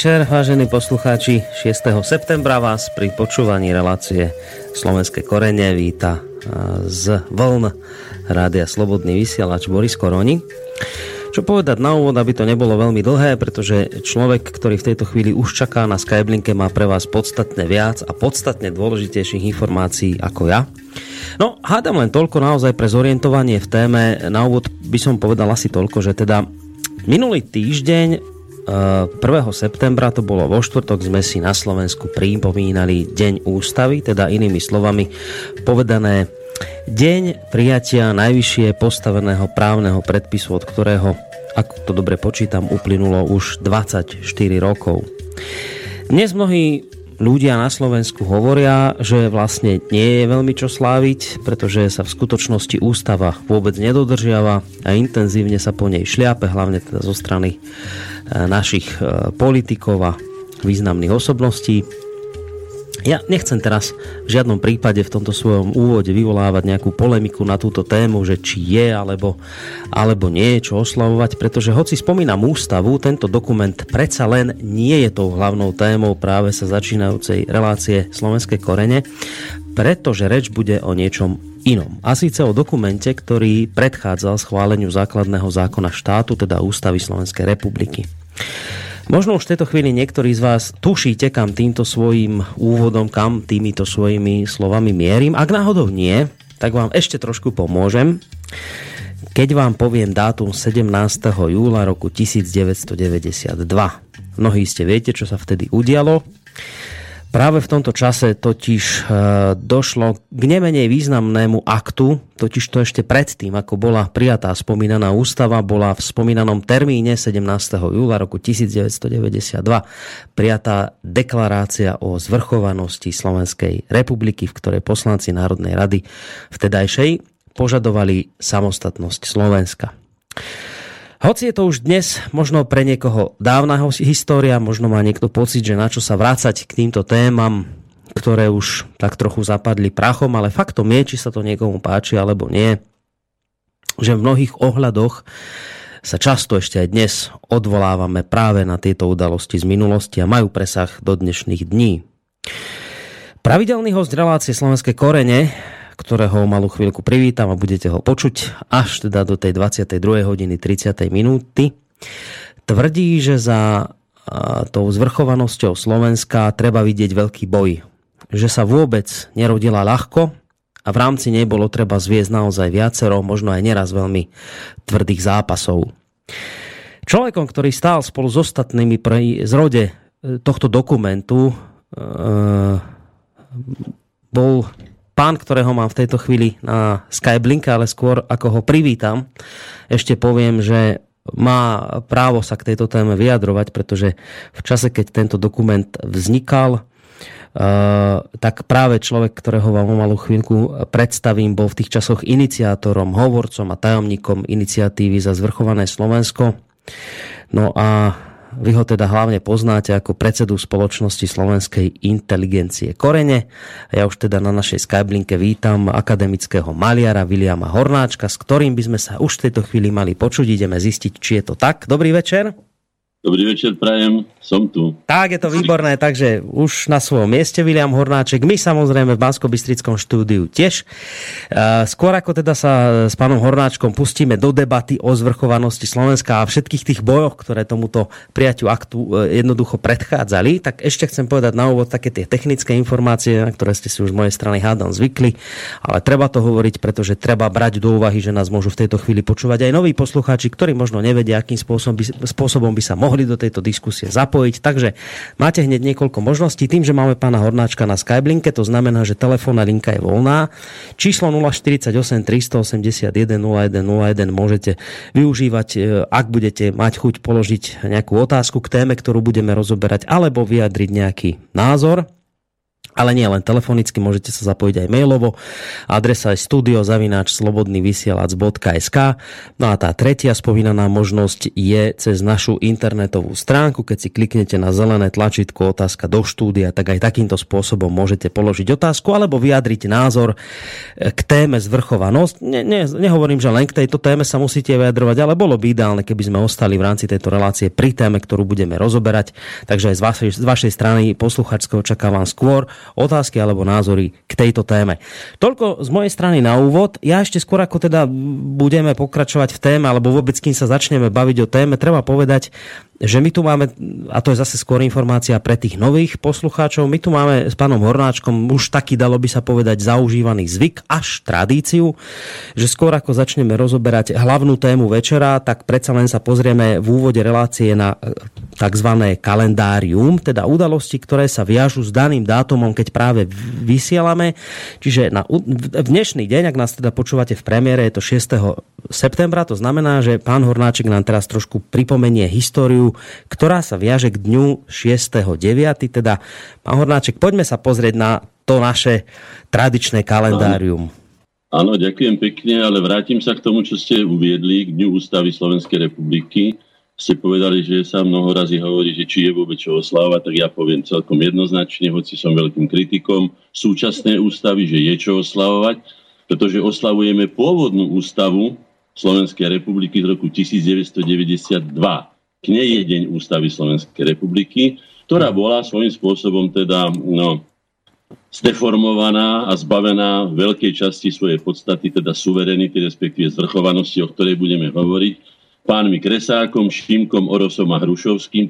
Večer, vážení poslucháči. 6. septembra vás pri počúvaní relácie Slovenské korene víta z vln Rádia Slobodný vysielač Boris Koroni. Čo povedať na úvod, aby to nebolo veľmi dlhé, pretože človek, ktorý v tejto chvíli už čaká na Skyblinke, má pre vás podstatne viac a podstatne dôležitejších informácií ako ja. No, hádam len toľko naozaj pre zorientovanie v téme. Na úvod by som povedal asi toľko, že teda minulý týždeň 1. septembra, to bolo vo štvrtok, sme si na Slovensku pripomínali Deň ústavy, teda inými slovami povedané Deň prijatia najvyššie postaveného právneho predpisu, od ktorého, ako to dobre počítam, uplynulo už 24 rokov. Dnes mnohí ľudia na Slovensku hovoria, že vlastne nie je veľmi čo sláviť, pretože sa v skutočnosti ústava vôbec nedodržiava a intenzívne sa po nej šliape, hlavne teda zo strany našich e, politikov a významných osobností. Ja nechcem teraz v žiadnom prípade v tomto svojom úvode vyvolávať nejakú polemiku na túto tému, že či je alebo, alebo nie je čo oslavovať, pretože hoci spomínam ústavu, tento dokument predsa len nie je tou hlavnou témou práve sa začínajúcej relácie Slovenské korene, pretože reč bude o niečom inom. A síce o dokumente, ktorý predchádzal schváleniu základného zákona štátu, teda Ústavy Slovenskej republiky. Možno už v tejto chvíli niektorí z vás tušíte, kam týmto svojim úvodom, kam týmito svojimi slovami mierim. Ak náhodou nie, tak vám ešte trošku pomôžem. Keď vám poviem dátum 17. júla roku 1992. Mnohí ste viete, čo sa vtedy udialo. Práve v tomto čase totiž e, došlo k nemenej významnému aktu, totiž to ešte predtým, ako bola prijatá spomínaná ústava, bola v spomínanom termíne 17. júla roku 1992 prijatá deklarácia o zvrchovanosti Slovenskej republiky, v ktorej poslanci Národnej rady vtedajšej požadovali samostatnosť Slovenska. Hoci je to už dnes možno pre niekoho dávna história, možno má niekto pocit, že na čo sa vrácať k týmto témam, ktoré už tak trochu zapadli prachom, ale faktom je, či sa to niekomu páči alebo nie, že v mnohých ohľadoch sa často ešte aj dnes odvolávame práve na tieto udalosti z minulosti a majú presah do dnešných dní. Pravidelný host relácie Slovenské korene ktorého malú chvíľku privítam a budete ho počuť až teda do tej 22. hodiny 30. minúty. Tvrdí, že za tou zvrchovanosťou Slovenska treba vidieť veľký boj. Že sa vôbec nerodila ľahko a v rámci nej bolo treba zviesť naozaj viacero, možno aj neraz veľmi tvrdých zápasov. Človekom, ktorý stál spolu s ostatnými pri zrode e, tohto dokumentu, e, bol pán, ktorého mám v tejto chvíli na Skyblink, ale skôr ako ho privítam, ešte poviem, že má právo sa k tejto téme vyjadrovať, pretože v čase, keď tento dokument vznikal, Uh, tak práve človek, ktorého vám o malú chvíľku predstavím, bol v tých časoch iniciátorom, hovorcom a tajomníkom iniciatívy za zvrchované Slovensko. No a vy ho teda hlavne poznáte ako predsedu spoločnosti slovenskej inteligencie Korene. Ja už teda na našej Skyblinke vítam akademického maliara Viliama Hornáčka, s ktorým by sme sa už v tejto chvíli mali počuť. Ideme zistiť, či je to tak. Dobrý večer. Dobrý večer, prajem, som tu. Tak, je to výborné, takže už na svojom mieste William Hornáček, my samozrejme v bansko štúdiu tiež. Skôr ako teda sa s pánom Hornáčkom pustíme do debaty o zvrchovanosti Slovenska a všetkých tých bojoch, ktoré tomuto prijaťu aktu e, jednoducho predchádzali, tak ešte chcem povedať na úvod také tie technické informácie, na ktoré ste si už z mojej strany hádam zvykli, ale treba to hovoriť, pretože treba brať do úvahy, že nás môžu v tejto chvíli počúvať aj noví poslucháči, ktorí možno nevedia, akým spôsobom by, spôsobom by sa mohli mohli do tejto diskusie zapojiť. Takže máte hneď niekoľko možností. Tým, že máme pána Hornáčka na Skyblinke, to znamená, že telefónna linka je voľná. Číslo 048 381 0101 môžete využívať, e, ak budete mať chuť položiť nejakú otázku k téme, ktorú budeme rozoberať, alebo vyjadriť nejaký názor. Ale nie len telefonicky, môžete sa zapojiť aj mailovo. Adresa je studiozavináčslobodnyvysielac.sk No a tá tretia spomínaná možnosť je cez našu internetovú stránku. Keď si kliknete na zelené tlačítko otázka do štúdia, tak aj takýmto spôsobom môžete položiť otázku alebo vyjadriť názor k téme zvrchovanosť. Ne, ne, nehovorím, že len k tejto téme sa musíte vyjadrovať, ale bolo by ideálne, keby sme ostali v rámci tejto relácie pri téme, ktorú budeme rozoberať. Takže aj z vašej, z vašej strany posluchačského očakávam skôr otázky alebo názory k tejto téme. Toľko z mojej strany na úvod. Ja ešte skôr ako teda budeme pokračovať v téme, alebo vôbec kým sa začneme baviť o téme, treba povedať, že my tu máme, a to je zase skôr informácia pre tých nových poslucháčov, my tu máme s pánom Hornáčkom už taký, dalo by sa povedať, zaužívaný zvyk, až tradíciu, že skôr ako začneme rozoberať hlavnú tému večera, tak predsa len sa pozrieme v úvode relácie na e, tzv. kalendárium, teda udalosti, ktoré sa viažu s daným dátumom, keď práve vysielame. Čiže na, v dnešný deň, ak nás teda počúvate v premiére, je to 6. septembra, to znamená, že pán Hornáček nám teraz trošku pripomenie históriu ktorá sa viaže k dňu 6.9. Teda, pán Hornáček, poďme sa pozrieť na to naše tradičné kalendárium. Áno, ďakujem pekne, ale vrátim sa k tomu, čo ste uviedli k Dňu Ústavy Slovenskej republiky. Ste povedali, že sa mnoho razy hovorí, že či je vôbec čo oslávať, tak ja poviem celkom jednoznačne, hoci som veľkým kritikom súčasnej ústavy, že je čo oslavovať, pretože oslavujeme pôvodnú ústavu Slovenskej republiky z roku 1992 k nej je Deň Ústavy Slovenskej republiky, ktorá bola svojím spôsobom teda no, zdeformovaná a zbavená veľkej časti svojej podstaty, teda suverenity, respektíve zvrchovanosti, o ktorej budeme hovoriť, pánmi Kresákom, Šimkom, Orosom a Hrušovským,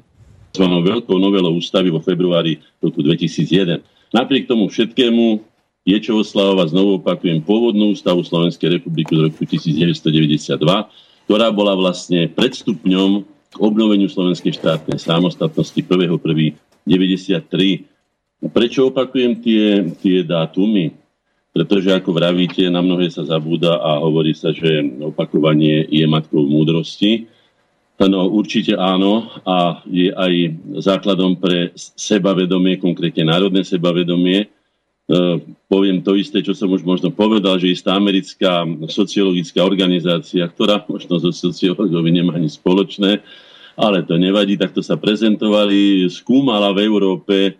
zvanou veľkou novelou ústavy vo februári roku 2001. Napriek tomu všetkému je čo oslavovať, znovu opakujem, pôvodnú ústavu Slovenskej republiky z roku 1992, ktorá bola vlastne predstupňom k obnoveniu slovenskej štátnej samostatnosti 1.1.93. Prečo opakujem tie, tie dátumy? Pretože, ako vravíte, na mnohé sa zabúda a hovorí sa, že opakovanie je matkou múdrosti. No, určite áno a je aj základom pre sebavedomie, konkrétne národné sebavedomie, poviem to isté, čo som už možno povedal, že istá americká sociologická organizácia, ktorá možno so sociológovi nemá ani spoločné, ale to nevadí, takto sa prezentovali, skúmala v Európe e,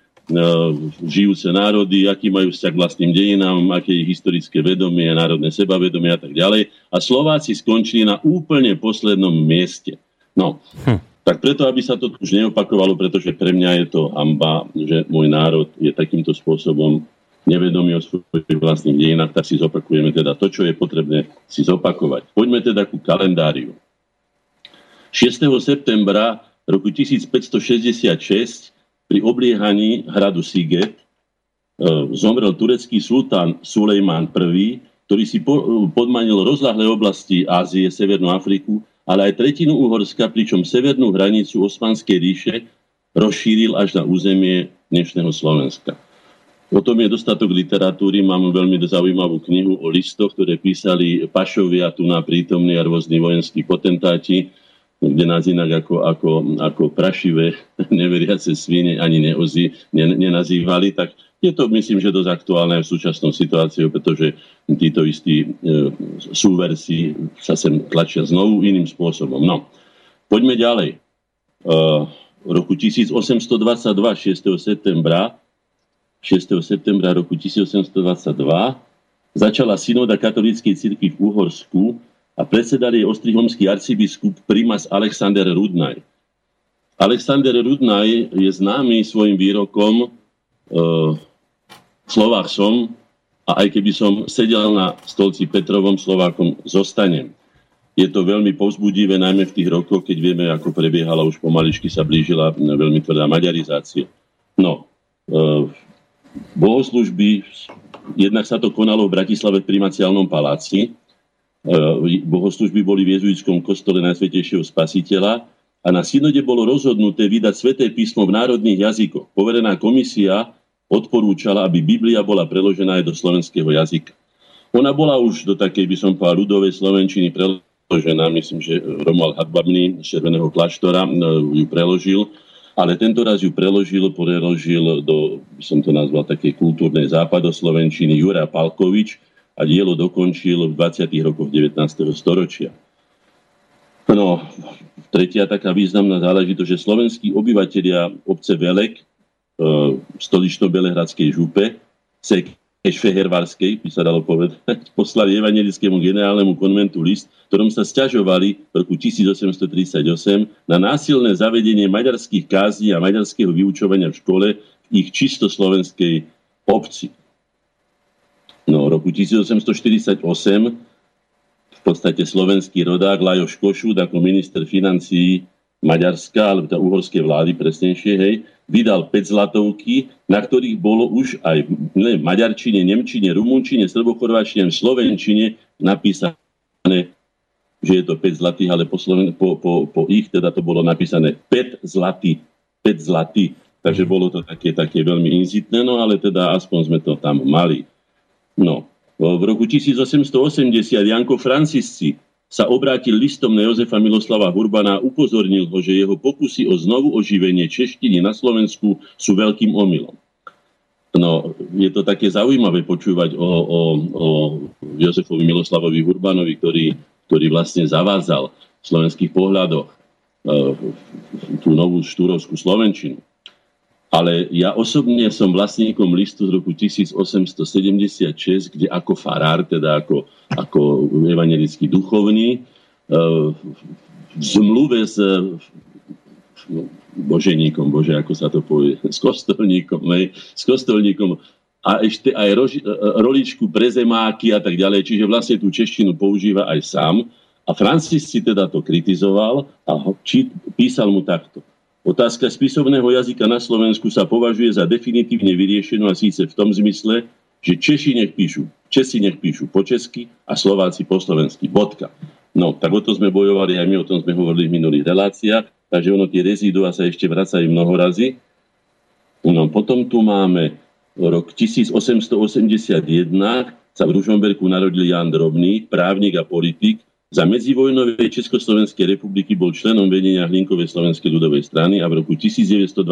žijúce národy, aký majú vzťah k vlastným dejinám, aké je historické vedomie, národné sebavedomie a tak ďalej. A Slováci skončili na úplne poslednom mieste. No, hm. tak preto, aby sa to už neopakovalo, pretože pre mňa je to hamba, že môj národ je takýmto spôsobom nevedomí o svojich vlastných dejinách, tak si zopakujeme teda to, čo je potrebné si zopakovať. Poďme teda ku kalendáriu. 6. septembra roku 1566 pri obliehaní hradu Siget e, zomrel turecký sultán Sulejmán I, ktorý si podmanil rozlahlé oblasti Ázie, Severnú Afriku, ale aj tretinu Uhorska, pričom severnú hranicu Osmanskej ríše rozšíril až na územie dnešného Slovenska. O tom je dostatok literatúry. Mám veľmi zaujímavú knihu o listoch, ktoré písali pašovia tu na prítomní a rôzni vojenskí potentáti, kde nás inak ako, ako, ako prašivé, neveriace svine ani neozi, ne, nenazývali, tak je to, myslím, že dosť aktuálne v súčasnou situáciou, pretože títo istí e, súversi sa sem tlačia znovu iným spôsobom. No, poďme ďalej. E, v roku 1822, 6. septembra, 6. septembra roku 1822 začala synoda katolíckej cirkvi v Uhorsku a predsedal jej ostrihomský arcibiskup primas Alexander Rudnaj. Alexander Rudnaj je známy svojim výrokom e, Slovák som a aj keby som sedel na stolci Petrovom Slovákom zostanem. Je to veľmi povzbudivé, najmä v tých rokoch, keď vieme, ako prebiehala už pomaličky sa blížila veľmi tvrdá maďarizácia. No, e, bohoslužby, jednak sa to konalo v Bratislave v primaciálnom paláci, e, bohoslužby boli v jezuitskom kostole Najsvetejšieho spasiteľa a na synode bolo rozhodnuté vydať sveté písmo v národných jazykoch. Poverená komisia odporúčala, aby Biblia bola preložená aj do slovenského jazyka. Ona bola už do takej, by som povedal, ľudovej slovenčiny preložená, myslím, že Romuald Hadbabný z Červeného kláštora e, ju preložil, ale tento raz ju preložil, preložil do, som to nazval, také kultúrnej západoslovenčiny Jura Palkovič a dielo dokončil v 20. rokoch 19. storočia. No, tretia taká významná záležitosť, že slovenskí obyvateľia obce Velek, e, stolično-belehradskej župe, sek Šfehervarskej, by sa dalo povedať, poslali evangelickému generálnemu konventu list, ktorom sa stiažovali v roku 1838 na násilné zavedenie maďarských kázní a maďarského vyučovania v škole v ich čisto slovenskej obci. No, v roku 1848 v podstate slovenský rodák Lajoš Košút ako minister financií Maďarska, alebo tá uhorskej vlády presnejšie, hej, vydal 5 zlatovky, na ktorých bolo už aj v maďarčine, nemčine, rumunčine, srbochorváčine, slovenčine napísané, že je to 5 zlatých, ale po, Sloven- po, po, po ich teda to bolo napísané 5 zlatý, 5 zlatý. Takže bolo to také, také veľmi inzitné, no ale teda aspoň sme to tam mali. No, v roku 1880 Janko Francisci sa obrátil listom na Jozefa Miloslava Hurbana a upozornil ho, že jeho pokusy o znovu oživenie češtiny na Slovensku sú veľkým omylom. No, je to také zaujímavé počúvať o, o, o Jozefovi Miloslavovi Hurbanovi, ktorý, ktorý vlastne zavádzal v slovenských pohľadoch e, tú novú štúrovskú Slovenčinu. Ale ja osobne som vlastníkom listu z roku 1876, kde ako farár, teda ako, ako evangelický duchovný, e, v zmluve s no, boženíkom, bože, ako sa to povie, s kostolníkom, ne, s kostolníkom a ešte aj roži, e, roličku pre zemáky a tak ďalej, čiže vlastne tú češtinu používa aj sám. A Francis si teda to kritizoval a či, písal mu takto. Otázka spisovného jazyka na Slovensku sa považuje za definitívne vyriešenú a síce v tom zmysle, že Češi nech píšu, Česi nech píšu po česky a Slováci po slovensky. Bodka. No, tak o to sme bojovali, aj my o tom sme hovorili v minulých reláciách, takže ono tie rezidua sa ešte vracajú mnoho razy. No, potom tu máme rok 1881, sa v Ružomberku narodil Jan Drobný, právnik a politik, za medzivojnovej Československej republiky bol členom vedenia Hlinkovej slovenskej ľudovej strany a v roku 1928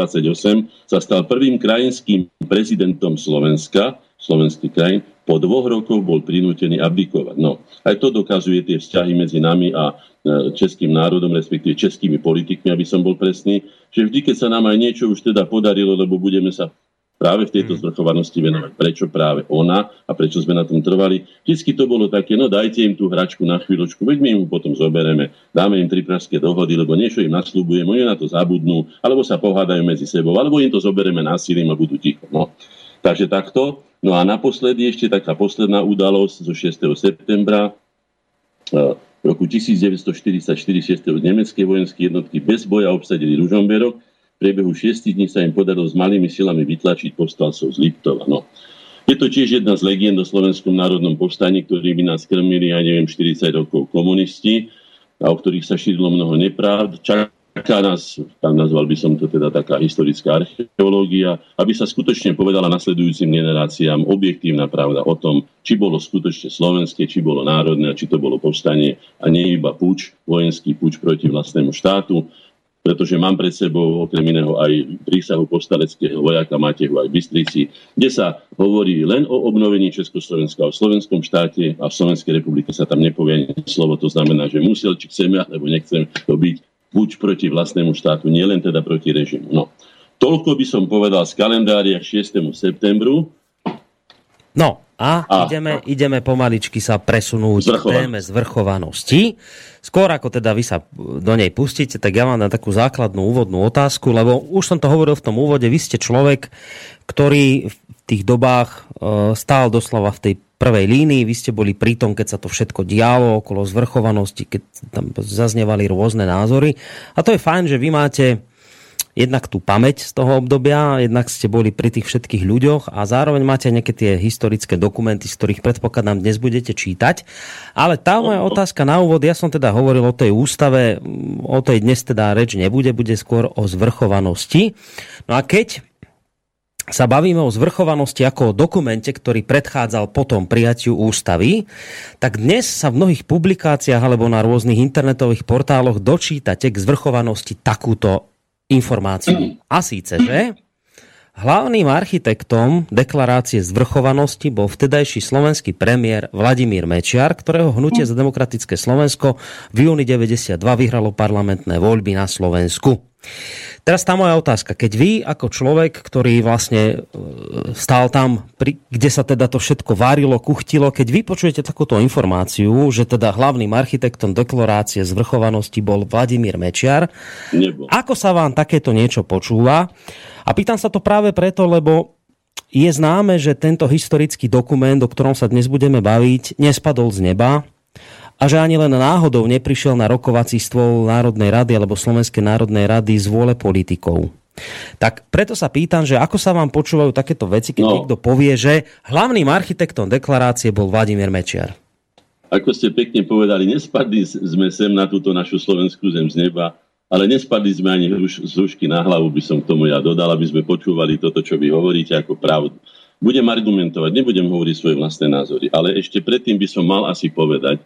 sa stal prvým krajinským prezidentom Slovenska, slovenský krajín, po dvoch rokoch bol prinútený abdikovať. No, aj to dokazuje tie vzťahy medzi nami a e, českým národom, respektíve českými politikmi, aby som bol presný, že vždy, keď sa nám aj niečo už teda podarilo, lebo budeme sa práve v tejto hmm. zvrchovanosti venovať. Prečo práve ona a prečo sme na tom trvali. Vždycky to bolo také, no dajte im tú hračku na chvíľočku, veď my ju potom zobereme, dáme im tri pražské dohody, lebo niečo im naslúbujeme, oni na to zabudnú, alebo sa pohádajú medzi sebou, alebo im to zobereme násilím a budú ticho. No. Takže takto. No a naposledy ešte taká posledná udalosť zo 6. septembra v roku 1944 6. nemecké vojenské jednotky bez boja obsadili Ružomberok priebehu šiestich dní sa im podarilo s malými silami vytlačiť povstalcov z Liptova. No. Je to tiež jedna z legend o slovenskom národnom povstaní, ktorý by nás krmili, ja neviem, 40 rokov komunisti a o ktorých sa šírilo mnoho nepravd. Čaká nás, tam nazval by som to teda taká historická archeológia, aby sa skutočne povedala nasledujúcim generáciám objektívna pravda o tom, či bolo skutočne slovenské, či bolo národné a či to bolo povstanie a nie iba puč, vojenský puč proti vlastnému štátu pretože mám pred sebou okrem iného aj prísahu postaleckého vojaka Matehu aj v Bystrici, kde sa hovorí len o obnovení Československa, o slovenskom štáte a v Slovenskej republike sa tam nepovie slovo. To znamená, že musel, či chceme, alebo nechceme to byť buď proti vlastnému štátu, nielen teda proti režimu. No. Toľko by som povedal z kalendária 6. septembru. No, a, a ideme, ideme pomaličky sa presunúť k téme zvrchovanosti. Skôr ako teda vy sa do nej pustíte, tak ja mám na takú základnú úvodnú otázku, lebo už som to hovoril v tom úvode, vy ste človek, ktorý v tých dobách e, stál doslova v tej prvej línii, vy ste boli pri tom, keď sa to všetko dialo okolo zvrchovanosti, keď tam zaznevali rôzne názory. A to je fajn, že vy máte jednak tú pamäť z toho obdobia, jednak ste boli pri tých všetkých ľuďoch a zároveň máte nejaké tie historické dokumenty, z ktorých predpokladám dnes budete čítať. Ale tá moja otázka na úvod, ja som teda hovoril o tej ústave, o tej dnes teda reč nebude, bude skôr o zvrchovanosti. No a keď sa bavíme o zvrchovanosti ako o dokumente, ktorý predchádzal potom prijatiu ústavy, tak dnes sa v mnohých publikáciách alebo na rôznych internetových portáloch dočítate k zvrchovanosti takúto informáciu. A síce, že Hlavným architektom deklarácie zvrchovanosti bol vtedajší slovenský premiér Vladimír Mečiar, ktorého hnutie za demokratické Slovensko v júni 92 vyhralo parlamentné voľby na Slovensku. Teraz tá moja otázka. Keď vy ako človek, ktorý vlastne e, stál tam, kde sa teda to všetko varilo, kuchtilo, keď vy počujete takúto informáciu, že teda hlavným architektom deklarácie zvrchovanosti bol Vladimír Mečiar, Nebo. ako sa vám takéto niečo počúva? A pýtam sa to práve preto, lebo je známe, že tento historický dokument, o ktorom sa dnes budeme baviť, nespadol z neba a že ani len náhodou neprišiel na rokovací stôl Národnej rady alebo Slovenskej národnej rady z vôle politikov. Tak preto sa pýtam, že ako sa vám počúvajú takéto veci, keď no. niekto povie, že hlavným architektom deklarácie bol Vladimír Mečiar. Ako ste pekne povedali, nespadli sme sem na túto našu slovenskú zem z neba, ale nespadli sme ani z hrušky na hlavu, by som k tomu ja dodal, aby sme počúvali toto, čo vy hovoríte ako pravdu. Budem argumentovať, nebudem hovoriť svoje vlastné názory, ale ešte predtým by som mal asi povedať,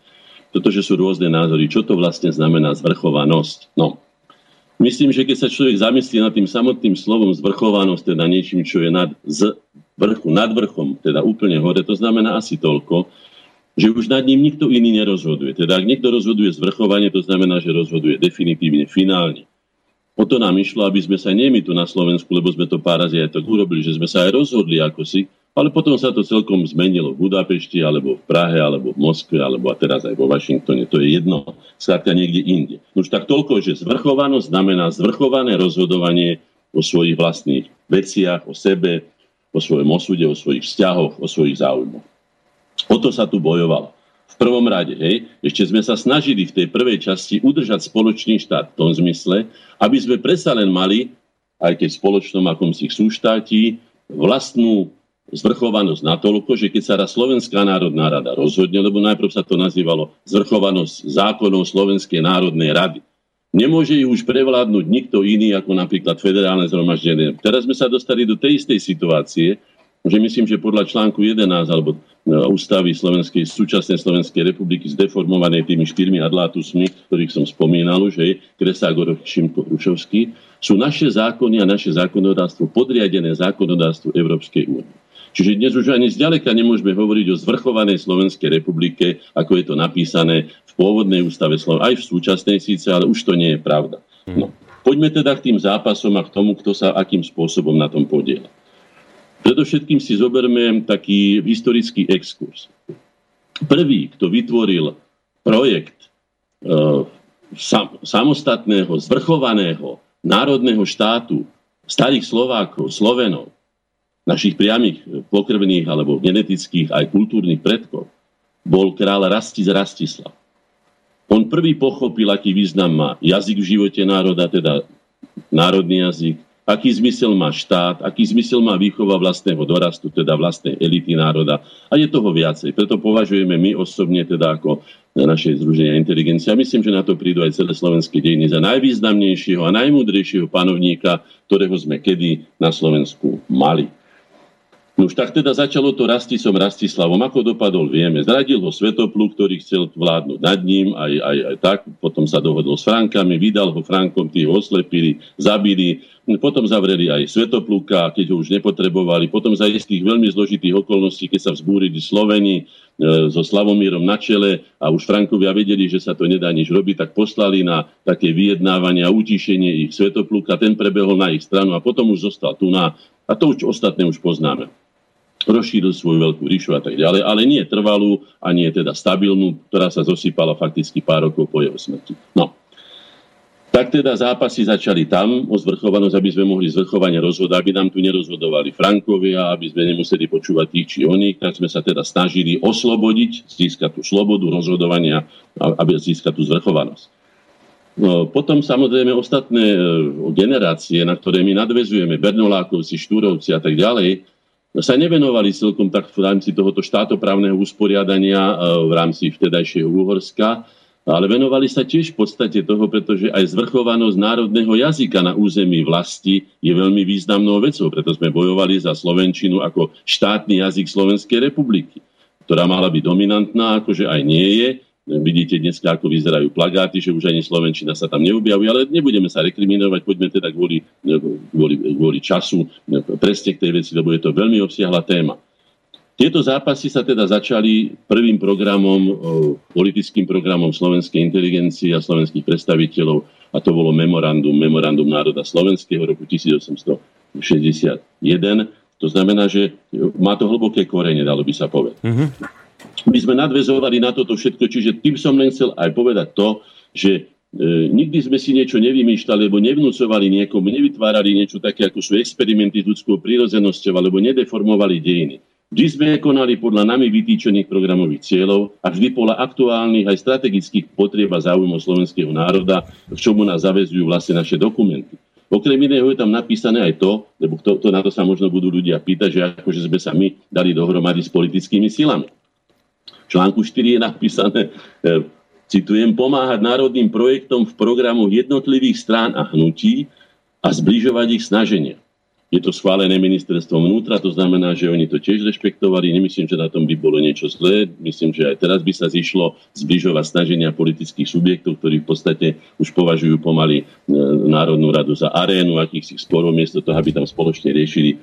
pretože sú rôzne názory, čo to vlastne znamená zvrchovanosť. No, myslím, že keď sa človek zamyslí nad tým samotným slovom zvrchovanosť, teda niečím, čo je nad z vrchu, nad vrchom, teda úplne hore, to znamená asi toľko, že už nad ním nikto iný nerozhoduje. Teda ak niekto rozhoduje zvrchovanie, to znamená, že rozhoduje definitívne, finálne. O to nám išlo, aby sme sa nie my tu na Slovensku, lebo sme to pár razy aj tak urobili, že sme sa aj rozhodli ako si, ale potom sa to celkom zmenilo v Budapešti, alebo v Prahe, alebo v Moskve, alebo a teraz aj vo Washingtone. To je jedno, skrátka niekde inde. Už tak toľko, že zvrchovanosť znamená zvrchované rozhodovanie o svojich vlastných veciach, o sebe, o svojom osude, o svojich vzťahoch, o svojich záujmoch. O to sa tu bojovalo. V prvom rade, hej, ešte sme sa snažili v tej prvej časti udržať spoločný štát v tom zmysle, aby sme predsa len mali, aj keď v spoločnom akomsi súštátí, vlastnú zvrchovanosť natoľko, že keď sa raz Slovenská národná rada rozhodne, lebo najprv sa to nazývalo zvrchovanosť zákonov Slovenskej národnej rady, nemôže ju už prevládnuť nikto iný ako napríklad federálne zhromaždenie. Teraz sme sa dostali do tej istej situácie, že myslím, že podľa článku 11 alebo e, ústavy Slovenskej, súčasnej Slovenskej republiky zdeformovanej tými štyrmi adlátusmi, ktorých som spomínal už, hej, Kreságor, Šimko, Hrušovský, sú naše zákony a naše zákonodárstvo podriadené zákonodárstvu Európskej únie. Čiže dnes už ani zďaleka nemôžeme hovoriť o zvrchovanej Slovenskej republike, ako je to napísané v pôvodnej ústave Slovenska, aj v súčasnej síce, ale už to nie je pravda. No. Poďme teda k tým zápasom a k tomu, kto sa akým spôsobom na tom podiela. Predovšetkým si zoberme taký historický exkurs. Prvý, kto vytvoril projekt e, sam, samostatného, zvrchovaného národného štátu starých Slovákov, Slovenov, našich priamých pokrvných alebo genetických aj kultúrnych predkov, bol král Rastis Rastislav. On prvý pochopil, aký význam má jazyk v živote národa, teda národný jazyk, aký zmysel má štát, aký zmysel má výchova vlastného dorastu, teda vlastnej elity národa. A je toho viacej. Preto považujeme my osobne teda ako na naše združenia inteligencia. Myslím, že na to prídu aj celé slovenské dejiny za najvýznamnejšieho a najmúdrejšieho panovníka, ktorého sme kedy na Slovensku mali. No už tak teda začalo to Rastisom Rastislavom. Ako dopadol, vieme. Zradil ho Svetopluk, ktorý chcel vládnuť nad ním, aj, aj, aj tak. Potom sa dohodol s Frankami, vydal ho Frankom, tí ho oslepili, zabili. Potom zavreli aj Svetopluka, keď ho už nepotrebovali. Potom za istých veľmi zložitých okolností, keď sa vzbúrili Sloveni so Slavomírom na čele a už Frankovia vedeli, že sa to nedá nič robiť, tak poslali na také vyjednávanie a utišenie ich Svetopluka. Ten prebehol na ich stranu a potom už zostal tu na... A to už ostatné už poznáme rozšíril svoju veľkú ríšu a tak ďalej, ale nie trvalú a nie teda stabilnú, ktorá sa zosypala fakticky pár rokov po jeho smrti. No. Tak teda zápasy začali tam o zvrchovanosť, aby sme mohli zvrchovane rozhodať, aby nám tu nerozhodovali Frankovia, aby sme nemuseli počúvať tých či oných, tak sme sa teda snažili oslobodiť, získať tú slobodu rozhodovania, aby získať tú zvrchovanosť. No, potom samozrejme ostatné e, generácie, na ktoré my nadvezujeme, Bernolákovci, Štúrovci a tak ďalej, sa nevenovali celkom tak v rámci tohoto štátoprávneho usporiadania e, v rámci vtedajšieho Úhorska, ale venovali sa tiež v podstate toho, pretože aj zvrchovanosť národného jazyka na území vlasti je veľmi významnou vecou, preto sme bojovali za Slovenčinu ako štátny jazyk Slovenskej republiky, ktorá mala byť dominantná, akože aj nie je, Vidíte dnes, ako vyzerajú plagáty, že už ani Slovenčina sa tam neobjavuje, ale nebudeme sa rekriminovať, poďme teda kvôli, kvôli, kvôli času presne k tej veci, lebo je to veľmi obsiahla téma. Tieto zápasy sa teda začali prvým programom, politickým programom slovenskej inteligencie a slovenských predstaviteľov a to bolo memorandum, memorandum národa slovenského roku 1861. To znamená, že má to hlboké korene, dalo by sa povedať. Mm-hmm my sme nadvezovali na toto všetko, čiže tým som len chcel aj povedať to, že e, nikdy sme si niečo nevymýšľali, alebo nevnúcovali niekomu, nevytvárali niečo také, ako sú experimenty s ľudskou prírodzenosťou, alebo nedeformovali dejiny. Vždy sme konali podľa nami vytýčených programových cieľov a vždy podľa aktuálnych aj strategických potrieb a záujmov slovenského národa, k čomu nás zavezujú vlastne naše dokumenty. Okrem iného je tam napísané aj to, lebo to, to na to sa možno budú ľudia pýtať, že akože sme sa my dali dohromady s politickými silami článku 4 je napísané, e, citujem, pomáhať národným projektom v programoch jednotlivých strán a hnutí a zbližovať ich snaženia. Je to schválené ministerstvom vnútra, to znamená, že oni to tiež rešpektovali. Nemyslím, že na tom by bolo niečo zlé. Myslím, že aj teraz by sa zišlo zbližovať snaženia politických subjektov, ktorí v podstate už považujú pomaly e, Národnú radu za arénu akýchsi sporov, miesto toho, aby tam spoločne riešili,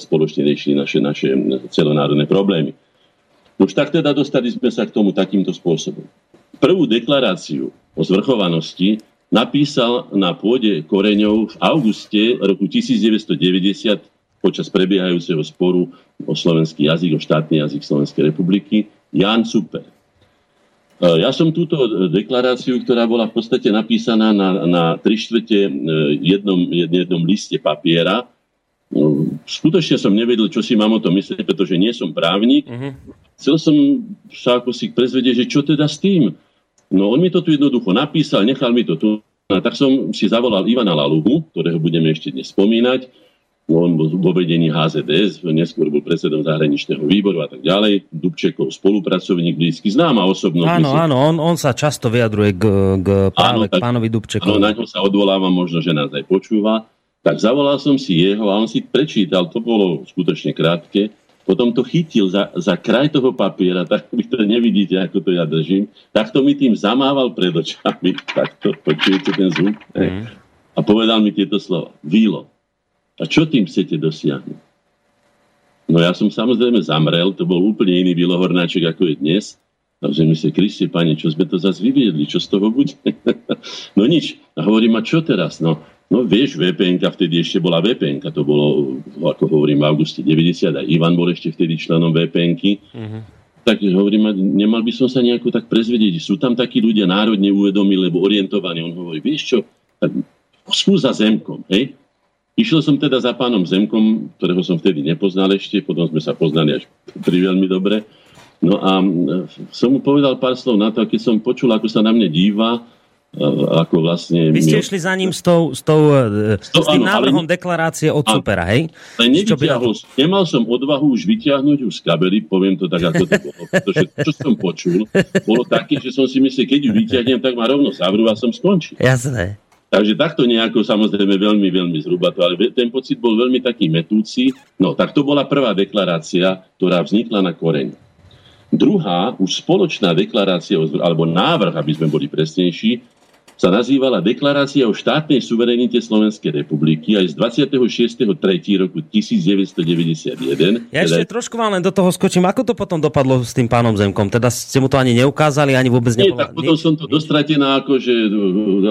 spoločne riešili naše, naše celonárodné problémy. Už tak teda dostali sme sa k tomu takýmto spôsobom. Prvú deklaráciu o zvrchovanosti napísal na pôde koreňov v auguste roku 1990 počas prebiehajúceho sporu o slovenský jazyk, o štátny jazyk Slovenskej republiky, Jan Super. E, ja som túto deklaráciu, ktorá bola v podstate napísaná na, na tri štvrte e, jednom, jednom liste papiera, no, skutočne som nevedel, čo si mám o tom myslieť, pretože nie som právnik. Uh-huh chcel som sa ako si prezvedieť, že čo teda s tým. No on mi to tu jednoducho napísal, nechal mi to tu. A tak som si zavolal Ivana Laluhu, ktorého budeme ešte dnes spomínať. On bol vo vedení HZDS, neskôr bol predsedom zahraničného výboru a tak ďalej. Dubčekov spolupracovník, blízky, známa osobnosť. Áno, myslím. áno, on, on sa často vyjadruje k, k práve áno, tak, k pánovi Dubčekovi. Áno, na ňo sa odvoláva, možno, že nás aj počúva. Tak zavolal som si jeho a on si prečítal, to bolo skutočne krátke, potom to chytil za, za kraj toho papiera, tak vy to nevidíte, ako to ja držím, tak to mi tým zamával pred očami, tak to počujete ten zvuk. Mm. A povedal mi tieto slova. Vílo. A čo tým chcete dosiahnuť? No ja som samozrejme zamrel, to bol úplne iný Hornáček, ako je dnes. A mi sa, Kriste, pane, čo sme to zase vyviedli, čo z toho bude? no nič. A hovorím, a čo teraz? No, No vieš, vpn vtedy ešte bola vpn to bolo, ako hovorím, v auguste 90 a Ivan bol ešte vtedy členom vpn uh-huh. Tak hovorím, nemal by som sa nejako tak prezvedieť, sú tam takí ľudia národne uvedomí, lebo orientovaní. On hovorí, vieš čo, tak skús za Zemkom, hej? Išiel som teda za pánom Zemkom, ktorého som vtedy nepoznal ešte, potom sme sa poznali až pri veľmi dobre. No a som mu povedal pár slov na to, keď som počul, ako sa na mne díva, ako vlastne... Vy ste išli za ním s, tou, s, tou, e, s, tým áno, návrhom ale, deklarácie od supera, hej? Ale nevyťahol, by... nemal som odvahu už vyťahnuť už z kabely, poviem to tak, ako to bolo. Pretože čo som počul, bolo také, že som si myslel, keď ju vyťahnem, tak ma rovno zavrú a som skončil. Jasné. Takže takto nejako samozrejme veľmi, veľmi zhruba to, ale ten pocit bol veľmi taký metúci. No, tak to bola prvá deklarácia, ktorá vznikla na koreň. Druhá, už spoločná deklarácia, alebo návrh, aby sme boli presnejší, sa nazývala Deklarácia o štátnej suverenite Slovenskej republiky aj z 26.3. roku 1991. Ja ešte teda... trošku vám len do toho skočím. Ako to potom dopadlo s tým pánom Zemkom? Teda ste mu to ani neukázali, ani vôbec Nie, tak potom Nie? som to dostratená, ako že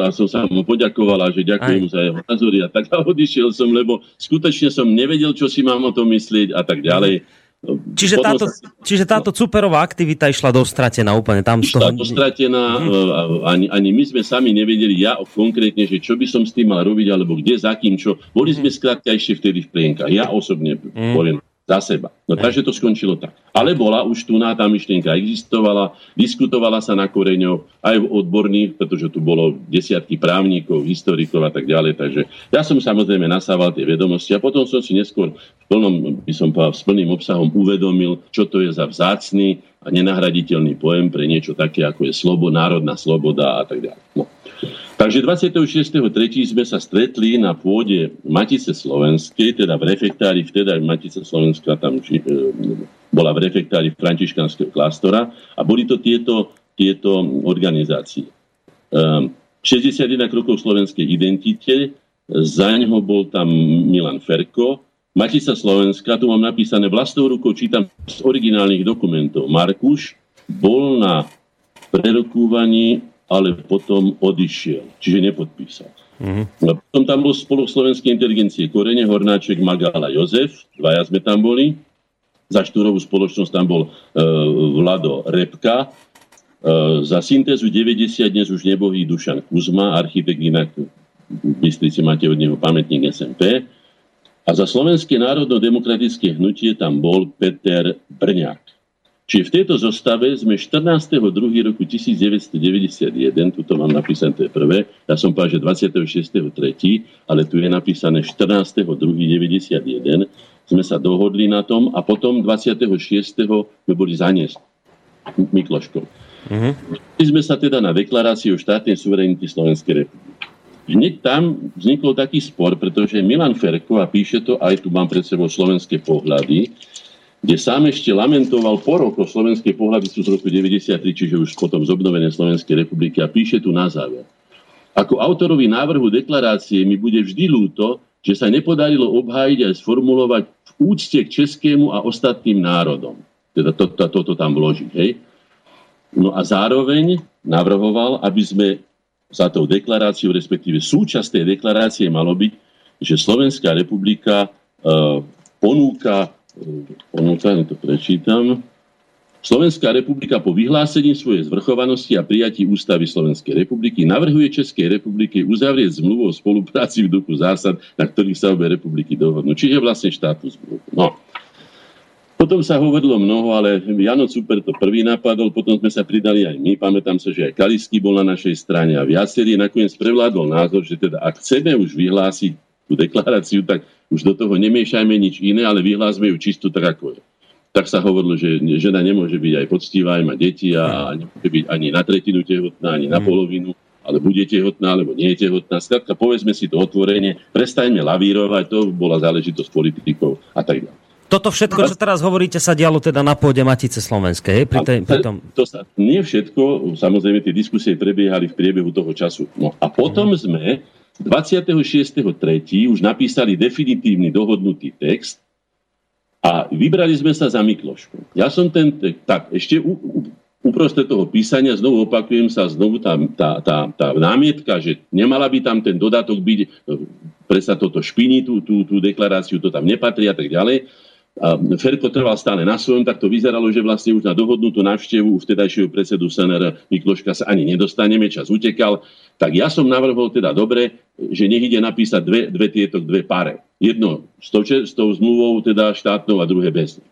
a som sa mu poďakovala, že ďakujem mu za jeho názory a tak a odišiel som, lebo skutočne som nevedel, čo si mám o tom myslieť a tak ďalej. Čiže táto, čiže táto superová aktivita išla dostratená úplne tam. Išla toho... dostratená, mm. ani, ani my sme sami nevedeli, ja konkrétne, že čo by som s tým mal robiť, alebo kde, za kým, čo. Boli sme mm. skrátka ešte vtedy v plienkach. Ja osobne mm. poviem, za seba. No takže to skončilo tak. Ale bola už tu na tá myšlienka existovala, diskutovala sa na koreňoch aj v odborných, pretože tu bolo desiatky právnikov, historikov a tak ďalej. Takže ja som samozrejme nasával tie vedomosti a potom som si neskôr v plnom, by som povedal, s plným obsahom uvedomil, čo to je za vzácný a nenahraditeľný pojem pre niečo také, ako je slobo, národná sloboda a tak ďalej. No. Takže 26.3. sme sa stretli na pôde Matice Slovenskej, teda v refektári, vteda Matice Slovenská tam či, e, bola v refektári Františkanského klástora a boli to tieto tieto organizácie. 61 krokov slovenskej identite, za ňoho bol tam Milan Ferko, Matica Slovenska, tu mám napísané vlastnou rukou, čítam z originálnych dokumentov. Markuš bol na prerokúvaní, ale potom odišiel, čiže nepodpísal. Mm-hmm. Potom tam bol spolu slovenskej inteligencie Korene, Hornáček, Magala, Jozef, dvaja sme tam boli. Za štúrovú spoločnosť tam bol e, Vlado Repka. E, za syntézu 90 dnes už nebohý Dušan Kuzma, architekt inak v Bystrici máte od neho pamätník SMP. A za Slovenské národno-demokratické hnutie tam bol Peter Brňák. Čiže v tejto zostave sme 14.2. roku 1991, tuto mám napísané, to je prvé, ja som povedal, že 26.3., ale tu je napísané 14.2.91, sme sa dohodli na tom a potom 26. sme boli zaniesť Mikloškou. Mm-hmm. sme sa teda na deklaráciu štátnej suverenity Slovenskej republiky hneď tam vznikol taký spor, pretože Milan Ferko, a píše to, aj tu mám pred sebou slovenské pohľady, kde sám ešte lamentoval po roku, slovenské pohľady sú z roku 93, čiže už potom z obnovenej Slovenskej republiky a píše tu na záver. Ako autorovi návrhu deklarácie mi bude vždy ľúto, že sa nepodarilo obhájiť a sformulovať v úcte k českému a ostatným národom. Teda toto to, to, to tam vložiť. Hej? No a zároveň navrhoval, aby sme za tou deklaráciou, respektíve súčasť tej deklarácie malo byť, že Slovenská republika uh, ponúka, ponúka, to prečítam, Slovenská republika po vyhlásení svojej zvrchovanosti a prijatí ústavy Slovenskej republiky navrhuje Českej republike uzavrieť zmluvu o spolupráci v duchu zásad, na ktorých sa obe republiky dohodnú. Čiže vlastne štátu zmluvu. No. Potom sa hovorilo mnoho, ale Jano Super to prvý napadol, potom sme sa pridali aj my. Pamätám sa, že aj Kalisky bol na našej strane a viacerí nakoniec prevládol názor, že teda ak chceme už vyhlásiť tú deklaráciu, tak už do toho nemiešajme nič iné, ale vyhlásme ju čisto tak, ako je. Tak sa hovorilo, že žena nemôže byť aj poctivá, aj mať deti a nemôže byť ani na tretinu tehotná, ani na mm. polovinu ale bude tehotná, alebo nie je tehotná. Skladka, povedzme si to otvorene, prestaňme lavírovať, to bola záležitosť politikov a tak ďalej. Toto všetko, čo teraz hovoríte, sa dialo teda na pôde Matice Slovenskej. Pri tej, pri tom... to sa, nie všetko, samozrejme tie diskusie prebiehali v priebehu toho času. No a potom uh-huh. sme 26.3. už napísali definitívny dohodnutý text a vybrali sme sa za Miklošku. Ja som ten, tak ešte u, u, uprostred toho písania znovu opakujem sa, znovu tá, tá, tá, tá námietka, že nemala by tam ten dodatok byť, presa toto špiní tú, tú, tú deklaráciu, to tam nepatrí a tak ďalej Ferko trval stále na svojom, tak to vyzeralo, že vlastne už na dohodnutú návštevu vtedajšieho predsedu SNR Mikloška sa ani nedostaneme, čas utekal. Tak ja som navrhol teda dobre, že nech ide napísať dve, dve tieto dve pare. Jedno s tou, s tou zmluvou teda štátnou a druhé bez.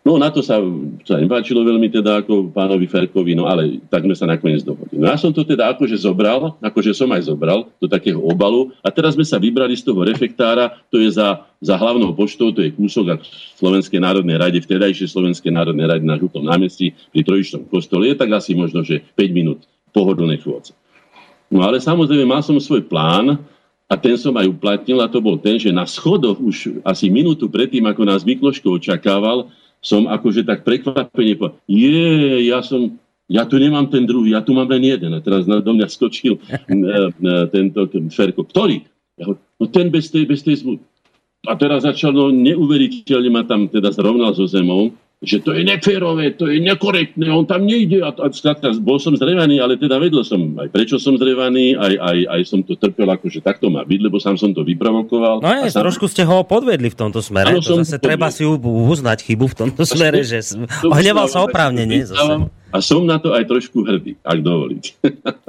No na to sa, sa nepáčilo veľmi teda ako pánovi Ferkovi, no ale tak sme sa nakoniec dohodli. No ja som to teda akože zobral, akože som aj zobral do takého obalu a teraz sme sa vybrali z toho refektára, to je za, za hlavnou poštou, to je kúsok a Slovenskej národnej rade, vtedajšej Slovenskej národnej rade na Žutom námestí pri Trojičnom kostole, je tak asi možno, že 5 minút pohodlnej chôdze. No ale samozrejme mal som svoj plán, a ten som aj uplatnil a to bol ten, že na schodoch už asi minútu predtým, ako nás Mikloško očakával, som akože tak prekvapene povedal, je, ja som, ja tu nemám ten druhý, ja tu mám len jeden. A teraz do mňa skočil tento Ferko. Ktorý? Ja ho, no ten bez tej, bez tej zmluvy. A teraz začal, no neuveriteľne ma tam teda zrovnal so zemou že to je neférové, to je nekorektné, on tam nejde. A, a skladka, bol som zrevaný, ale teda vedel som aj prečo som zrevaný, aj, aj, aj som to trpel, ako že takto má byť, lebo sám som to vyprovokoval. No aj, sám... trošku ste ho podvedli v tomto smere. Ano, to zase podvedli. treba si uznať chybu v tomto smere, že hneval sa oprávnenie. A som na to aj trošku hrdý, ak dovolíte.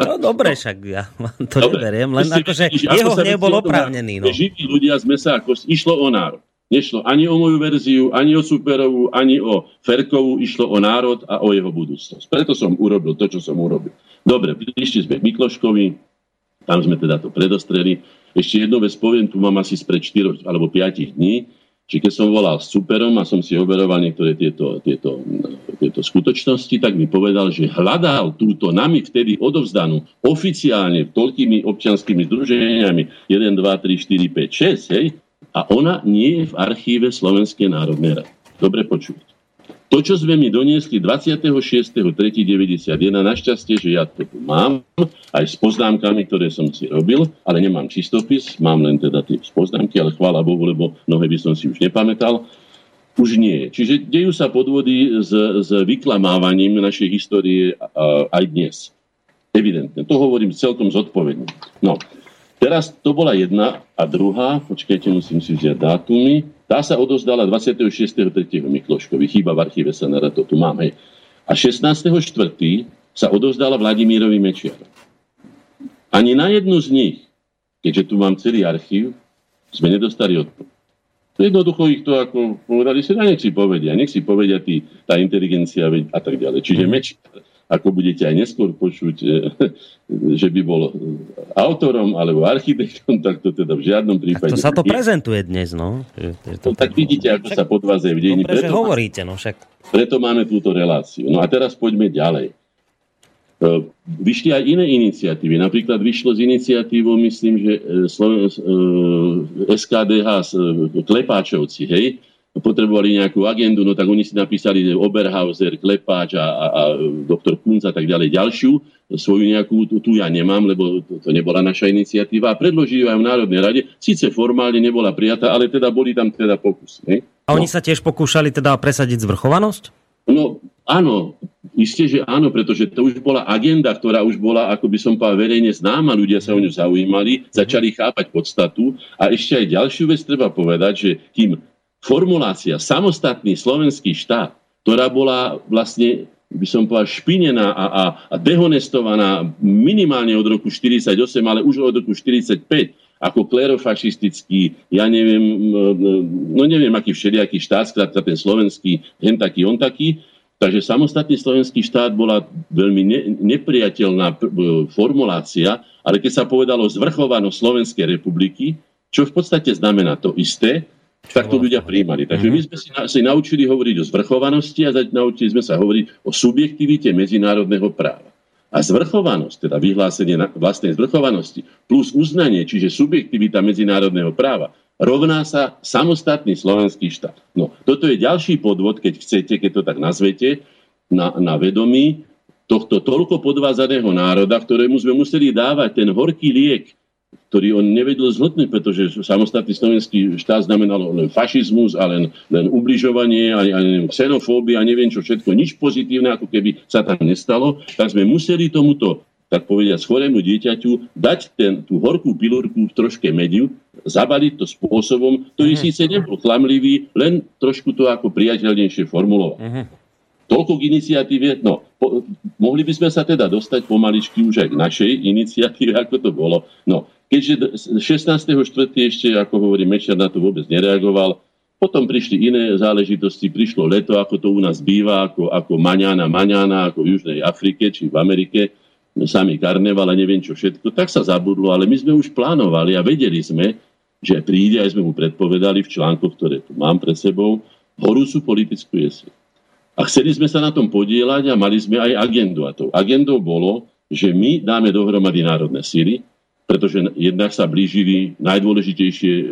No dobre, však ja to dobre. neberiem, len akože jeho hnev bol oprávnený. No. Živí ľudia sme sa, ako išlo o národ. Nešlo ani o moju verziu, ani o Superovú, ani o Ferkovú, išlo o národ a o jeho budúcnosť. Preto som urobil to, čo som urobil. Dobre, prišli sme k Mikloškovi, tam sme teda to predostreli. Ešte jednu vec poviem, tu mám asi spred 4 alebo 5 dní, či keď som volal s Superom a som si overoval niektoré tieto, tieto, tieto skutočnosti, tak mi povedal, že hľadal túto nami vtedy odovzdanú oficiálne toľkými občianskými združeniami 1, 2, 3, 4, 5, 6, hej, a ona nie je v archíve Slovenskej národnej rady. Dobre počujete. To, čo sme mi doniesli 26.3.91, našťastie, že ja to tu mám, aj s poznámkami, ktoré som si robil, ale nemám čistopis, mám len teda tie poznámky, ale chvála Bohu, lebo mnohé by som si už nepamätal, už nie. Čiže dejú sa podvody s, s vyklamávaním našej histórie aj dnes. Evidentne. To hovorím celkom zodpovedne. No, teraz to bola jedna a druhá, počkajte, musím si vziať dátumy, tá sa odozdala 26.3. Mikloškovi. Chýba v archíve sa na to tu mám. Hej. A 16.4. sa odozdala Vladimírovi Mečiar. Ani na jednu z nich, keďže tu mám celý archív, sme nedostali odpoveď. Jednoducho ich to ako povedali si, nech si povedia, nech si povedia tí, tá inteligencia a tak ďalej. Čiže mhm. Mečiar ako budete aj neskôr počuť, e, že by bol autorom alebo architektom, tak to teda v žiadnom prípade... Tak to sa to prezentuje dnes, no. Je to no tak vidíte, ako však, sa podvádzajú dejiny. Preto hovoríte, no však. Preto máme túto reláciu. No a teraz poďme ďalej. E, vyšli aj iné iniciatívy. Napríklad vyšlo z iniciatívou, myslím, že SKDH e, Klepáčovci, hej, potrebovali nejakú agendu, no tak oni si napísali Oberhauser, Klepáč a, a, a doktor Kunz a tak ďalej ďalšiu, svoju nejakú, tu, tu ja nemám, lebo to, to nebola naša iniciatíva a predložili aj v Národnej rade. Síce formálne nebola prijatá, ale teda boli tam teda pokusy. Ne? A oni sa tiež pokúšali teda presadiť zvrchovanosť? No áno, isté, že áno, pretože to už bola agenda, ktorá už bola, ako by som povedal, verejne známa, ľudia sa o ňu zaujímali, začali chápať podstatu a ešte aj ďalšiu vec treba povedať, že kým formulácia samostatný slovenský štát, ktorá bola vlastne by som povedal, špinená a, a, a dehonestovaná minimálne od roku 48, ale už od roku 45, ako klerofašistický, ja neviem, no neviem, aký všelijaký štát, skrátka ten slovenský, hen taký, on taký. Takže samostatný slovenský štát bola veľmi ne, nepriateľná formulácia, ale keď sa povedalo zvrchovanosť Slovenskej republiky, čo v podstate znamená to isté, tak to ľudia príjmali. Takže my sme si, na, si naučili hovoriť o zvrchovanosti a naučili sme sa hovoriť o subjektivite medzinárodného práva. A zvrchovanosť, teda vyhlásenie vlastnej zvrchovanosti, plus uznanie, čiže subjektivita medzinárodného práva, rovná sa samostatný slovenský štát. No, toto je ďalší podvod, keď chcete, keď to tak nazvete, na, na vedomí tohto toľko podvázaného národa, ktorému sme museli dávať ten horký liek ktorý on nevedel zhltnúť, pretože samostatný slovenský štát znamenalo len fašizmus a len, len ubližovanie a, a neviem, xenofóbia a neviem čo všetko, nič pozitívne, ako keby sa tam nestalo, tak sme museli tomuto tak povediať, chorému dieťaťu, dať ten, tú horkú pilurku v troške mediu, zabaliť to spôsobom, ktorý uh-huh. síce nebol klamlivý, len trošku to ako priateľnejšie formulovať. Uh-huh. Toľko k iniciatíve. No, po, mohli by sme sa teda dostať pomaličky už aj k našej iniciatíve, ako to bolo. No, Keďže 16.4. ešte, ako hovorí Mečiar, na to vôbec nereagoval, potom prišli iné záležitosti, prišlo leto, ako to u nás býva, ako, ako maňána, maňána, ako v Južnej Afrike či v Amerike, samý karneval a neviem čo všetko, tak sa zabudlo, ale my sme už plánovali a vedeli sme, že príde, aj sme mu predpovedali v článkoch, ktoré tu mám pred sebou, horúcu politickú jeseň. A chceli sme sa na tom podielať a mali sme aj agendu. A tou agendou bolo, že my dáme dohromady národné síly, pretože jednak sa blížili najdôležitejšie uh,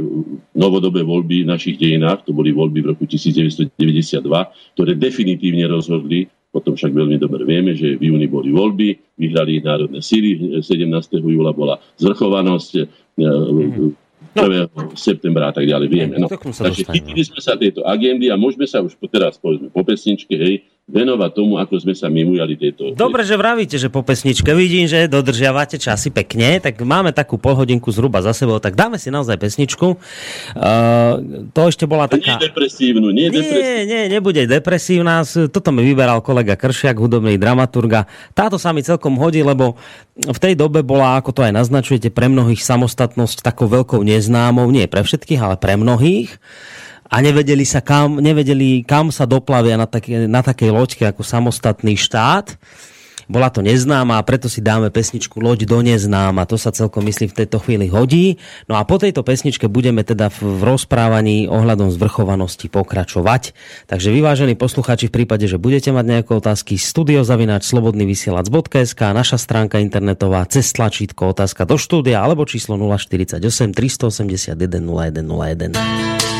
novodobé voľby v našich dejinách, to boli voľby v roku 1992, ktoré definitívne rozhodli, potom však veľmi dobre vieme, že v júni boli voľby, vyhrali ich národné síly, 17. júla bola zvrchovanosť, mm 1. No. septembra a tak ďalej, vieme. No. Takže chytili sme sa tejto agendy a môžeme sa už teraz, povedzme, po pesničke, hej, venovať tomu, ako sme sa my ujali tejto... Dobre, že vravíte, že po pesničke vidím, že dodržiavate časy pekne, tak máme takú polhodinku zhruba za sebou, tak dáme si naozaj pesničku. Uh, to ešte bola taká... Nie depresívnu, nie, nie Nie, nebude depresívna. Toto mi vyberal kolega Kršiak, hudobný dramaturga. Táto sa mi celkom hodí, lebo v tej dobe bola, ako to aj naznačujete, pre mnohých samostatnosť takou veľkou neznámou, nie pre všetkých, ale pre mnohých a nevedeli sa kam, nevedeli kam sa doplavia na, také, na takej loďke ako samostatný štát. Bola to neznáma a preto si dáme pesničku Loď do neznáma. To sa celkom myslím v tejto chvíli hodí. No a po tejto pesničke budeme teda v, rozprávaní ohľadom zvrchovanosti pokračovať. Takže vyvážení poslucháči, v prípade, že budete mať nejaké otázky, studiozavináč slobodnyvysielac.sk, naša stránka internetová, cez tlačítko otázka do štúdia alebo číslo 048 381 0101.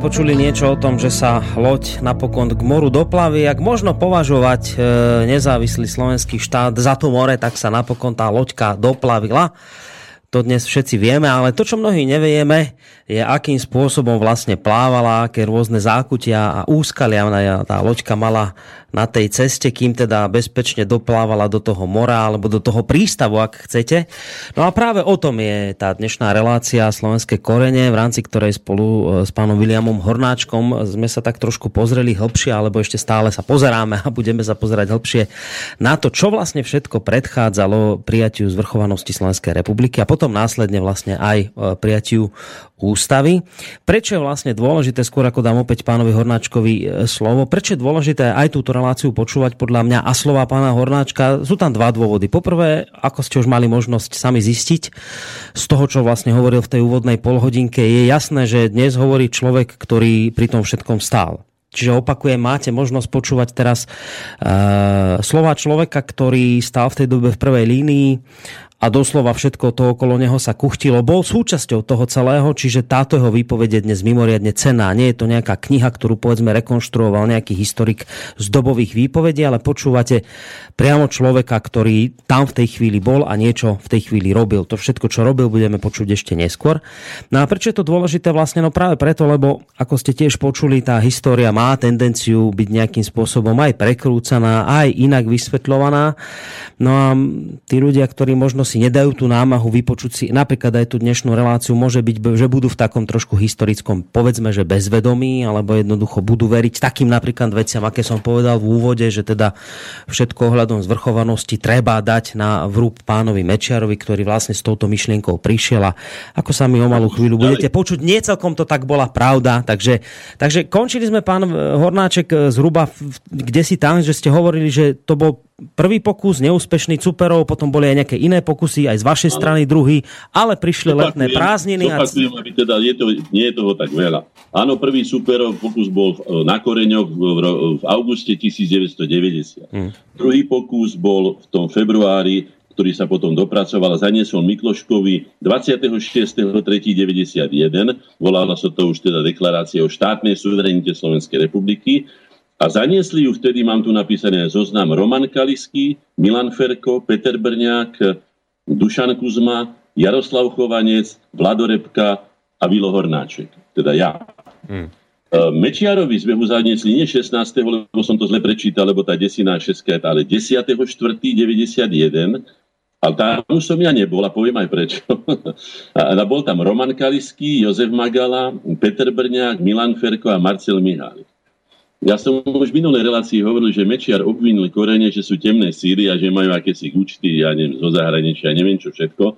Vypočuli niečo o tom, že sa loď napokon k moru doplaví. Ak možno považovať e, nezávislý slovenský štát za to more, tak sa napokon tá loďka doplavila. To dnes všetci vieme, ale to, čo mnohí nevieme, je, akým spôsobom vlastne plávala, aké rôzne zákutia a úskalia tá loďka mala na tej ceste, kým teda bezpečne doplávala do toho mora alebo do toho prístavu, ak chcete. No a práve o tom je tá dnešná relácia Slovenské korene, v rámci ktorej spolu e, s pánom Williamom Hornáčkom sme sa tak trošku pozreli hĺbšie, alebo ešte stále sa pozeráme a budeme sa pozerať hĺbšie na to, čo vlastne všetko predchádzalo prijatiu zvrchovanosti Slovenskej republiky a potom následne vlastne aj e, prijatiu ústavy. Prečo je vlastne dôležité, skôr ako dám opäť pánovi Hornáčkovi e, slovo, prečo je dôležité aj túto reláciu počúvať podľa mňa a slova pána Hornáčka? Sú tam dva dôvody. Poprvé, ako ste už mali možnosť sami zistiť z toho, čo vlastne hovoril v tej úvodnej polhodinke, je jasné, že dnes hovorí človek, ktorý pri tom všetkom stál. Čiže opakujem, máte možnosť počúvať teraz uh, slova človeka, ktorý stál v tej dobe v prvej línii a doslova všetko to okolo neho sa kuchtilo. Bol súčasťou toho celého, čiže táto jeho výpovede dnes mimoriadne cená. Nie je to nejaká kniha, ktorú povedzme rekonštruoval nejaký historik z dobových výpovedí, ale počúvate priamo človeka, ktorý tam v tej chvíli bol a niečo v tej chvíli robil. To všetko, čo robil, budeme počuť ešte neskôr. No a prečo je to dôležité? Vlastne no práve preto, lebo ako ste tiež počuli, tá história má tendenciu byť nejakým spôsobom aj prekrúcaná, aj inak vysvetľovaná. No a tí ľudia, ktorí možno si nedajú tú námahu vypočuť si. Napríklad aj tú dnešnú reláciu, môže byť, že budú v takom trošku historickom, povedzme, že bezvedomí, alebo jednoducho budú veriť takým napríklad veciam, aké som povedal v úvode, že teda všetko ohľadom zvrchovanosti treba dať na vrúb pánovi Mečiarovi, ktorý vlastne s touto myšlienkou prišiel a ako sa mi o malú chvíľu budete počuť, nie celkom to tak bola pravda, takže, takže končili sme pán Hornáček zhruba kde si tam, že ste hovorili, že to bol prvý pokus neúspešný Cuperov, potom boli aj nejaké iné pokusy, aj z vašej ano. strany druhý, ale prišli zopakujem, letné prázdniny. Zopakujem, aby teda je to, nie je toho tak veľa. Áno, prvý Superov pokus bol na Koreňoch v, v, v auguste 1990. Hmm. Druhý pokus bol v tom februári ktorý sa potom dopracoval a zaniesol Mikloškovi 26.3.91. Volala sa to už teda deklarácia o štátnej suverenite Slovenskej republiky a zaniesli ju vtedy, mám tu napísané zoznam Roman Kalisky, Milan Ferko, Peter Brňák, Dušan Kuzma, Jaroslav Chovanec, Vlado Repka a Vilo Hornáček. Teda ja. Hmm. Mečiarovi sme ho zaniesli nie 16. lebo som to zle prečítal, lebo tá desina šestka je ale 10.4.91. Ale tam už som ja nebol a poviem aj prečo. a bol tam Roman Kalisky, Jozef Magala, Peter Brňák, Milan Ferko a Marcel Mihálik. Ja som už v minulej relácii hovoril, že Mečiar obvinil korene, že sú temné síly a že majú akési účty, ja neviem, zo zahraničia, neviem čo všetko.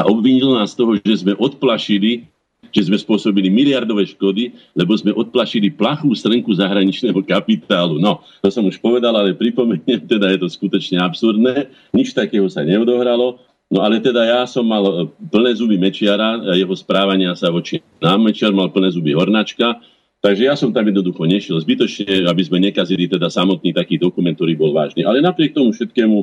A obvinil nás z toho, že sme odplašili, že sme spôsobili miliardové škody, lebo sme odplašili plachú strnku zahraničného kapitálu. No, to som už povedal, ale pripomeniem, teda je to skutočne absurdné. Nič takého sa neodohralo. No ale teda ja som mal plné zuby Mečiara a jeho správania sa voči nám. Mečiar mal plné zuby Hornačka Takže ja som tam jednoducho nešiel zbytočne, aby sme nekazili teda samotný taký dokument, ktorý bol vážny. Ale napriek tomu všetkému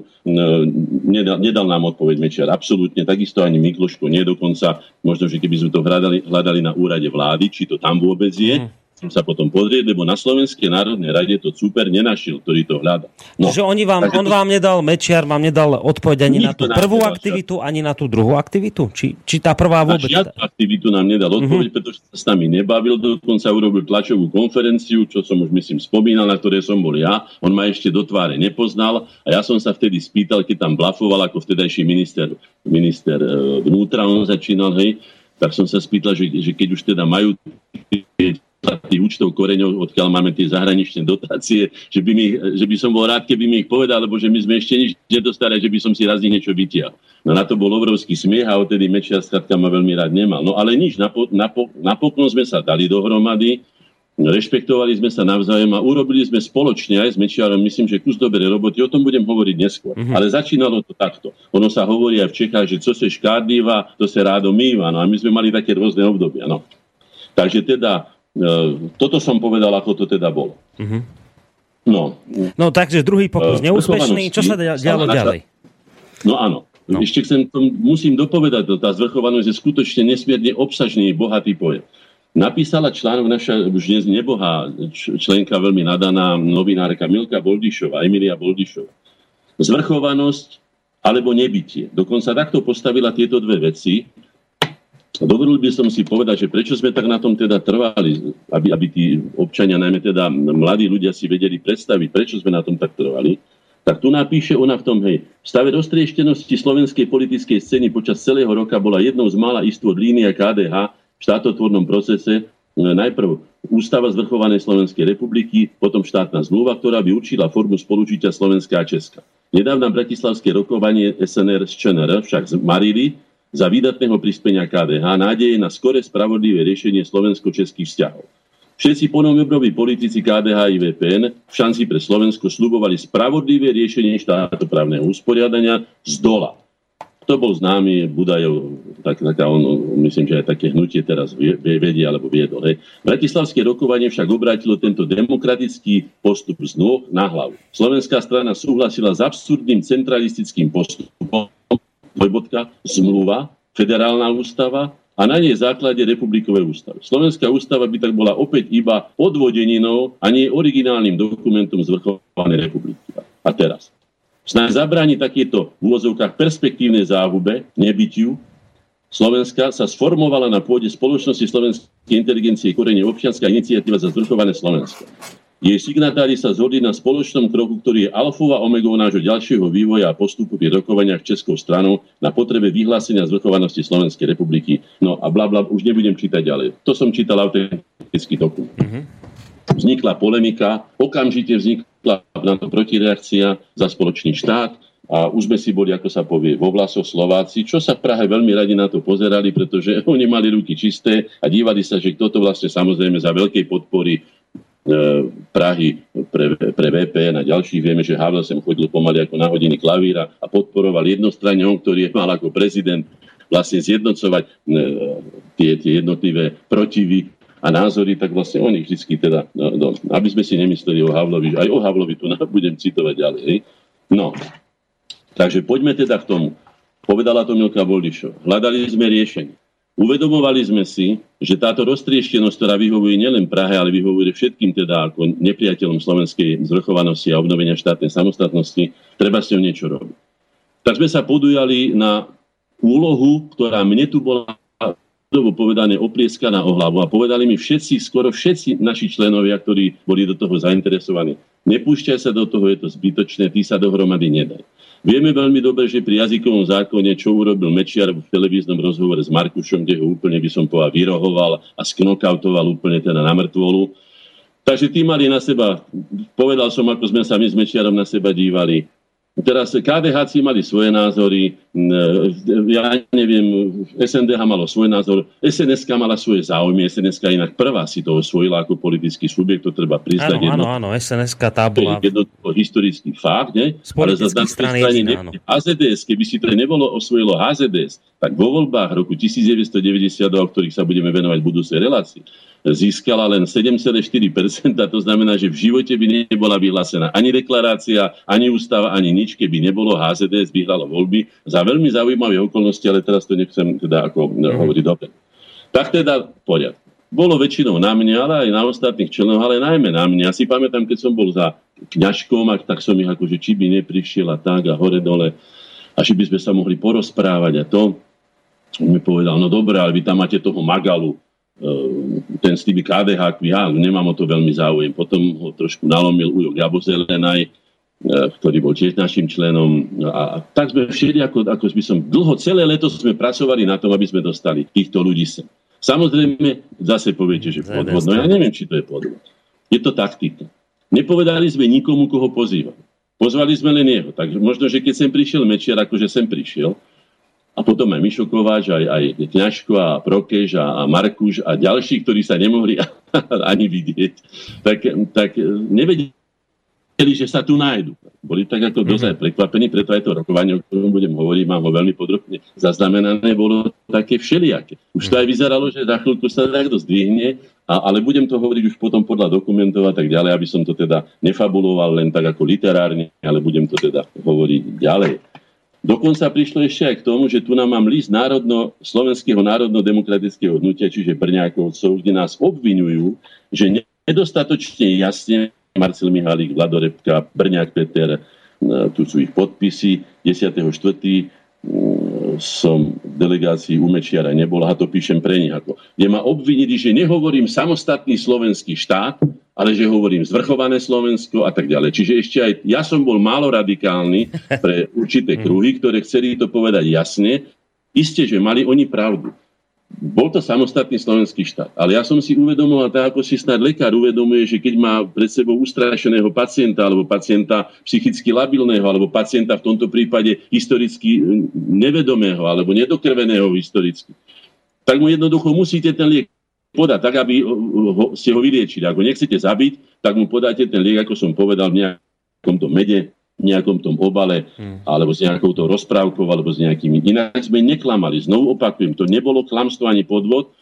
nedal, nedal nám odpoveď Mečiar. Absolútne, takisto ani Mikloško, nie dokonca. Možno, že keby sme to hľadali, hľadali na úrade vlády, či to tam vôbec je. Mm som sa potom pozrieť, lebo na Slovenskej národnej rade to super nenašiel, ktorý to hľada. No, Čiže oni vám, on to... vám nedal, Mečiar vám nedal odpoveď ani na tú prvú nedal, aktivitu, ani na tú druhú aktivitu? Či, či tá prvá vôbec? Na aktivitu nám nedal mhm. odpoveď, uh-huh. pretože sa s nami nebavil, dokonca urobil tlačovú konferenciu, čo som už myslím spomínal, na ktorej som bol ja. On ma ešte do tváre nepoznal a ja som sa vtedy spýtal, keď tam blafoval ako vtedajší minister, minister e, vnútra, on začínal, hej, tak som sa spýtal, že, že keď už teda majú tých účtov koreňov, odkiaľ máme tie zahraničné dotácie, že by, mi, že by som bol rád, keby mi ich povedal, lebo že my sme ešte nič nedostali, že by som si raz niečo vytial. No na to bol obrovský smiech a odtedy Mečiar skratka ma veľmi rád nemal. No ale nič, napo, napo, napokon sme sa dali dohromady, rešpektovali sme sa navzájom a urobili sme spoločne aj s Mečiarom, myslím, že kus dobrej roboty, o tom budem hovoriť neskôr. Mm-hmm. Ale začínalo to takto. Ono sa hovorí aj v Čechách, že co sa škádlíva, to sa rádo mýva. No a my sme mali také rôzne obdobia. No. Takže teda toto som povedal, ako to teda bolo. Uh-huh. No. no takže druhý pokus uh, neúspešný. Čo sa dialo ďalej? No áno. No. Ešte chcem, musím dopovedať, tá zvrchovanosť je skutočne nesmierne obsažný, bohatý pojem. napísala článok naša už dnes nebohá členka veľmi nadaná novinárka Milka Boldišová, Emilia Boldišová. Zvrchovanosť alebo nebytie. Dokonca takto postavila tieto dve veci. Dovolil by som si povedať, že prečo sme tak na tom teda trvali, aby, aby tí občania, najmä teda mladí ľudia si vedeli predstaviť, prečo sme na tom tak trvali tak tu napíše ona v tom, hej, v stave roztrieštenosti slovenskej politickej scény počas celého roka bola jednou z mála istôt línia KDH v štátotvornom procese e, najprv Ústava zvrchovanej Slovenskej republiky, potom štátna zmluva, ktorá by určila formu spolužitia Slovenská a Česka. Nedávna bratislavské rokovanie SNR z ČNR však zmarili za výdatného prispenia KDH nádeje na skore spravodlivé riešenie slovensko-českých vzťahov. Všetci ponovebroví politici KDH i VPN v šanci pre Slovensko slubovali spravodlivé riešenie štátoprávneho usporiadania z dola. To bol známy Budajov, tak, taká on, myslím, že aj také hnutie teraz vedie alebo viedol. Hej. Bratislavské rokovanie však obrátilo tento demokratický postup z nôh na hlavu. Slovenská strana súhlasila s absurdným centralistickým postupom, dvojbodka, zmluva, federálna ústava, a na nej základe republikovej ústavy. Slovenská ústava by tak bola opäť iba odvodeninou a nie originálnym dokumentom zvrchovanej republiky. A teraz. Snáď zabráni takéto v úvozovkách perspektívnej záhube, nebytiu, Slovenska sa sformovala na pôde spoločnosti slovenskej inteligencie korene občianská iniciatíva za zvrchované Slovensko. Jej signatári sa zhodli na spoločnom kroku, ktorý je alfova omegou nášho ďalšieho vývoja a postupu pri rokovaniach Českou stranou na potrebe vyhlásenia zvrchovanosti Slovenskej republiky. No a bla, bla už nebudem čítať ďalej. To som čítal autentický dokument. Mm-hmm. Vznikla polemika, okamžite vznikla na to protireakcia za spoločný štát, a už sme si boli, ako sa povie, vo vlasoch Slováci, čo sa v Prahe veľmi radi na to pozerali, pretože oni mali ruky čisté a dívali sa, že toto vlastne samozrejme za veľkej podpory Prahy pre, pre VPN a ďalších. Vieme, že Havel sem chodil pomaly ako na hodiny klavíra a podporoval jednostranne on, ktorý je mal ako prezident vlastne zjednocovať e, tie, tie jednotlivé protivy a názory, tak vlastne on ich vždy teda, no, no, aby sme si nemysleli o Havlovi, aj o Havlovi tu budem citovať ďalej. No, takže poďme teda k tomu. Povedala to Milka Boldišov. Hľadali sme riešenie. Uvedomovali sme si, že táto roztrieštenosť, ktorá vyhovuje nielen Prahe, ale vyhovuje všetkým teda ako nepriateľom slovenskej zvrchovanosti a obnovenia štátnej samostatnosti, treba s ňou niečo robiť. Tak sme sa podujali na úlohu, ktorá mne tu bola povedané oplieskaná o hlavu a povedali mi všetci, skoro všetci naši členovia, ktorí boli do toho zainteresovaní. Nepúšťaj sa do toho, je to zbytočné, ty sa dohromady nedaj. Vieme veľmi dobre, že pri jazykovom zákone, čo urobil Mečiar v televíznom rozhovore s Markušom, kde ho úplne by som povedal vyrohoval a sknokautoval úplne teda na mŕtvolu. Takže tí mali na seba, povedal som, ako sme sa my s Mečiarom na seba dívali, Teraz KDH mali svoje názory, ja neviem, SNDH malo svoj názor, SNSK mala svoje záujmy, SNSK inak prvá si to osvojila ako politický subjekt, to treba priznať. Áno, áno, áno, SNSK tá bola... Jedno historický fakt, ne? Ale za strany strane ne, HZDS, keby si to nebolo osvojilo HZDS, tak vo voľbách roku 1990, o ktorých sa budeme venovať v budúcej relácii, získala len 7,4%, to znamená, že v živote by nebola vyhlásená ani deklarácia, ani ústava, ani nič, keby nebolo HZDS vyhralo voľby za veľmi zaujímavé okolnosti, ale teraz to nechcem teda ako mm. hovoriť dobre. Tak teda poriadku. Bolo väčšinou na mňa, ale aj na ostatných členov, ale najmä na mňa. Ja si pamätám, keď som bol za kňažkom, tak som ich akože či by neprišiel a tak a hore dole a či by sme sa mohli porozprávať a to. On mi povedal, no dobré, ale vy tam máte toho Magalu, Ehm, ten Stevie KDH, ja nemám o to veľmi záujem. Potom ho trošku nalomil Ujo Gabozelenaj, eh, ktorý bol tiež našim členom. A tak sme všetci, ako, ako by som dlho, celé leto sme pracovali na tom, aby sme dostali týchto ľudí sem. Samozrejme, zase poviete, že podvod. No ja neviem, či to je podvod. Je to taktika. Nepovedali sme nikomu, koho pozývame. Pozvali sme len jeho. Tak možno, že keď sem prišiel Mečiar, akože sem prišiel, a potom aj Mišo Kováč, aj, aj Kňažko a Prokež a, a Markuš a ďalší, ktorí sa nemohli ani vidieť, tak, tak nevedeli, že sa tu nájdu. Boli tak ako mm-hmm. dozaj prekvapení, preto aj to rokovanie, o ktorom budem hovoriť, mám ho veľmi podrobne zaznamenané, bolo také všelijaké. Už to aj vyzeralo, že za chvíľku sa takto zdvihne, a, ale budem to hovoriť už potom podľa dokumentov a tak ďalej, aby som to teda nefabuloval len tak ako literárne, ale budem to teda hovoriť ďalej. Dokonca prišlo ešte aj k tomu, že tu nám mám list národno, Slovenského národno-demokratického hnutia, čiže Brňákovcov, kde nás obvinujú, že nedostatočne jasne Marcel Mihálik, Vladorepka, Brňák Peter, e, tu sú ich podpisy, 10.4. som v delegácii u Mečiara nebol a to píšem pre nich ako. Kde ma obvinili, že nehovorím samostatný slovenský štát, ale že hovorím zvrchované Slovensko a tak ďalej. Čiže ešte aj ja som bol málo radikálny pre určité kruhy, ktoré chceli to povedať jasne. Isté, že mali oni pravdu. Bol to samostatný slovenský štát. Ale ja som si uvedomoval, tak ako si snad lekár uvedomuje, že keď má pred sebou ustrašeného pacienta, alebo pacienta psychicky labilného, alebo pacienta v tomto prípade historicky nevedomého, alebo nedokrveného historicky, tak mu jednoducho musíte ten liek podať tak, aby ho, ste ho vyliečili. Ako nechcete zabiť, tak mu podáte ten liek, ako som povedal, v nejakom tom mede, nejakom tom obale, hmm. alebo s nejakou to rozprávkou, alebo s nejakými. Inak sme neklamali. Znovu opakujem, to nebolo klamstvo ani podvod.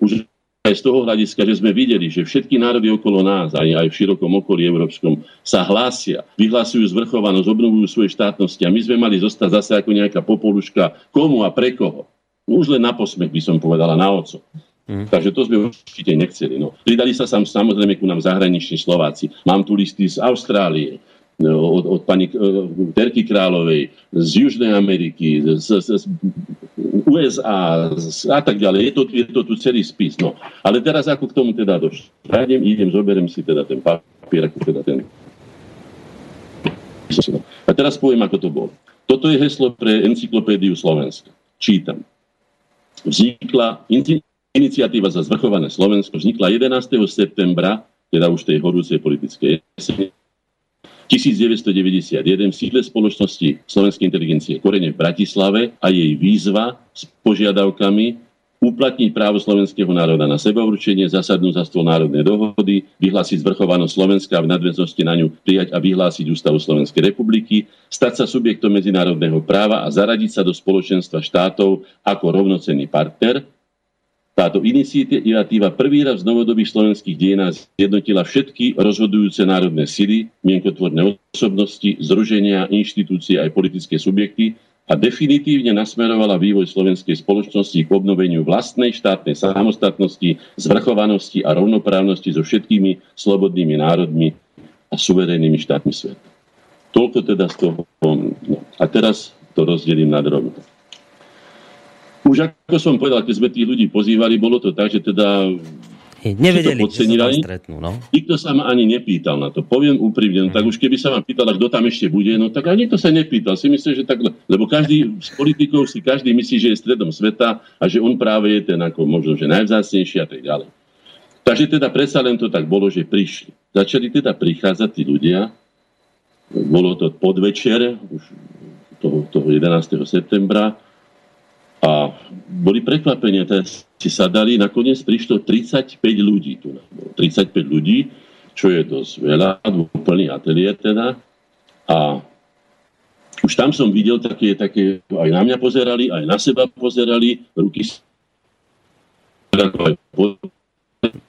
Už aj z toho hľadiska, že sme videli, že všetky národy okolo nás, aj, aj v širokom okolí európskom, sa hlásia, vyhlasujú zvrchovanosť, obnovujú svoje štátnosti a my sme mali zostať zase ako nejaká popoluška komu a pre koho. Už len na posmech by som povedala na oco. Mm. Takže to sme určite nechceli. No. Pridali sa sam, samozrejme ku nám zahraniční Slováci. Mám tu listy z Austrálie, od, od pani uh, Terky Královej, z Južnej Ameriky, z, z, z USA z, a tak ďalej. Je to, je to tu celý spis. No. Ale teraz ako k tomu teda došlo? Zájdem, idem, zoberiem si teda ten papier, ako teda ten... A teraz poviem, ako to bolo. Toto je heslo pre encyklopédiu Slovenska. Čítam. Vznikla Iniciatíva za zvrchované Slovensko vznikla 11. septembra, teda už tej horúcej politickej jesene, 1991 v sídle spoločnosti Slovenskej inteligencie Korene v Bratislave a jej výzva s požiadavkami uplatniť právo slovenského národa na sebaurčenie, zasadnúť za stôl národnej dohody, vyhlásiť zvrchovanosť Slovenska a v nadväznosti na ňu prijať a vyhlásiť Ústavu Slovenskej republiky, stať sa subjektom medzinárodného práva a zaradiť sa do spoločenstva štátov ako rovnocenný partner, táto iniciatíva prvý raz v novodobých slovenských dejinách zjednotila všetky rozhodujúce národné sily, mienkotvorné osobnosti, združenia, inštitúcie aj politické subjekty a definitívne nasmerovala vývoj slovenskej spoločnosti k obnoveniu vlastnej štátnej samostatnosti, zvrchovanosti a rovnoprávnosti so všetkými slobodnými národmi a suverénnymi štátmi sveta. Toľko teda z toho. No. A teraz to rozdelím na drobno. Už ako som povedal, keď sme tých ľudí pozývali, bolo to tak, že teda Nevedeli, že sa stretnú, no. Nikto sa ma ani nepýtal na to. Poviem úprimne, no, tak už keby sa ma pýtala, kto tam ešte bude, no tak ani to sa nepýtal. Si myslím, že tak, lebo každý z politikov si každý myslí, že je stredom sveta a že on práve je ten ako možno, že najvzácnejší a tak ďalej. Takže teda predsa len to tak bolo, že prišli. Začali teda prichádzať tí ľudia. Bolo to podvečer, už toho, toho 11. septembra a boli prekvapenia, teda si sadali, nakoniec prišlo 35 ľudí tu. 35 ľudí, čo je dosť veľa, úplný ateliér teda. A už tam som videl také, také, aj na mňa pozerali, aj na seba pozerali, ruky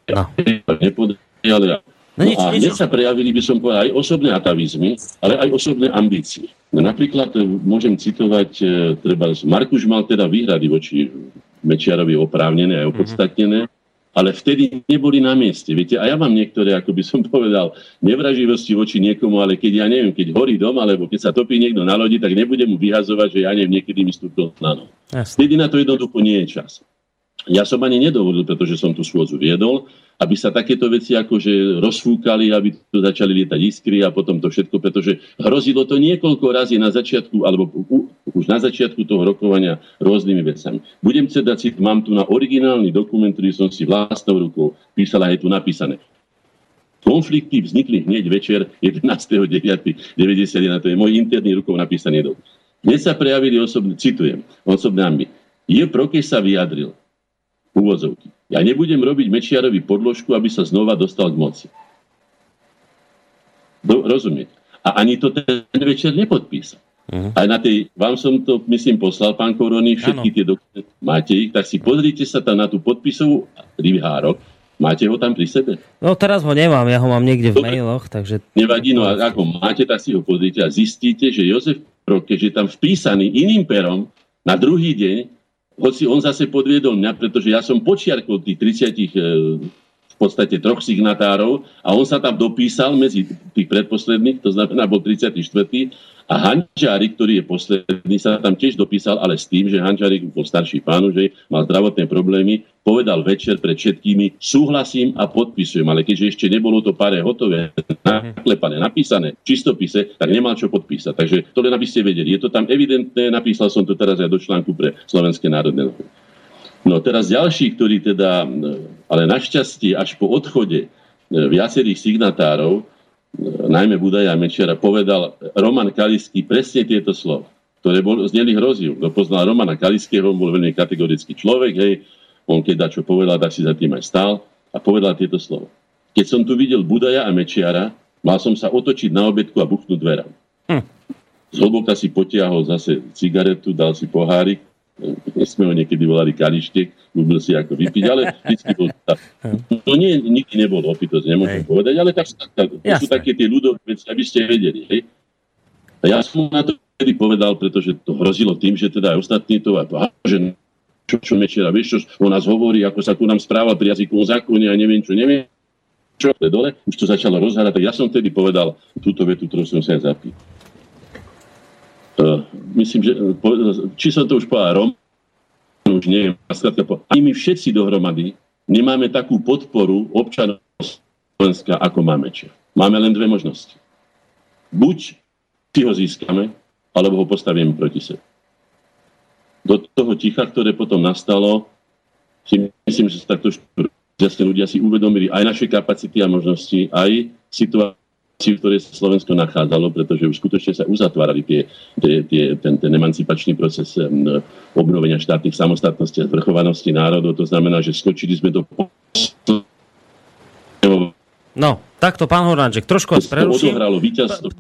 no. nepodali, No, nič, no a nič. sa prejavili, by som povedal, aj osobné atavizmy, ale aj osobné ambície. No, napríklad e, môžem citovať, e, treba, Markuš mal teda výhrady voči Mečiarovi oprávnené a opodstatnené, mm-hmm. ale vtedy neboli na mieste. Viete, a ja mám niektoré, ako by som povedal, nevraživosti voči niekomu, ale keď ja neviem, keď horí dom, alebo keď sa topí niekto na lodi, tak nebudem mu vyhazovať, že ja neviem, niekedy mi stúpil na nohu. Vtedy na to jednoducho nie je čas. Ja som ani nedovolil, pretože som tú schôdzu viedol, aby sa takéto veci akože rozfúkali, aby tu začali lietať iskry a potom to všetko, pretože hrozilo to niekoľko razy na začiatku, alebo už na začiatku toho rokovania rôznymi vecami. Budem cedať, mám tu na originálny dokument, ktorý som si vlastnou rukou písal a je tu napísané. Konflikty vznikli hneď večer 11.9.91, to je môj interný rukou napísaný dok. Dnes sa prejavili osobne, citujem, osobné ambi. Je Prokeš sa vyjadril, úvodzovky. Ja nebudem robiť Mečiarovi podložku, aby sa znova dostal k moci. Do, rozumieť. A ani to ten večer nepodpísal. Uh-huh. Aj na tej, vám som to, myslím, poslal, pán Korony, všetky ano. tie dokumenty, máte ich, tak si pozrite sa tam na tú podpisovú rivhárok, máte ho tam pri sebe? No teraz ho nemám, ja ho mám niekde v Dobre. mailoch, takže... Nevadí, no ako máte, tak si ho pozrite a zistíte, že Jozef keďže je tam vpísaný iným perom, na druhý deň, hoci on zase podviedol mňa, pretože ja som počiarkol tých 30 v podstate troch signatárov a on sa tam dopísal medzi tých predposledných, to znamená bol 34. A Hančárik, ktorý je posledný, sa tam tiež dopísal, ale s tým, že Hančárik bol starší pánu, že mal zdravotné problémy, povedal večer pred všetkými, súhlasím a podpisujem, ale keďže ešte nebolo to pare hotové, naklepané, napísané čistopise, tak nemal čo podpísať. Takže to len aby ste vedeli. Je to tam evidentné, napísal som to teraz aj do článku pre Slovenské národné. No teraz ďalší, ktorý teda, ale našťastie až po odchode e, viacerých signatárov, e, najmä Budaja Mečera, povedal Roman Kalisky presne tieto slova, ktoré bol, zneli hroziu. Kto poznal Romana Kaliského, bol veľmi kategorický človek, hej, on keď čo povedal, tak si za tým aj stál a povedal tieto slova. Keď som tu videl Budaja a Mečiara, mal som sa otočiť na obedku a buchnúť dverám. Hm. Zhlboka si potiahol zase cigaretu, dal si pohárik sme ho niekedy volali kalištek, ľúbil si ako vypiť, ale vždy bol tak. To nie, nikdy nebol opitosť, nemôžem Hej. povedať, ale tak, tak, to sú také tie ľudové veci, aby ste vedeli. Hej? A ja som na to vtedy povedal, pretože to hrozilo tým, že teda aj ostatní to, a to že čo, čo Mečera, vieš, čo o nás hovorí, ako sa tu nám správa pri jazykovom zákone a neviem čo, neviem čo, dole, už to začalo rozhárať, tak ja som vtedy povedal túto vetu, ktorú som sa aj Uh, myslím, že uh, či som to už povedal Rom, už neviem, ani my všetci dohromady nemáme takú podporu občanov Slovenska, ako máme čo. Máme len dve možnosti. Buď si ho získame, alebo ho postavíme proti sebe. Do toho ticha, ktoré potom nastalo, si myslím, že sa takto jasne ľudia si uvedomili aj naše kapacity a možnosti, aj situáciu v ktorej sa Slovensko nachádzalo, pretože už skutočne sa uzatvárali tie, tie, tie, ten, ten emancipačný proces obnovenia štátnych samostatnosti a zvrchovanosti národov. To znamená, že skočili sme do... No, takto, pán Hornáček, trošku vás preruším.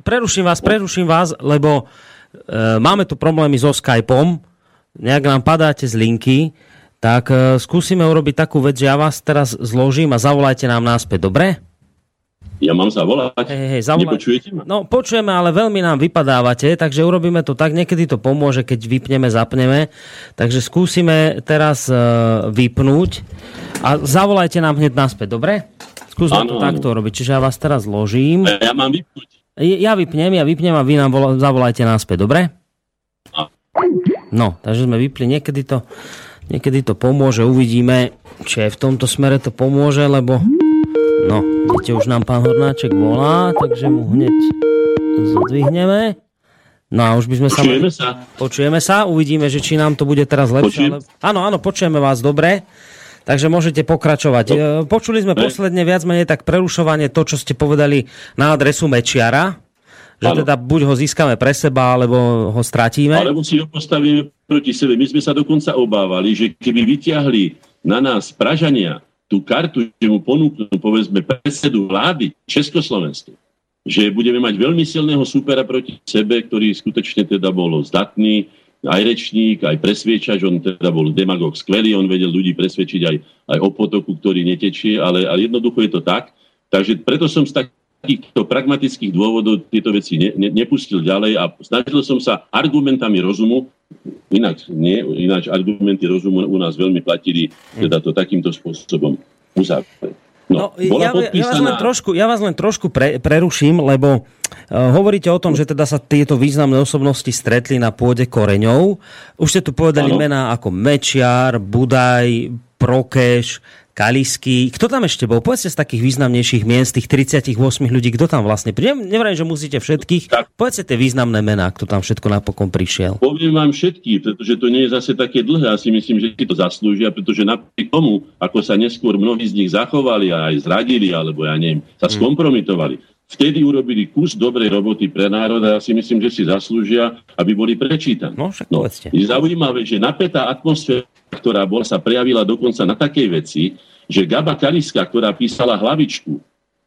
Preruším vás, preruším vás, lebo e, máme tu problémy so Skypeom. Nejak nám padáte z linky, tak e, skúsime urobiť takú vec, že ja vás teraz zložím a zavolajte nám náspäť, dobre? Ja mám zavolať? Hej, hej, zavolať. Nepočujete ma? No, počujeme, ale veľmi nám vypadávate, takže urobíme to tak, niekedy to pomôže, keď vypneme, zapneme. Takže skúsime teraz uh, vypnúť a zavolajte nám hneď naspäť, dobre? Skúsme to takto robiť, čiže ja vás teraz zložím. Ja mám vypnúť. Ja vypnem, ja vypnem a vy nám vola, zavolajte naspäť, dobre? A. No, takže sme vypli, niekedy to, niekedy to pomôže, uvidíme, či aj v tomto smere to pomôže, lebo No, vidíte, už nám pán Hornáček volá, takže mu hneď zodvihneme. No a už by sme sa... Počujeme sa. Počujeme sa, uvidíme, že či nám to bude teraz lepšie. Ale... Áno, áno, počujeme vás dobre. Takže môžete pokračovať. No. E, počuli sme ne. posledne viac menej tak prerušovanie to, čo ste povedali na adresu Mečiara, že ano. teda buď ho získame pre seba, alebo ho stratíme. Alebo si ho postavíme proti sebe. My sme sa dokonca obávali, že keby vyťahli na nás Pražania tú kartu, že mu ponúknú, povedzme, predsedu vlády Československej, že budeme mať veľmi silného supera proti sebe, ktorý skutočne teda bol zdatný, aj rečník, aj presviečač, on teda bol demagog skvelý, on vedel ľudí presvedčiť aj, aj o potoku, ktorý netečie, ale, ale jednoducho je to tak. Takže preto som z takýchto pragmatických dôvodov tieto veci ne, ne, nepustil ďalej a snažil som sa argumentami rozumu Ináč, nie, ináč argumenty rozumu u nás veľmi platili, teda to takýmto spôsobom uzavrieť. No, no ja, podpísaná... ja, vás len trošku, ja vás len trošku pre, preruším, lebo uh, hovoríte o tom, že teda sa tieto významné osobnosti stretli na pôde koreňov. Už ste tu povedali ano. mená ako Mečiar, Budaj, Prokeš, Kalisky. Kto tam ešte bol? Povedzte z takých významnejších mien, z tých 38 ľudí, kto tam vlastne príde? Nevrajím, že musíte všetkých. Tak. Povedzte tie významné mená, kto tam všetko napokon prišiel. Poviem vám všetky, pretože to nie je zase také dlhé. Ja si myslím, že si to zaslúžia, pretože napriek tomu, ako sa neskôr mnohí z nich zachovali a aj zradili, alebo ja neviem, sa hmm. skompromitovali, vtedy urobili kus dobrej roboty pre národ a ja si myslím, že si zaslúžia, aby boli prečítaní. No, však no, je zaujímavé, že napätá atmosféra ktorá bola, sa prejavila dokonca na takej veci, že Gaba Kaliska, ktorá písala hlavičku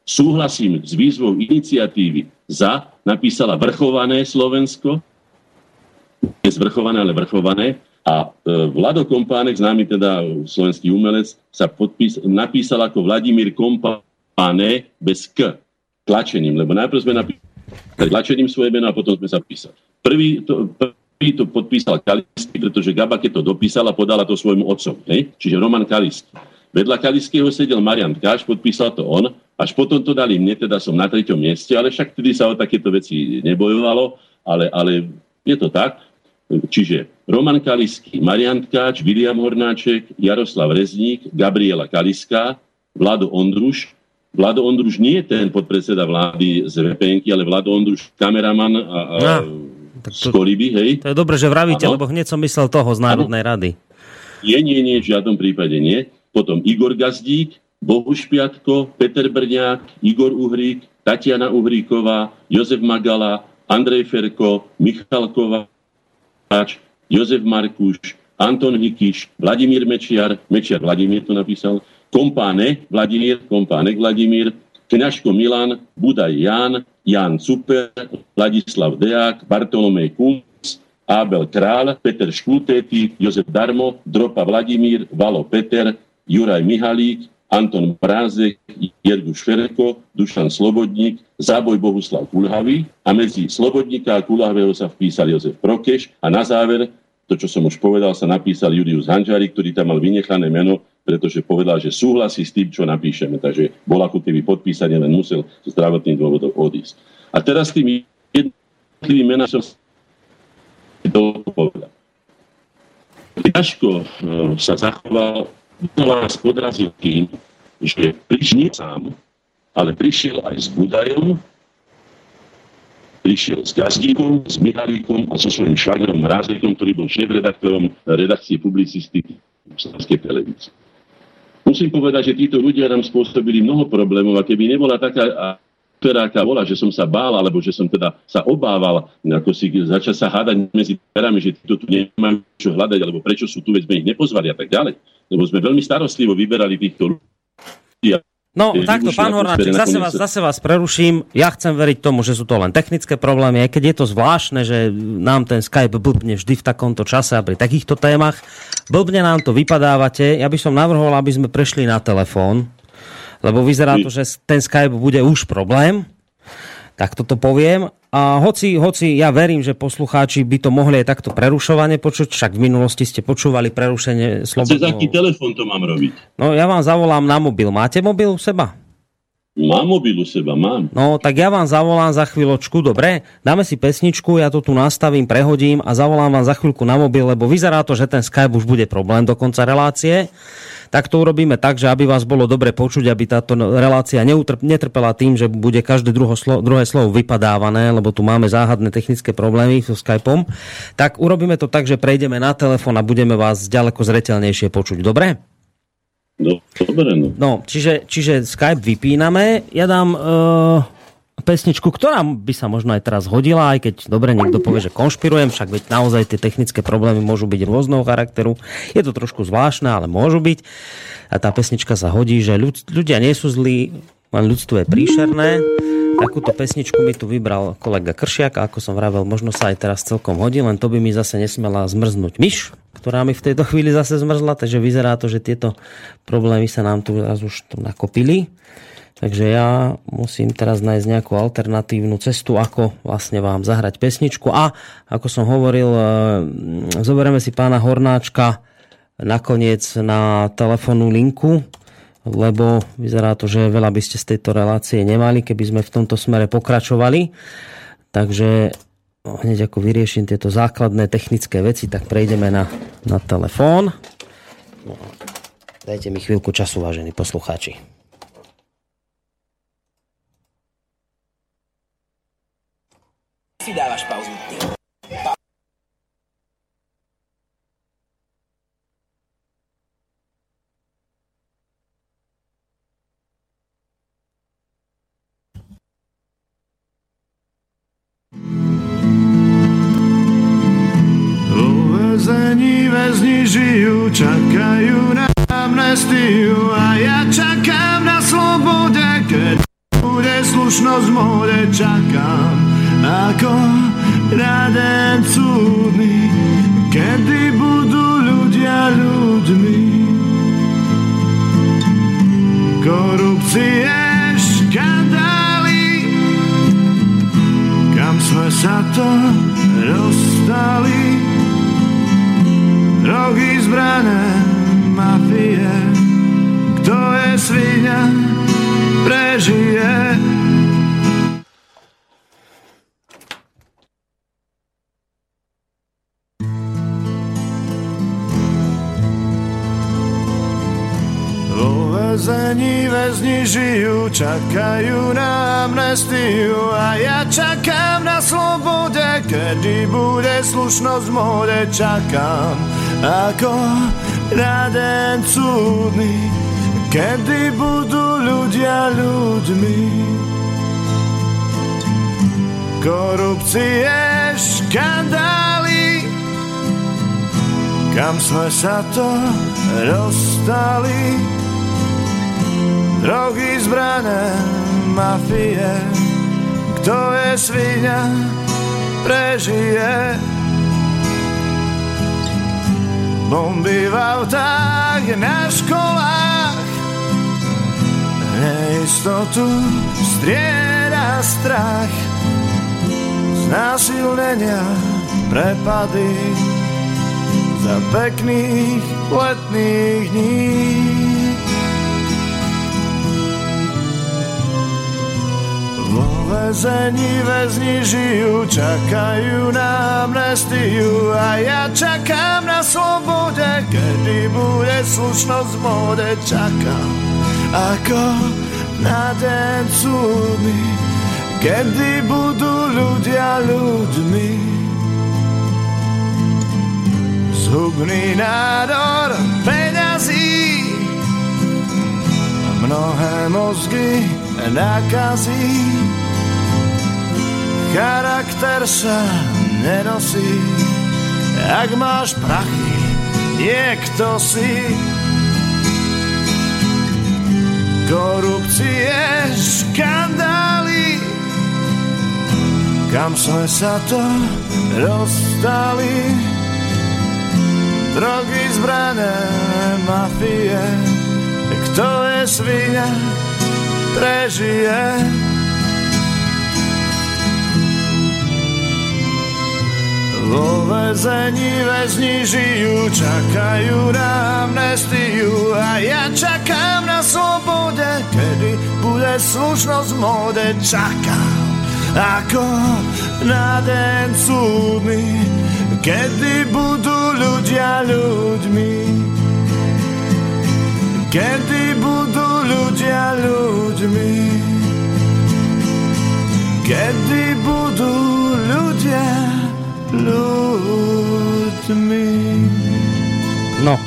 súhlasím s výzvou iniciatívy za, napísala vrchované Slovensko, nie zvrchované, ale vrchované, a e, Vlado Kompánek, známy teda slovenský umelec, sa podpís, napísal ako Vladimír Kompáne bez K, tlačením, lebo najprv sme napísali tlačením svoje meno a potom sme sa písali. Prvý to, prvý to podpísal Kalisky, pretože Gaba, keď to dopísala, podala to svojmu otcovi. Hej? Čiže Roman Kalisky. Vedľa Kaliského sedel Marian Káš, podpísal to on, až potom to dali mne, teda som na treťom mieste, ale však vtedy sa o takéto veci nebojovalo, ale, ale je to tak. Čiže Roman Kalisky, Marian Tkáč, William Hornáček, Jaroslav Rezník, Gabriela Kaliská, Vlado Ondruš. Vlado Ondruš nie je ten podpredseda vlády z vpn ale Vlado Ondruš kameraman a, a no, z Koliby, hej. To je dobre, že vravíte, ano. lebo hneď som myslel toho z Národnej ano. rady. Nie, nie, nie, v žiadnom prípade nie. Potom Igor Gazdík, Bohuš Piatko, Peter Brňák, Igor Uhrík, Tatiana Uhríková, Jozef Magala, Andrej Ferko, Michal Kováč, Jozef Markuš, Anton Hikiš, Vladimír Mečiar, Mečiar Vladimír to napísal, Kompáne Vladimír, Kompánek Vladimír, Kňažko Milan, Budaj Jan, Jan Super, Vladislav Deák, Bartolomej Kunc, Abel Král, Peter Škultéty, Jozef Darmo, Dropa Vladimír, Valo Peter, Juraj Mihalík, Anton Brázek, Jergu Šverko, Dušan Slobodník, Záboj Bohuslav Kulhavý a medzi Slobodníka a Kulhavého sa vpísal Jozef Prokeš a na záver, to čo som už povedal, sa napísal Julius Hanžari, ktorý tam mal vynechané meno, pretože povedal, že súhlasí s tým, čo napíšeme. Takže bol ako keby podpísanie, len musel z zdravotných dôvodov odísť. A teraz tým jednotlivým menom som to povedal. Ťažko e, sa zachoval vás podrazil tým, že prišiel sám, ale prišiel aj s Budajom, prišiel s Gazdíkom, s Michalíkom a so svojím švagrom Rázlikom, ktorý bol šéf-redaktorom redakcie publicistiky Slovenskej televízii. Musím povedať, že títo ľudia nám spôsobili mnoho problémov a keby nebola taká aká bola, že som sa bál, alebo že som teda sa obával, ako si začal sa hádať medzi perami, že títo tu nemajú čo hľadať, alebo prečo sú tu, veď sme ich nepozvali a tak ďalej lebo sme veľmi starostlivo vyberali týchto ľudí. No, takto, pán Hornáček, zase vás, zase vás preruším. Ja chcem veriť tomu, že sú to len technické problémy, aj keď je to zvláštne, že nám ten Skype blbne vždy v takomto čase a pri takýchto témach. Blbne nám to vypadávate. Ja by som navrhol, aby sme prešli na telefón, lebo vyzerá to, že ten Skype bude už problém. Tak toto poviem. A hoci, hoci ja verím, že poslucháči by to mohli aj takto prerušovane počuť, však v minulosti ste počúvali prerušenie slobodného... Cez aký telefon to mám robiť? No ja vám zavolám na mobil. Máte mobil u seba? Mám mobil u seba, mám. No, tak ja vám zavolám za chvíľočku, dobre? Dáme si pesničku, ja to tu nastavím, prehodím a zavolám vám za chvíľku na mobil, lebo vyzerá to, že ten Skype už bude problém do konca relácie tak to urobíme tak, že aby vás bolo dobre počuť, aby táto relácia neutrp, netrpela tým, že bude každé druho slo, druhé slovo vypadávané, lebo tu máme záhadné technické problémy so Skypeom, tak urobíme to tak, že prejdeme na telefón a budeme vás ďaleko zretelnejšie počuť. Dobre? No, dobre, no. no čiže, čiže Skype vypíname. Ja dám... Uh pesničku, ktorá by sa možno aj teraz hodila, aj keď dobre niekto povie, že konšpirujem, však veď naozaj tie technické problémy môžu byť rôzneho charakteru. Je to trošku zvláštne, ale môžu byť. A tá pesnička sa hodí, že ľud, ľudia nie sú zlí, len ľudstvo je príšerné. Takúto pesničku mi tu vybral kolega Kršiak a ako som vravel, možno sa aj teraz celkom hodí, len to by mi zase nesmela zmrznúť myš, ktorá mi v tejto chvíli zase zmrzla, takže vyzerá to, že tieto problémy sa nám tu raz už nakopili. Takže ja musím teraz nájsť nejakú alternatívnu cestu, ako vlastne vám zahrať pesničku. A ako som hovoril, e, zoberieme si pána Hornáčka nakoniec na telefónnu linku, lebo vyzerá to, že veľa by ste z tejto relácie nemali, keby sme v tomto smere pokračovali. Takže hneď ako vyrieším tieto základné technické veci, tak prejdeme na, na telefón. No, dajte mi chvíľku času, vážení poslucháči. Si dávaš pauzu. Väzni žijú, čakajú na amnestiu a ja čakám keď bude slušnosť môže čakám ako raden cudný, kedy budú ľudia ľuďmi. Korupcie, škandály, kam sme sa to dostali. Rohy zbrané mafie, kto je svinia, prežije. väzení väzni žijú, čakajú na amnestiu a ja čakám na slobode, kedy bude slušnosť v móde, čakám ako na den súdny, kedy budú ľudia ľuďmi. Korupcie, škandály, kam sme sa to dostali, drogy, zbrané, mafie. Kto je svinia, prežije. Bomby v autách na školách, neistotu strieda strach. Znásilnenia, prepady za pekných letných dní. väzení väzni žijú, čakajú na amnestiu a ja čakám na slobode, kedy bude slušnosť v móde, čakám ako na den súdny, kedy budú ľudia ľuďmi. Zhubný nádor peňazí, mnohé mozgy nakazí charakter sa nenosí. Ak máš prachy, niekto si korupcie, škandály, kam sme sa to dostali. Drogy, zbrané, mafie, kto je svinia, prežije. Vo väzení väzni žijú, čakajú na amnestiu a ja čakám na slobode, kedy bude slušnosť v móde. Čakám ako na den súdny, kedy budú ľudia ľuďmi. Kedy budú ľudia ľuďmi. Kedy budú ľudia ľuďmi. No,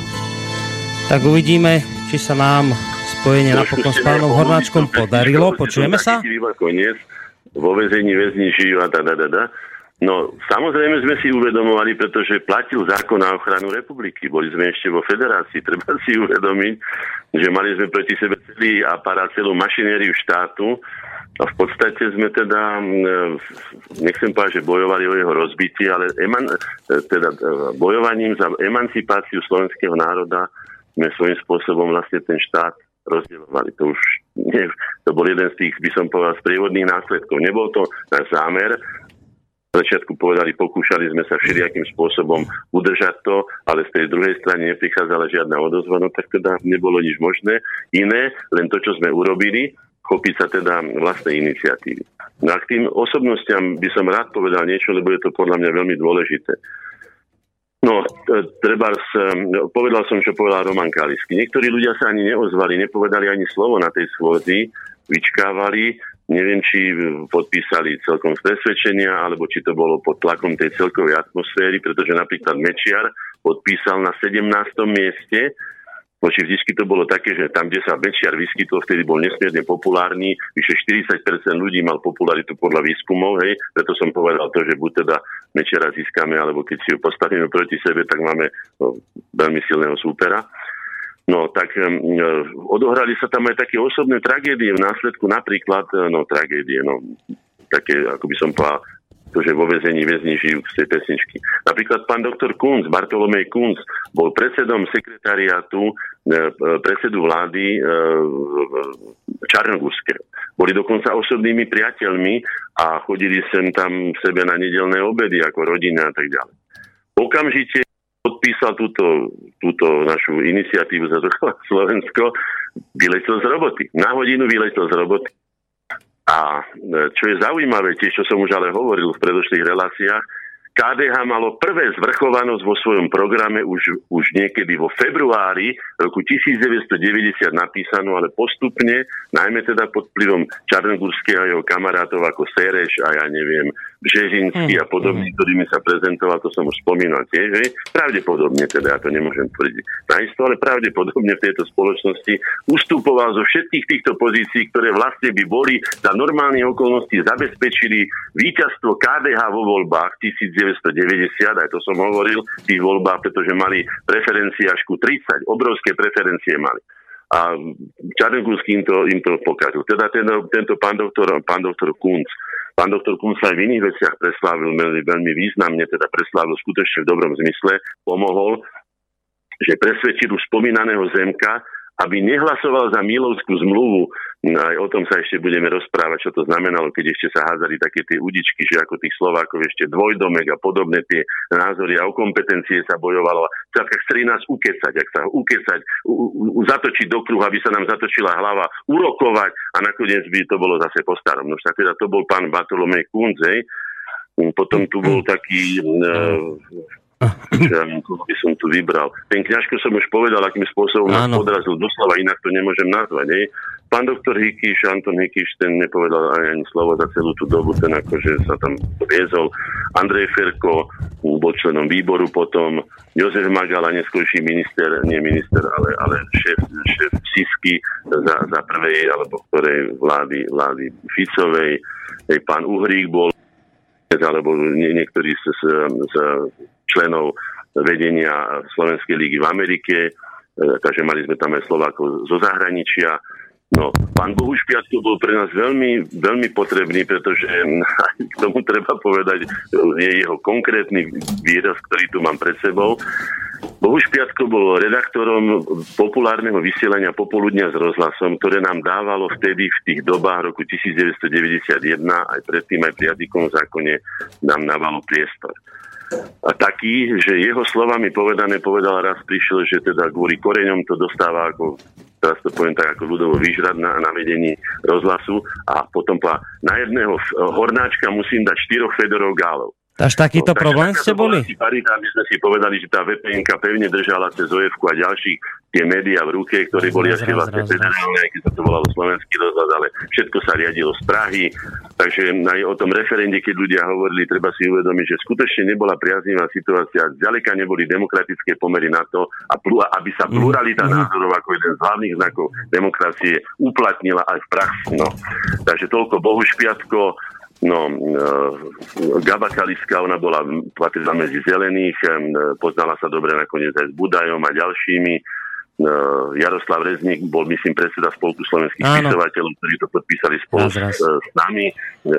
tak uvidíme, či sa nám spojenie napokon s pánom Hornáčkom podarilo. Počujeme sa? Vo väzení väzni žijú a da, da, da, da. No, samozrejme sme si uvedomovali, pretože platil zákon na ochranu republiky. Boli sme ešte vo federácii. Treba si uvedomiť, že mali sme proti sebe celý aparát, celú mašinériu štátu, a v podstate sme teda, nechcem povedať, že bojovali o jeho rozbitie, ale eman, teda e, bojovaním za emancipáciu slovenského národa sme svojím spôsobom vlastne ten štát rozdielovali. To už nie, to bol jeden z tých, by som povedal, sprievodných následkov. Nebol to náš zámer, v začiatku povedali, pokúšali sme sa všelijakým spôsobom udržať to, ale z tej druhej strany neprichádzala žiadna odozva, no tak teda nebolo nič možné. Iné, len to, čo sme urobili, chopiť sa teda vlastnej iniciatívy. No a k tým osobnostiam by som rád povedal niečo, lebo je to podľa mňa veľmi dôležité. No, treba, povedal som, čo povedal Roman Kalisky. Niektorí ľudia sa ani neozvali, nepovedali ani slovo na tej schôdzi, vyčkávali, neviem, či podpísali celkom z presvedčenia, alebo či to bolo pod tlakom tej celkovej atmosféry, pretože napríklad Mečiar podpísal na 17. mieste, Voči vždy to bolo také, že tam, kde sa Mečiar vyskytol, vtedy bol nesmierne populárny, vyše 40% ľudí mal popularitu podľa výskumov, hej, preto som povedal to, že buď teda Mečiara získame, alebo keď si ho postavíme proti sebe, tak máme no, veľmi silného súpera. No tak um, odohrali sa tam aj také osobné tragédie v následku napríklad, no tragédie, no také, ako by som povedal, to, že vo väzení väzni žijú z tej pesničky. Napríklad pán doktor Kunz, Bartolomej Kunz, bol predsedom sekretariátu, e, predsedu vlády e, Čarnogurského. Boli dokonca osobnými priateľmi a chodili sem tam sebe na nedelné obedy ako rodina a tak ďalej. Okamžite podpísal túto, túto našu iniciatívu za Slovensko, vyletel z roboty. Na hodinu vyletel z roboty. A čo je zaujímavé, tiež čo som už ale hovoril v predošlých reláciách, KDH malo prvé zvrchovanosť vo svojom programe už, už niekedy vo februári roku 1990 napísanú, ale postupne, najmä teda pod vplyvom Čarnogurského a jeho kamarátov ako Sereš a ja neviem, Bžežinský a podobný, mm. ktorými sa prezentoval, to som už spomínal tiež, že? pravdepodobne teda, ja to nemôžem tvrdiť isto, ale pravdepodobne v tejto spoločnosti ustupoval zo všetkých týchto pozícií, ktoré vlastne by boli za normálnych okolností zabezpečili víťazstvo KDH vo voľbách 1990, aj to som hovoril, tých voľbách, pretože mali preferencie až ku 30, obrovské preferencie mali. A Čarnogórsky im to, im to pokazil. Teda ten, tento pán doktor, pán doktor Kunc, pán doktor Kunc sa aj v iných veciach preslávil veľmi, veľmi významne, teda preslávil skutočne v dobrom zmysle, pomohol, že presvedčil už spomínaného Zemka, aby nehlasoval za Milovskú zmluvu. No, aj o tom sa ešte budeme rozprávať, čo to znamenalo, keď ešte sa házali také tie udičky, že ako tých Slovákov ešte dvojdomek a podobné tie názory a o kompetencie sa bojovalo. Skrátka chceli nás ukecať, ak sa ukecať, u, u, zatočiť do kruhu, aby sa nám zatočila hlava, urokovať a nakoniec by to bolo zase po starom. No však teda to bol pán Bartolomej Kunzej, potom tu bol taký uh, by som tu vybral. Ten kňažko som už povedal, akým spôsobom nás podrazil doslova, inak to nemôžem nazvať. Nie? Pán doktor Hikiš, Anton Hikiš, ten nepovedal ani, ani slovo za celú tú dobu, ten akože sa tam viezol. Andrej Ferko bol členom výboru potom, Jozef Magala, neskôrší minister, nie minister, ale, ale šéf, šéf Sisky za, za prvej alebo ktorej vlády, vlády Ficovej. Pán Uhrík bol alebo niektorí z, z, z členov vedenia Slovenskej lígy v Amerike, e, takže mali sme tam aj Slovákov zo zahraničia. No, pán Bohuš Piatko bol pre nás veľmi, veľmi potrebný, pretože k tomu treba povedať, je jeho konkrétny výraz, ktorý tu mám pred sebou. Bohuš Piatko bol redaktorom populárneho vysielania popoludnia s rozhlasom, ktoré nám dávalo vtedy v tých dobách roku 1991, aj predtým aj pri Adikom zákone, nám dávalo priestor taký, že jeho slovami povedané, povedal raz prišiel, že teda kvôli koreňom to dostáva ako teraz to poviem tak ako ľudovo vyžrať na, na vedení rozhlasu a potom pa, na jedného hornáčka musím dať štyroch Fedorov gálov. Až takýto no, problém ste boli? Parita, my sme si povedali, že tá vpn pevne držala cez of a ďalších tie médiá v ruke, ktoré boli asi vlastne federálne, aj keď sa to volalo slovenský rozhľad, ale všetko sa riadilo z Prahy. Takže aj o tom referende, keď ľudia hovorili, treba si uvedomiť, že skutočne nebola priaznivá situácia, zďaleka neboli demokratické pomery na to, a aby sa mhm. pluralita mm. názorov ako jeden z hlavných znakov demokracie uplatnila aj v praxi. No. Takže toľko Bohu Špiatko, No, e, Gaba Kaliska, ona bola patrila medzi zelených, e, poznala sa dobre nakoniec aj s Budajom a ďalšími. E, Jaroslav Rezník bol, myslím, predseda Spolku slovenských Áno. spisovateľov, ktorí to podpísali spolu s, s nami.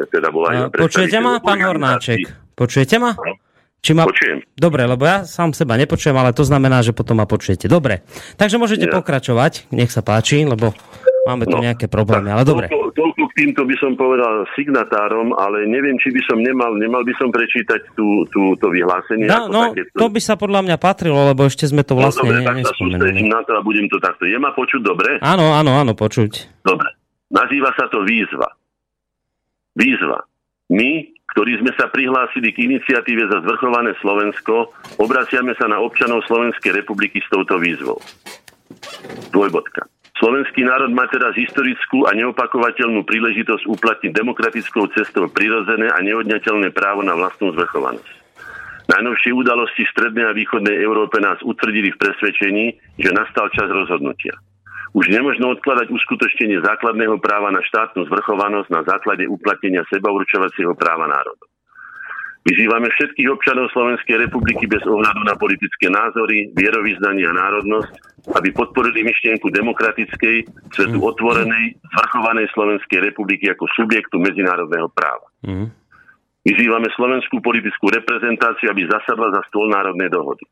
Teda bola aj Počujete ma, pán Hornáček? Počujete ma? Či ma... Počujem. Dobre, lebo ja sám seba nepočujem, ale to znamená, že potom ma počujete. Dobre, takže môžete ja. pokračovať, nech sa páči, lebo máme tu no, nejaké problémy, ale dobre. Toľko, toľko týmto by som povedal signatárom, ale neviem, či by som nemal, nemal by som prečítať tú, tú, to vyhlásenie. No, no také, to by sa podľa mňa patrilo, lebo ešte sme to vlastne no, dobre, ne, tak na to a budem to takto. Je ma počuť dobre? Áno, áno, áno, počuť. Dobre. Nazýva sa to výzva. Výzva. My, ktorí sme sa prihlásili k iniciatíve za zvrchované Slovensko, obraciame sa na občanov Slovenskej republiky s touto výzvou. Dvojbodka. Slovenský národ má teraz historickú a neopakovateľnú príležitosť uplatniť demokratickou cestou prirodzené a neodňateľné právo na vlastnú zvrchovanosť. Najnovšie udalosti v strednej a východnej Európe nás utvrdili v presvedčení, že nastal čas rozhodnutia. Už nemožno odkladať uskutočnenie základného práva na štátnu zvrchovanosť na základe uplatnenia sebaurčovacieho práva národov. Vyzývame všetkých občanov Slovenskej republiky bez ohľadu na politické názory, vierovýznanie a národnosť, aby podporili myšlienku demokratickej, svetu mm. otvorenej, zvrchovanej Slovenskej republiky ako subjektu medzinárodného práva. Mm. Vyzývame slovenskú politickú reprezentáciu, aby zasadla za stôl národnej dohody.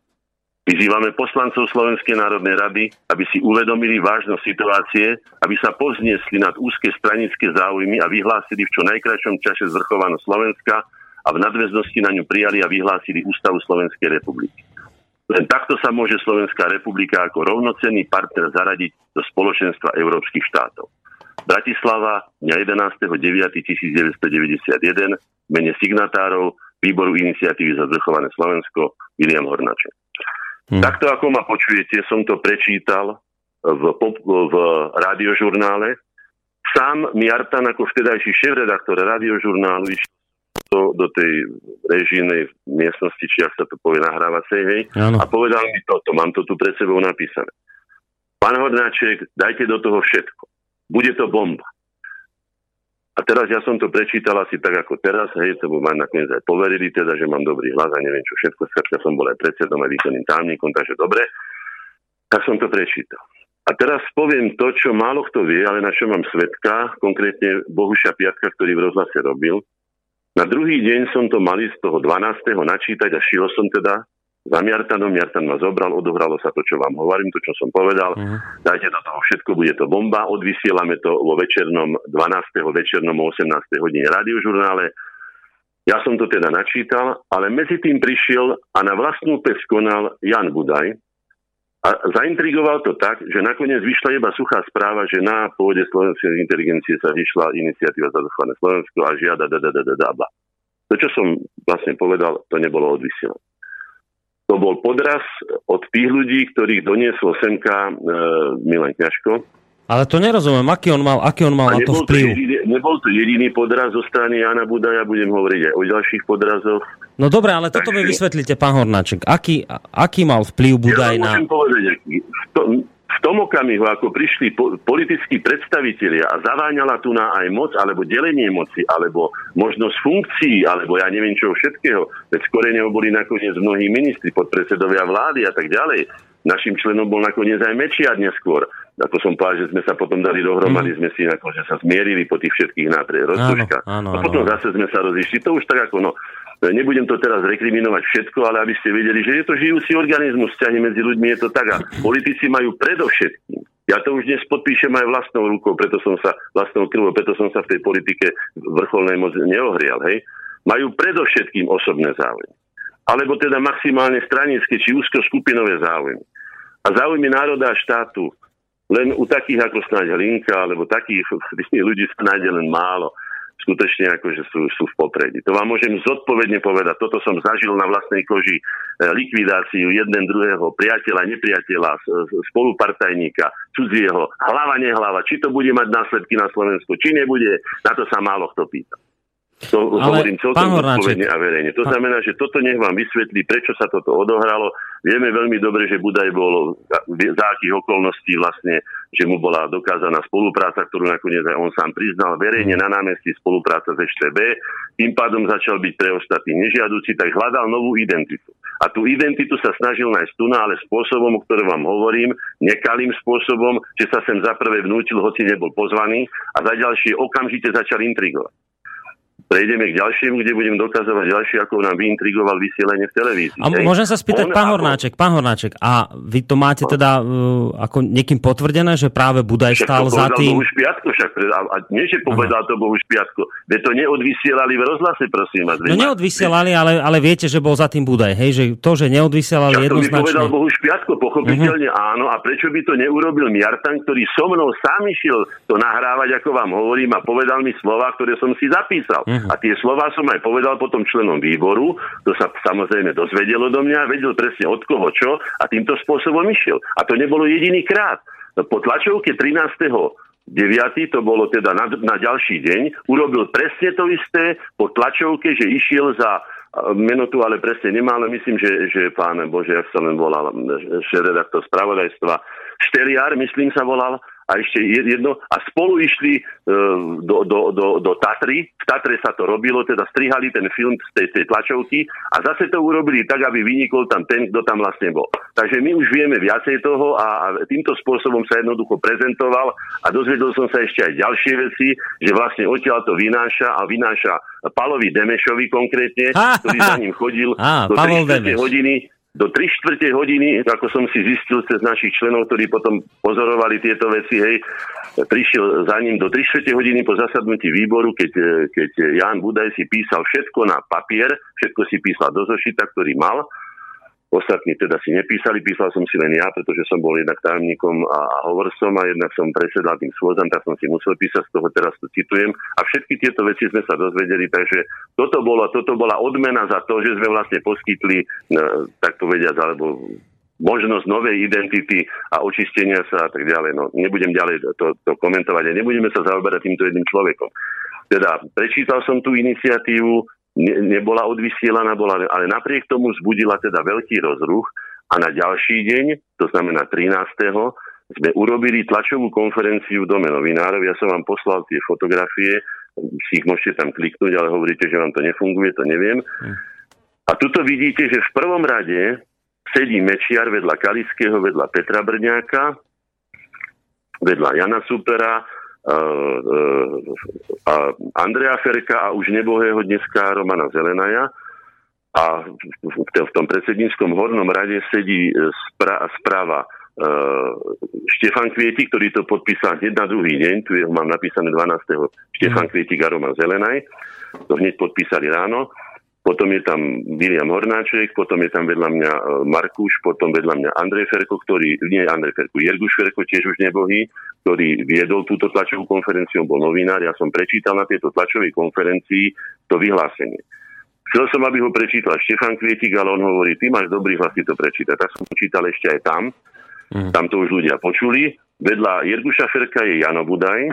Vyzývame poslancov Slovenskej národnej rady, aby si uvedomili vážnosť situácie, aby sa povzniesli nad úzke stranické záujmy a vyhlásili v čo najkračšom čase zvrchovanosť Slovenska a v nadväznosti na ňu prijali a vyhlásili Ústavu Slovenskej republiky. Len takto sa môže Slovenská republika ako rovnocenný partner zaradiť do spoločenstva európskych štátov. Bratislava dňa 11.9.1991 mene signatárov Výboru iniciatívy za zvrchované Slovensko William Hornaček. Hmm. Takto ako ma počujete, som to prečítal v, v radiožurnále. Sám Miartan ako vtedajší šéf-redaktor radiožurnálu išiel do, tej režijnej miestnosti, či ak sa to povie nahrávacej, hej, ano. a povedal mi toto, mám to tu pred sebou napísané. Pán Hornáček, dajte do toho všetko. Bude to bomba. A teraz ja som to prečítal asi tak ako teraz, hej, to ma nakoniec aj poverili, teda, že mám dobrý hlas a neviem čo všetko, ja som bol aj predsedom a výkonným tajomníkom, takže dobre. Tak som to prečítal. A teraz poviem to, čo málo kto vie, ale na čo mám svetka, konkrétne Bohuša Piatka, ktorý v rozhlase robil. Na druhý deň som to mali z toho 12. načítať a šiel som teda za Miartanom, Miartan ma zobral, odohralo sa to, čo vám hovorím, to, čo som povedal. Uh-huh. Dajte do toho všetko, bude to bomba. Odvysielame to vo večernom 12. večernom o 18. hodine radiožurnále. Ja som to teda načítal, ale medzi tým prišiel a na vlastnú pes konal Jan Budaj. A zaintrigoval to tak, že nakoniec vyšla iba suchá správa, že na pôde slovenskej inteligencie sa vyšla iniciatíva za zachované Slovensko a žiada da, da, da, da, da, To, čo som vlastne povedal, to nebolo odvysielané to bol podraz od tých ľudí, ktorých doniesol semka e, Milan Kňažko. Ale to nerozumiem, aký on mal, aký on mal na to vplyv. To jediný, nebol to jediný podraz zo strany Jana Budaja, budem hovoriť aj o ďalších podrazoch. No dobre, ale toto mi vysvetlíte, pán Hornáček. Aký, aký mal vplyv Budaj ja na... povedať, aký. To, v tom okamihu, ako prišli po, politickí predstavitelia a zaváňala tu na aj moc, alebo delenie moci, alebo možnosť funkcií, alebo ja neviem čo všetkého, veď skoreneho boli nakoniec mnohí ministri, podpredsedovia vlády a tak ďalej. Našim členom bol nakoniec aj Mečiar neskôr. Ako som povedal, že sme sa potom dali dohromady, mm. sme si ako, že sa zmierili po tých všetkých nátre rozduškách. A potom áno. zase sme sa rozišli. To už tak ako, no, Nebudem to teraz rekriminovať všetko, ale aby ste vedeli, že je to žijúci organizmus, vzťahy medzi ľuďmi je to tak a politici majú predovšetkým ja to už dnes podpíšem aj vlastnou rukou, preto som sa, vlastnou krvou, preto som sa v tej politike vrcholnej moc neohrial, hej. Majú predovšetkým osobné záujmy. Alebo teda maximálne stranické či úzkoskupinové záujmy. A záujmy národa a štátu len u takých ako snáď Hlinka, alebo takých ľudí nájde len málo skutočne akože sú, sú v popredí. To vám môžem zodpovedne povedať. Toto som zažil na vlastnej koži e, likvidáciu jeden druhého priateľa, nepriateľa, spolupartajníka, cudzieho, hlava, nehlava. Či to bude mať následky na Slovensku, či nebude, na to sa málo kto pýta. To Ale hovorím celkom zodpovedne a verejne. To znamená, že toto nech vám vysvetlí, prečo sa toto odohralo. Vieme veľmi dobre, že Budaj bol za akých okolností vlastne, že mu bola dokázaná spolupráca, ktorú nakoniec aj on sám priznal verejne na námestí spolupráca s EŠTB. Tým pádom začal byť pre ostatných nežiaduci, tak hľadal novú identitu. A tú identitu sa snažil nájsť tu, ale spôsobom, o ktorom vám hovorím, nekalým spôsobom, že sa sem za prvé vnútil, hoci nebol pozvaný, a za ďalšie okamžite začal intrigovať prejdeme k ďalšiemu, kde budem dokazovať ďalšie, ako nám vyintrigoval vysielanie v televízii. A môžem sa spýtať, On, pán Hornáček, pán Hornáček, a vy to máte teda uh, ako niekým potvrdené, že práve Budaj stál za tým? Bohuž Piatko, však, a, a nie, že povedal Aha. to Bohuž Piatko, veď to neodvysielali v rozhlase, prosím vás. No neodvysielali, ale, ale viete, že bol za tým Budaj, hej, že to, že neodvysielali však jednoznačne... to povedal Bohuž Piatko, pochopiteľne uh-huh. áno, a prečo by to neurobil Miartan, ktorý so mnou sám išiel to nahrávať, ako vám hovorím, a povedal mi slova, ktoré som si zapísal. Uh-huh. A tie slova som aj povedal potom členom výboru, to sa samozrejme dozvedelo do mňa, vedel presne od koho čo a týmto spôsobom išiel. A to nebolo jediný krát. Po tlačovke 13. 9. to bolo teda na, na ďalší deň, urobil presne to isté po tlačovke, že išiel za meno tu ale presne nemá, ale myslím, že, že pán Bože, ak sa len volal, šéf-redaktor spravodajstva, Šteriár, myslím sa volal, a ešte jedno, a spolu išli e, do, do, do, do Tatry. V Tatre sa to robilo, teda strihali ten film z tej, tej tlačovky a zase to urobili tak, aby vynikol tam ten, kto tam vlastne bol. Takže my už vieme viacej toho a, a týmto spôsobom sa jednoducho prezentoval a dozvedel som sa ešte aj ďalšie veci, že vlastne odtiaľ to vynáša a vynáša Palovi Demešovi konkrétne, ktorý za ním chodil do 3 hodiny do 3 čtvrte hodiny, ako som si zistil cez našich členov, ktorí potom pozorovali tieto veci, hej, prišiel za ním do 3 čtvrte hodiny po zasadnutí výboru, keď, keď Jan Budaj si písal všetko na papier, všetko si písal do zošita, ktorý mal Ostatní teda si nepísali, písal som si len ja, pretože som bol jednak tajomníkom a hovorcom a jednak som presedal tým schôzam, tak som si musel písať, z toho teraz to citujem. A všetky tieto veci sme sa dozvedeli, takže toto, bolo, toto bola odmena za to, že sme vlastne poskytli, no, tak povediať, alebo možnosť novej identity a očistenia sa a tak ďalej. No, nebudem ďalej to, to komentovať a nebudeme sa zaoberať týmto jedným človekom. Teda prečítal som tú iniciatívu, ne, nebola odvysielaná, bola, ale napriek tomu zbudila teda veľký rozruch a na ďalší deň, to znamená 13. sme urobili tlačovú konferenciu v Dome novinárov. Ja som vám poslal tie fotografie, si ich môžete tam kliknúť, ale hovoríte, že vám to nefunguje, to neviem. Hm. A tuto vidíte, že v prvom rade sedí Mečiar vedľa Kalického, vedľa Petra Brňáka, vedľa Jana Supera, a Andrea Ferka a už nebohého dneska Romana Zelenaja. A v tom predsedníckom hornom rade sedí spra- správa Štefan Kvietik, ktorý to podpísal hneď na druhý deň, tu je, mám napísané 12. Štefan mhm. Kvietik a Roman Zelenaj, to hneď podpísali ráno. Potom je tam William Hornáček, potom je tam vedľa mňa e, Markuš, potom vedľa mňa Andrej Ferko, ktorý, nie Andrej Ferko, Jerguš Ferko, tiež už nebohý, ktorý viedol túto tlačovú konferenciu, bol novinár, ja som prečítal na tejto tlačovej konferencii to vyhlásenie. Chcel som, aby ho prečítal Štefan Kvietik, ale on hovorí, ty máš dobrý hlas, ty to prečítať. Tak som čítal ešte aj tam. Mm. Tam to už ľudia počuli. Vedľa Jerguša Ferka je Jano Budaj,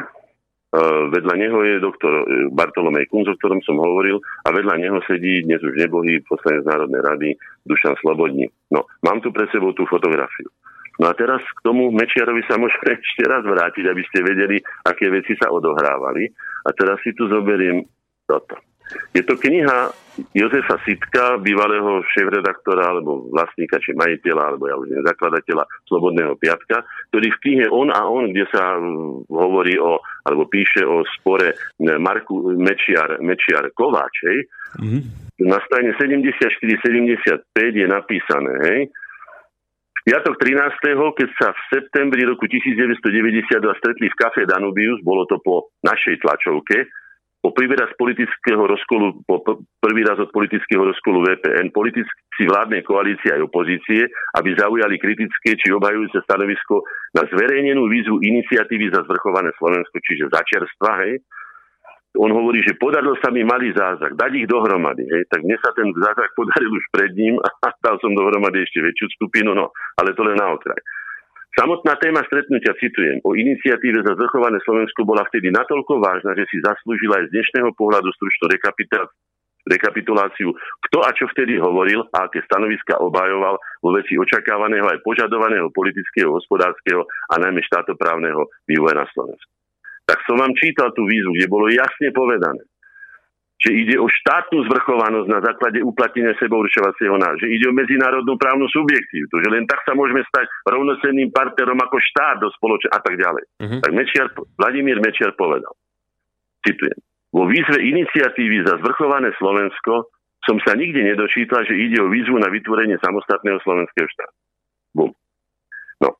vedľa neho je doktor eh, Bartolomej Kunz, o ktorom som hovoril, a vedľa neho sedí dnes už nebohý poslanec Národnej rady Dušan Slobodní. No, mám tu pre sebou tú fotografiu. No a teraz k tomu Mečiarovi sa môžeme ešte raz vrátiť, aby ste vedeli, aké veci sa odohrávali. A teraz si tu zoberiem toto. Je to kniha Jozefa Sitka, bývalého šéf-redaktora alebo vlastníka či majiteľa, alebo ja už neviem, zakladateľa Slobodného piatka, ktorý v knihe On a On, kde sa mm, hovorí o, alebo píše o spore Marku Mečiar, Mečiar Kováčej, mm-hmm. na strane 74-75 je napísané, hej, piatok 13. keď sa v septembri roku 1992 stretli v kafe Danubius, bolo to po našej tlačovke, po prvý raz politického rozkolu, po prvý raz od politického rozkolu VPN, politicky vládnej koalície aj opozície, aby zaujali kritické či obhajujúce stanovisko na zverejnenú výzvu iniciatívy za zvrchované Slovensko, čiže za čerstva, hej. On hovorí, že podaril sa mi malý zázrak, dať ich dohromady. Hej. Tak mne sa ten zázrak podaril už pred ním a dal som dohromady ešte väčšiu skupinu, no ale to len na okraj. Samotná téma stretnutia, citujem, o iniciatíve za zvrchované Slovensko bola vtedy natoľko vážna, že si zaslúžila aj z dnešného pohľadu stručnú rekapituláciu, kto a čo vtedy hovoril a aké stanoviska obhajoval vo veci očakávaného aj požadovaného politického, hospodárskeho a najmä štátoprávneho vývoja na Slovensku. Tak som vám čítal tú výzvu, kde bolo jasne povedané, že ide o štátnu zvrchovanosť na základe uplatnenia sebaurčovacieho nášho, že ide o medzinárodnú právnu subjektivitu, že len tak sa môžeme stať rovnocenným partnerom ako štát do spoločnosti a tak ďalej. Uh-huh. Tak Mečiar, Vladimír Mečiar povedal, citujem, vo výzve iniciatívy za zvrchované Slovensko som sa nikde nedočítal, že ide o výzvu na vytvorenie samostatného slovenského štátu. Bum. No.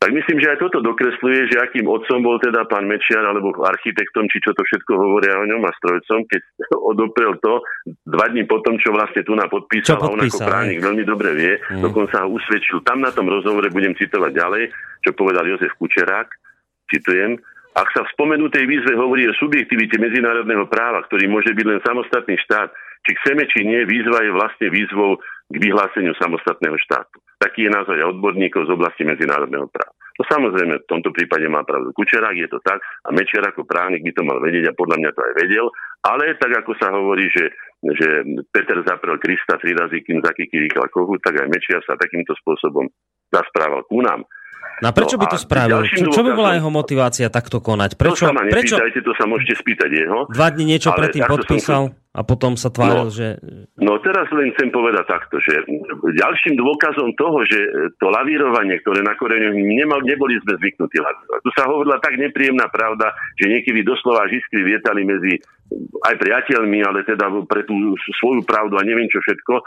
Tak myslím, že aj toto dokresluje, že akým otcom bol teda pán Mečiar alebo architektom, či čo to všetko hovoria o ňom a strojcom, keď odoprel to dva dní potom, čo vlastne tu na podpísal, a on ako právnik veľmi dobre vie, mm. dokonca ho usvedčil. Tam na tom rozhovore budem citovať ďalej, čo povedal Jozef Kučerák, citujem, ak sa v spomenutej výzve hovorí o subjektivite medzinárodného práva, ktorý môže byť len samostatný štát, či chceme, či nie, výzva je vlastne výzvou k vyhláseniu samostatného štátu. Taký je názor aj odborníkov z oblasti medzinárodného práva. To samozrejme, v tomto prípade má pravdu Kučerák, je to tak, a Mečiar ako právnik by to mal vedieť a podľa mňa to aj vedel, ale tak ako sa hovorí, že, že Peter zaprel Krista tri razy, kým kohu, tak aj Mečiar sa takýmto spôsobom zasprával ku nám. No a prečo no by to spravil? Čo, čo by bola jeho motivácia takto konať? Prečo, to sa ma prečo... to sa môžete spýtať jeho. Dva dní niečo predtým podpísal som... a potom sa tváril, no, že... No teraz len chcem povedať takto, že ďalším dôkazom toho, že to lavírovanie, ktoré na koreňu nemal, neboli sme zvyknutí lavírovať. Tu sa hovorila tak nepríjemná pravda, že niekedy doslova žiskry vietali medzi aj priateľmi, ale teda pre tú svoju pravdu a neviem čo všetko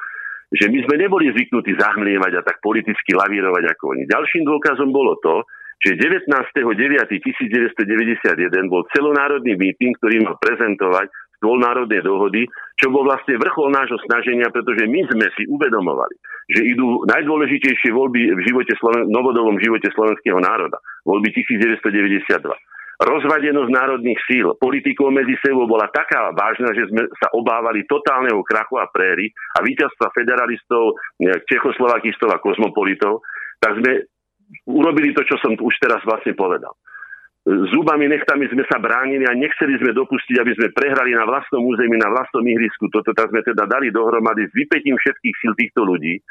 že my sme neboli zvyknutí zahmlievať a tak politicky lavírovať ako oni. Ďalším dôkazom bolo to, že 19.9.1991 bol celonárodný meeting, ktorý mal prezentovať stôl národnej dohody, čo bol vlastne vrchol nášho snaženia, pretože my sme si uvedomovali, že idú najdôležitejšie voľby v živote, novodovom živote slovenského národa. Voľby 1992 rozvadenosť národných síl, politikov medzi sebou bola taká vážna, že sme sa obávali totálneho krachu a préry a víťazstva federalistov, čechoslovakistov a kozmopolitov, tak sme urobili to, čo som už teraz vlastne povedal zubami, nechtami sme sa bránili a nechceli sme dopustiť, aby sme prehrali na vlastnom území, na vlastnom ihrisku. Toto tak sme teda dali dohromady s vypetím všetkých síl týchto ľudí.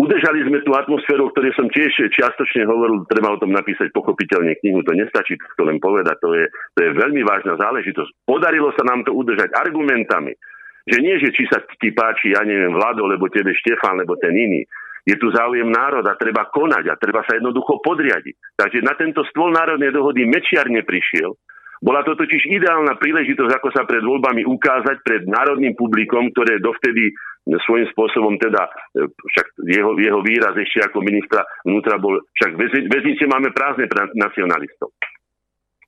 Udržali sme tú atmosféru, o ktorej som tiež čiastočne hovoril, treba o tom napísať pochopiteľne knihu, to nestačí to len povedať, to je, to je veľmi vážna záležitosť. Podarilo sa nám to udržať argumentami, že nie, že či sa ti páči, ja neviem, Vlado, lebo tebe Štefan, lebo ten iný, je tu záujem národa, treba konať a treba sa jednoducho podriadiť. Takže na tento stôl národnej dohody Mečiar neprišiel. Bola to totiž ideálna príležitosť, ako sa pred voľbami ukázať pred národným publikom, ktoré dovtedy svojím spôsobom teda, e, však jeho, jeho výraz ešte ako ministra vnútra bol, však väznice máme prázdne pre nacionalistov.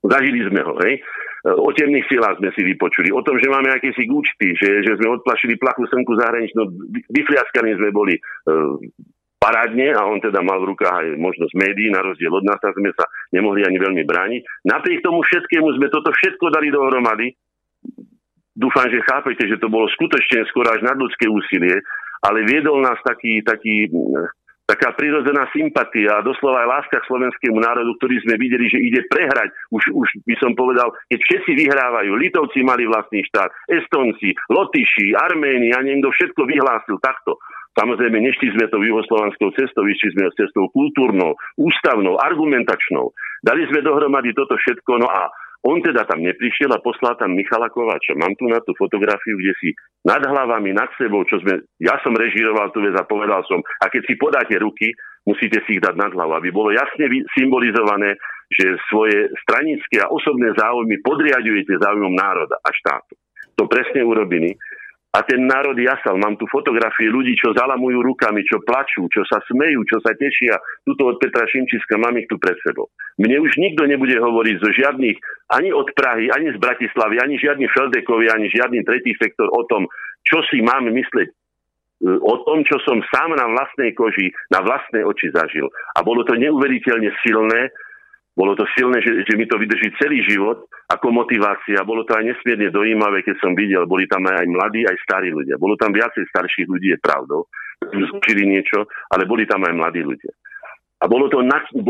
Zažili sme ho, hej. O temných silách sme si vypočuli. O tom, že máme akési gúčty, že, že sme odplašili plachú slnku zahraničnú, vyfliaskaní sme boli e, parádne a on teda mal v rukách aj možnosť médií, na rozdiel od nás, tak sme sa nemohli ani veľmi brániť. Napriek tomu všetkému sme toto všetko dali dohromady. Dúfam, že chápete, že to bolo skutočne skoro až nadľudské úsilie, ale viedol nás taký, taký taká prirodzená sympatia a doslova aj láska k slovenskému národu, ktorý sme videli, že ide prehrať. Už, už by som povedal, keď všetci vyhrávajú, Litovci mali vlastný štát, Estonci, Lotyši, Arméni a niekto všetko vyhlásil takto. Samozrejme, nešli sme to juhoslovanskou cestou, išli sme cestou kultúrnou, ústavnou, argumentačnou. Dali sme dohromady toto všetko, no a on teda tam neprišiel a poslal tam Michala Kováča. Mám tu na tú fotografiu, kde si nad hlavami, nad sebou, čo sme, ja som režíroval tú vec a povedal som, a keď si podáte ruky, musíte si ich dať nad hlavu, aby bolo jasne symbolizované, že svoje stranické a osobné záujmy podriadujete záujmom národa a štátu. To presne urobili a ten národ jasal. Mám tu fotografie ľudí, čo zalamujú rukami, čo plačú, čo sa smejú, čo sa tešia. Tuto od Petra Šimčiska mám ich tu pred sebou. Mne už nikto nebude hovoriť zo žiadnych, ani od Prahy, ani z Bratislavy, ani žiadny Feldekovi, ani žiadny tretí sektor o tom, čo si mám mysleť e, o tom, čo som sám na vlastnej koži, na vlastné oči zažil. A bolo to neuveriteľne silné, bolo to silné, že, že mi to vydrží celý život ako motivácia. Bolo to aj nesmierne dojímavé, keď som videl. Boli tam aj mladí, aj starí ľudia. Bolo tam viacej starších ľudí, je pravdou. Zúčili niečo, ale boli tam aj mladí ľudia. A bolo to,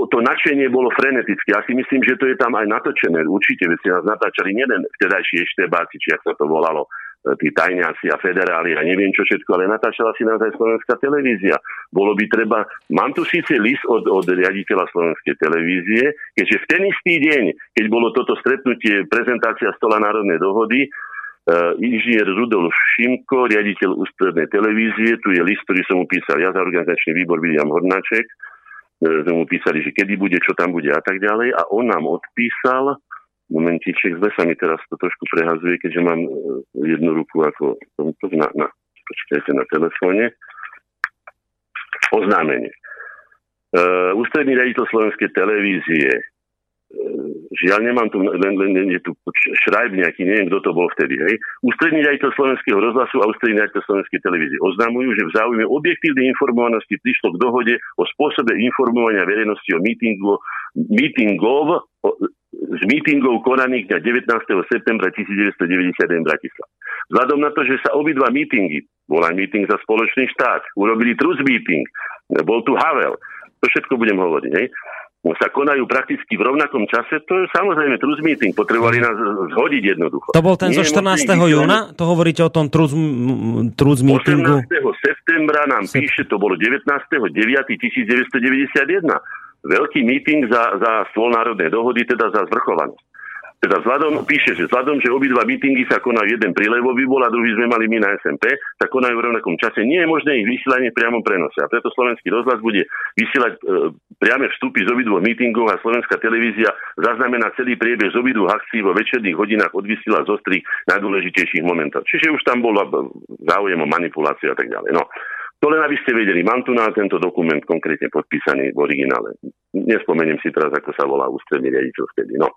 to nadšenie bolo frenetické. Ja si myslím, že to je tam aj natočené. Určite, veď si nás natáčali nielen vtedajší eštebáci, či ak sa to volalo, tí tajňáci a federáli a neviem čo všetko, ale natáčala si nás aj slovenská televízia. Bolo by treba, mám tu síce list od, od riaditeľa slovenskej televízie, keďže v ten istý deň, keď bolo toto stretnutie, prezentácia stola národnej dohody, Uh, inžinier Rudolf Šimko, riaditeľ ústrednej televízie, tu je list, ktorý som mu písal ja za organizačný výbor William Hornáček, E, sme mu písali, že kedy bude, čo tam bude a tak ďalej. A on nám odpísal, momentiček, zle sa mi teraz to trošku prehazuje, keďže mám e, jednu ruku ako tomto, na, na, počkajte, na telefóne. Oznámenie. Uh, ústredný riaditeľ slovenskej televízie žiaľ nemám tu, len, len, len je tu šrajb nejaký, neviem, kto to bol vtedy, hej. Ústredný riaditeľ slovenského rozhlasu a ústredný riaditeľ slovenskej televízie oznamujú, že v záujme objektívnej informovanosti prišlo k dohode o spôsobe informovania verejnosti o mítingu, mítingov, z mítingov konaných dňa 19. septembra 1991 v Bratislave. Vzhľadom na to, že sa obidva mítingy, bol aj míting za spoločný štát, urobili trus meeting, bol tu Havel, to všetko budem hovoriť, hej sa konajú prakticky v rovnakom čase, to je samozrejme trus meeting, potrebovali nás zhodiť jednoducho. To bol ten zo 14. júna? To hovoríte o tom trus, trus meetingu? 18. septembra nám Sep... píše, to bolo 19. 9. 1991. Veľký meeting za, za stôl národnej dohody, teda za zvrchovanosť. Teda vzhľadom, píše, že vzhľadom, že obidva mítingy sa konajú jeden pri Levový bol a druhý sme mali my na SMP, sa konajú v rovnakom čase. Nie je možné ich vysielanie v priamom prenose. A preto slovenský rozhlas bude vysielať e, priame vstupy z obidvoch mítingov a slovenská televízia zaznamená celý priebeh z obidvoch akcií vo večerných hodinách odvysiela z ostrých najdôležitejších momentov. Čiže už tam bola záujem o manipuláciu a tak ďalej. No. To len aby ste vedeli, mám tu na tento dokument konkrétne podpísaný v originále. Nespomeniem si teraz, ako sa volá ústredný riaditeľ vtedy. No.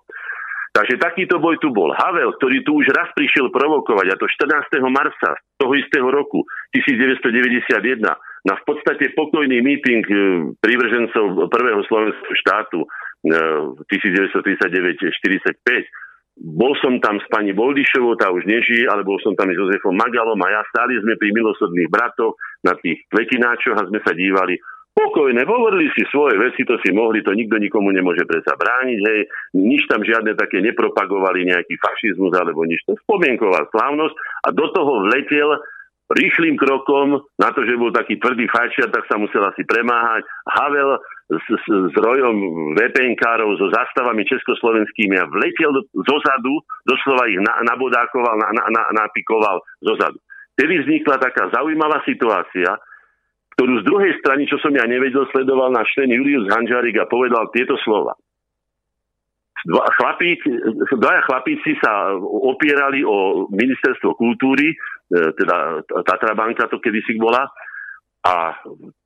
Takže takýto boj tu bol. Havel, ktorý tu už raz prišiel provokovať, a to 14. marca toho istého roku 1991, na v podstate pokojný meeting e, prívržencov prvého slovenského štátu 1939-45, e, bol som tam s pani Boldišovou, tá už nežije, ale bol som tam s Jozefom Magalom a ja stáli sme pri milosrdných bratoch na tých kvetináčoch a sme sa dívali pokojne, hovorili si svoje veci, to si mohli, to nikto nikomu nemôže predsa brániť, hej, nič tam žiadne také nepropagovali, nejaký fašizmus alebo nič, to spomienková slávnosť a do toho vletel rýchlým krokom, na to, že bol taký tvrdý fajčiar, tak sa musel asi premáhať. Havel s, s, s rojom VPNkárov, so zastavami československými a vletel zo zadu, doslova ich na, nabodákoval, na, na, na, napikoval zo zadu. Tedy vznikla taká zaujímavá situácia, ktorú z druhej strany, čo som ja nevedel, sledoval náš člen Julius Hanžarik a povedal tieto slova. Dva chlapík, dvaja chlapíci sa opierali o ministerstvo kultúry, teda Tatra banka to kedysi bola, a,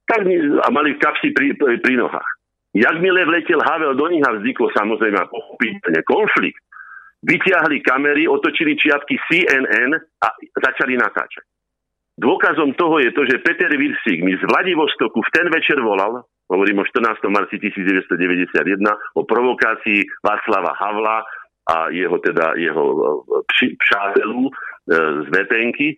tak, a mali kapsy pri, pri, pri nohách. Jakmile vletel Havel do nich a vzniklo samozrejme pochopiteľne konflikt, vyťahli kamery, otočili čiapky CNN a začali natáčať. Dôkazom toho je to, že Peter Virsík mi z Vladivostoku v ten večer volal, hovorím o 14. marci 1991, o provokácii Václava Havla a jeho, teda, jeho e, přátelů e, z VPNky,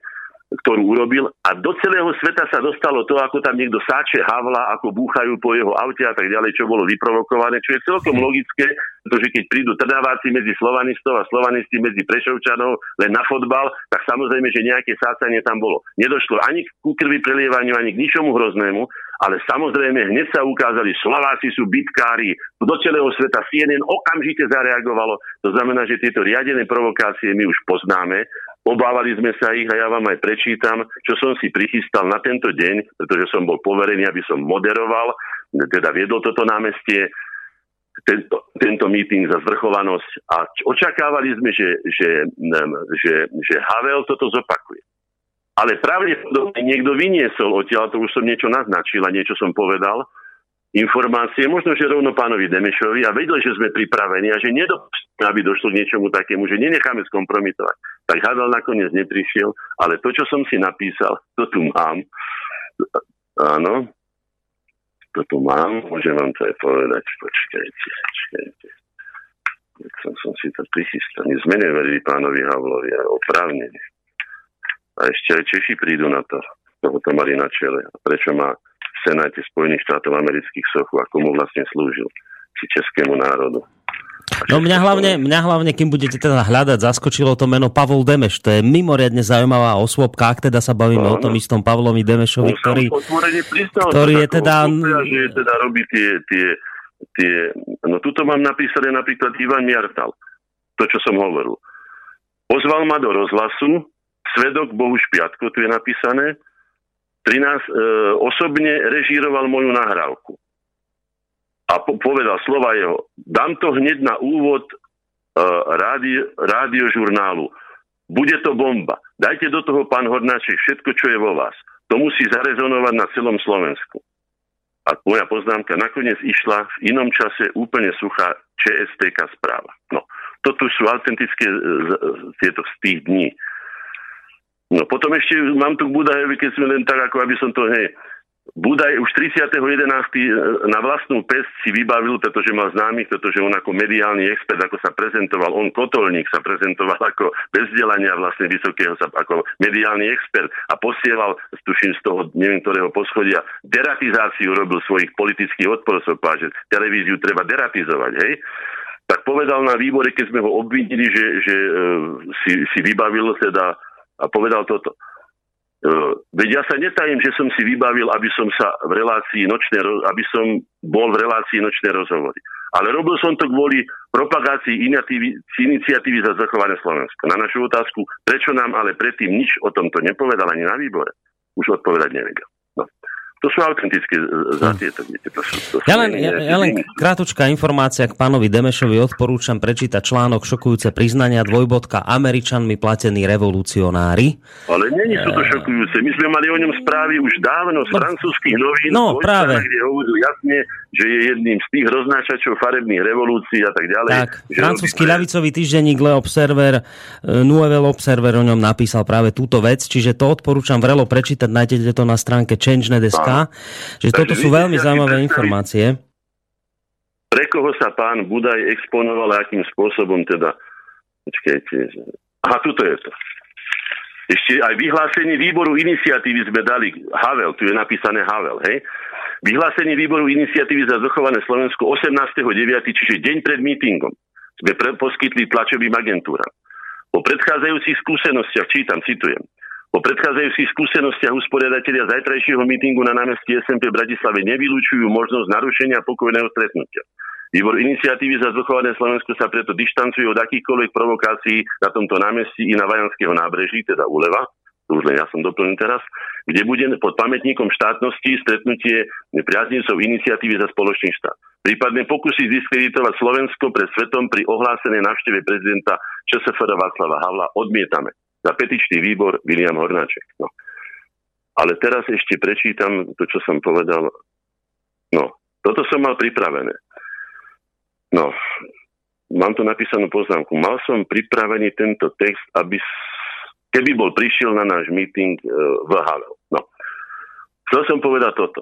ktorú urobil a do celého sveta sa dostalo to, ako tam niekto sáče Havla, ako búchajú po jeho aute a tak ďalej, čo bolo vyprovokované, čo je celkom logické, pretože keď prídu trdáváci medzi slovanistov a slovanisti medzi Prešovčanov len na fotbal, tak samozrejme, že nejaké sácanie tam bolo. Nedošlo ani ku krvi prelievaniu, ani k ničomu hroznému, ale samozrejme hneď sa ukázali, Slováci sú bitkári, do celého sveta CNN okamžite zareagovalo. To znamená, že tieto riadené provokácie my už poznáme Obávali sme sa ich a ja vám aj prečítam, čo som si prichystal na tento deň, pretože som bol poverený, aby som moderoval, teda viedol toto námestie, tento, tento meeting za zvrchovanosť a očakávali sme, že, že, že, že Havel toto zopakuje. Ale pravdepodobne niekto vyniesol odtiaľ, to už som niečo naznačil a niečo som povedal, informácie, možno, že rovno pánovi Demešovi a vedel, že sme pripravení a že nedopustíme, aby došlo k niečomu takému, že nenecháme skompromitovať. Tak Hadal nakoniec neprišiel, ale to, čo som si napísal, to tu mám. Áno, to tu mám, môžem vám to aj povedať. Počkajte, počkajte. Tak som, som si to prichystal. My sme neverili pánovi Havlovi, ale oprávnene. A ešte aj Češi prídu na to. Toho to mali na čele. Prečo má Senáte Spojených štátov amerických sochu a komu vlastne slúžil. Si českému národu. No mňa hlavne, mňa hlavne, kým budete teda hľadať, zaskočilo to meno Pavol Demeš. To je mimoriadne zaujímavá osôbka, ak teda sa bavíme no, o tom istom Pavlovi Demešovi, ktorý, ktorý je teda... že teda robí tie, tie, tie... No tuto mám napísané napríklad Ivan Miartal. To, čo som hovoril. Pozval ma do rozhlasu, svedok Bohu Špiatko, tu je napísané, 13 e, osobne režíroval moju nahrávku. A po, povedal slova jeho, dám to hneď na úvod e, rádio, rádiožurnálu. Bude to bomba. Dajte do toho, pán Hornáček, všetko, čo je vo vás. To musí zarezonovať na celom Slovensku. A moja poznámka nakoniec išla v inom čase úplne suchá ČSTK správa. No, toto sú autentické e, tieto z tých dní. No potom ešte mám tu k Budajovi, keď sme len tak, ako aby som to, hej, Budaj už 30.11. na vlastnú pest si vybavil, pretože mal známych, pretože on ako mediálny expert, ako sa prezentoval, on kotolník sa prezentoval ako bez vzdelania vlastne vysokého, ako mediálny expert a posieval, tuším z toho, neviem ktorého poschodia, deratizáciu robil svojich politických odporcov, že televíziu treba deratizovať, hej tak povedal na výbore, keď sme ho obvinili, že, že uh, si, si vybavil teda a povedal toto. E, veď ja sa netajím, že som si vybavil, aby som sa v relácii nočné, aby som bol v relácii nočné rozhovory. Ale robil som to kvôli propagácii iniciatívy za zachovanie Slovenska. Na našu otázku, prečo nám ale predtým nič o tomto nepovedal ani na výbore, už odpovedať nevedel. No. To sú autentické zatiete. To sú, to sú ja len, ja, ja len krátučká informácia k pánovi Demešovi odporúčam prečítať článok šokujúce priznania dvojbodka Američanmi platení revolucionári. Ale není sú to šokujúce. My sme mali o ňom správy už dávno z no, francúzských novín, no, práve. kde hovorú jasne, že je jedným z tých roznášačov farebných revolúcií a tak ďalej. Tak, francúzsky ľavicový týždenník Le Observer, e, Nouvel Observer o ňom napísal práve túto vec, čiže to odporúčam vrelo prečítať, nájdete to na stránke change.sk Čiže toto sú veľmi zaujímavé informácie. Pre koho sa pán Budaj exponoval a akým spôsobom teda... Počkejte. Aha, tuto je to. Ešte aj vyhlásenie výboru iniciatívy sme dali Havel, tu je napísané Havel, hej? Vyhlásenie výboru iniciatívy za zachované Slovensko 18.9., čiže deň pred mítingom, sme poskytli tlačovým agentúram. Po predchádzajúcich skúsenostiach, čítam, citujem, po predchádzajúcich skúsenostiach usporiadatelia zajtrajšieho mítingu na námestí SMP v Bratislave nevylučujú možnosť narušenia pokojného stretnutia. Výbor iniciatívy za zdochované Slovensko sa preto dištancuje od akýchkoľvek provokácií na tomto námestí i na Vajanského nábreží, teda uleva, to už len ja som doplnil teraz, kde bude pod pamätníkom štátnosti stretnutie priaznivcov iniciatívy za spoločný štát. Prípadne pokusy zdiskreditovať Slovensko pred svetom pri ohlásenej návšteve prezidenta ČSFR Václava Havla odmietame za petičný výbor William Hornáček. No. Ale teraz ešte prečítam to, čo som povedal. No, toto som mal pripravené. No, mám tu napísanú poznámku. Mal som pripravený tento text, aby keby bol prišiel na náš meeting e, v Havel. No. Chcel som povedať toto.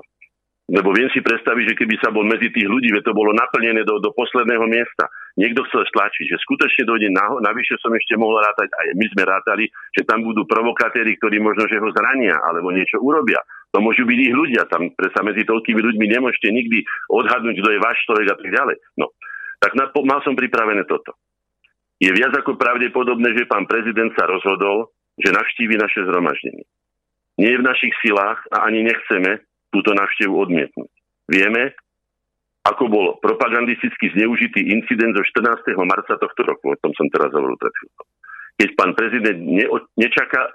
Lebo viem si predstaviť, že keby sa bol medzi tých ľudí, to bolo naplnené do, do posledného miesta, niekto chcel stlačiť, že skutočne dojde na, navyše som ešte mohol rátať, aj my sme rátali, že tam budú provokatéri, ktorí možno, že ho zrania alebo niečo urobia. To môžu byť ich ľudia, tam sa medzi toľkými ľuďmi nemôžete nikdy odhadnúť, kto je váš človek a tak ďalej. No, tak na, mal som pripravené toto. Je viac ako pravdepodobné, že pán prezident sa rozhodol, že navštívi naše zhromaždenie. Nie je v našich silách a ani nechceme, túto návštevu odmietnúť. Vieme, ako bol propagandisticky zneužitý incident zo 14. marca tohto roku, o tom som teraz hovoril pred chvíľou. Keď pán prezident neo, nečaká,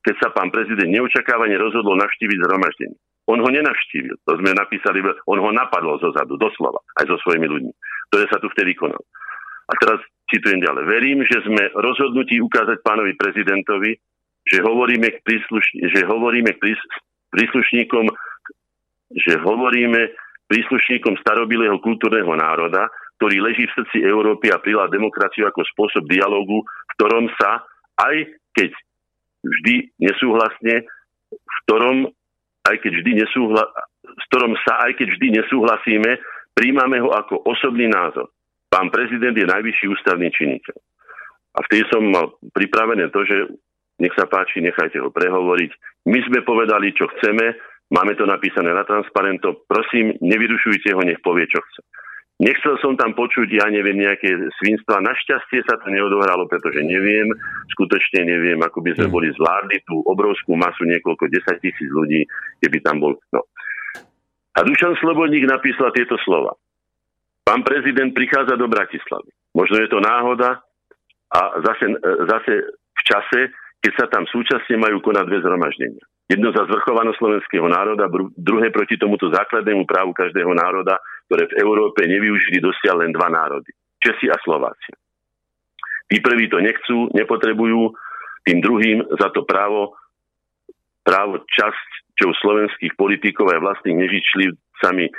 keď sa pán prezident neočakávane rozhodol navštíviť zhromaždenie. On ho nenavštívil, to sme napísali, on ho napadol zo zadu, doslova, aj so svojimi ľuďmi, ktoré sa tu vtedy konal. A teraz citujem ďalej. Verím, že sme rozhodnutí ukázať pánovi prezidentovi, že hovoríme k, príslušni, že hovoríme k prís, príslušníkom, že hovoríme príslušníkom starobilého kultúrneho národa, ktorý leží v srdci Európy a prijala demokraciu ako spôsob dialogu, v ktorom sa, aj keď vždy nesúhlasne, v ktorom, aj keď vždy nesúhla, s ktorom sa, aj keď vždy nesúhlasíme, príjmame ho ako osobný názor. Pán prezident je najvyšší ústavný činiteľ. A vtedy som mal pripravené to, že nech sa páči, nechajte ho prehovoriť. My sme povedali, čo chceme, máme to napísané na transparento, prosím, nevyrušujte ho, nech povie, čo chce. Nechcel som tam počuť, ja neviem, nejaké svinstva. Našťastie sa to neodohralo, pretože neviem, skutočne neviem, ako by sme mm. boli zvládli tú obrovskú masu, niekoľko desať tisíc ľudí, keby tam bol. No. A Dušan Slobodník napísal tieto slova. Pán prezident prichádza do Bratislavy. Možno je to náhoda a zase, zase v čase, keď sa tam súčasne majú konať dve zhromaždenia. Jedno za zvrchovanosť slovenského národa, druhé proti tomuto základnému právu každého národa, ktoré v Európe nevyužili dosiaľ len dva národy. Česi a Slováci. Tí prví to nechcú, nepotrebujú, tým druhým za to právo, právo časťou slovenských politikov aj vlastných nežičlivcami e,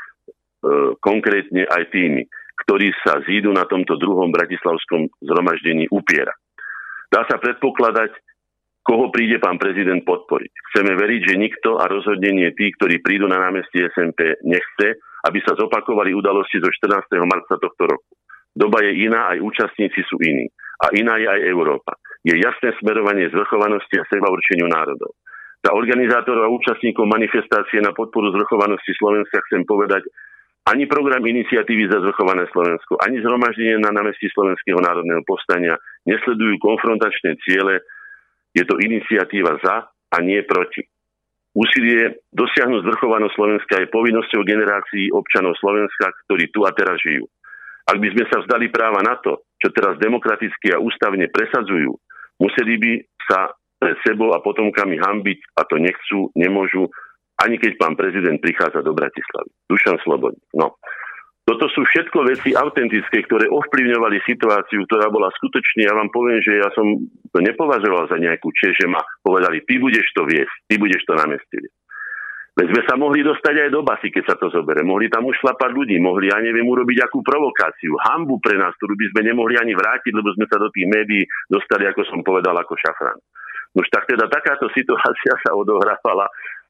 konkrétne aj tými, ktorí sa zídu na tomto druhom bratislavskom zhromaždení upiera. Dá sa predpokladať, koho príde pán prezident podporiť. Chceme veriť, že nikto a rozhodne tí, ktorí prídu na námestie SMP, nechce, aby sa zopakovali udalosti zo 14. marca tohto roku. Doba je iná, aj účastníci sú iní. A iná je aj Európa. Je jasné smerovanie zvrchovanosti a seba určeniu národov. Za organizátorov a účastníkov manifestácie na podporu zvrchovanosti Slovenska chcem povedať, ani program iniciatívy za zvrchované Slovensko, ani zhromaždenie na námestí Slovenského národného povstania nesledujú konfrontačné ciele, je to iniciatíva za a nie proti. Úsilie dosiahnuť zvrchovanosť Slovenska je povinnosťou generácií občanov Slovenska, ktorí tu a teraz žijú. Ak by sme sa vzdali práva na to, čo teraz demokraticky a ústavne presadzujú, museli by sa pred sebou a potomkami hambiť a to nechcú, nemôžu ani keď pán prezident prichádza do Bratislavy. Dušan Slobodný. No. Toto sú všetko veci autentické, ktoré ovplyvňovali situáciu, ktorá bola skutočne, ja vám poviem, že ja som to nepovažoval za nejakú čest, že ma povedali, ty budeš to viesť, ty budeš to na meste Veď sme sa mohli dostať aj do basy, keď sa to zobere. Mohli tam ušlapať ľudí, mohli, ja neviem, urobiť akú provokáciu, hambu pre nás, ktorú by sme nemohli ani vrátiť, lebo sme sa do tých médií dostali, ako som povedal, ako šafran. Už tak teda takáto situácia sa odohrávala no,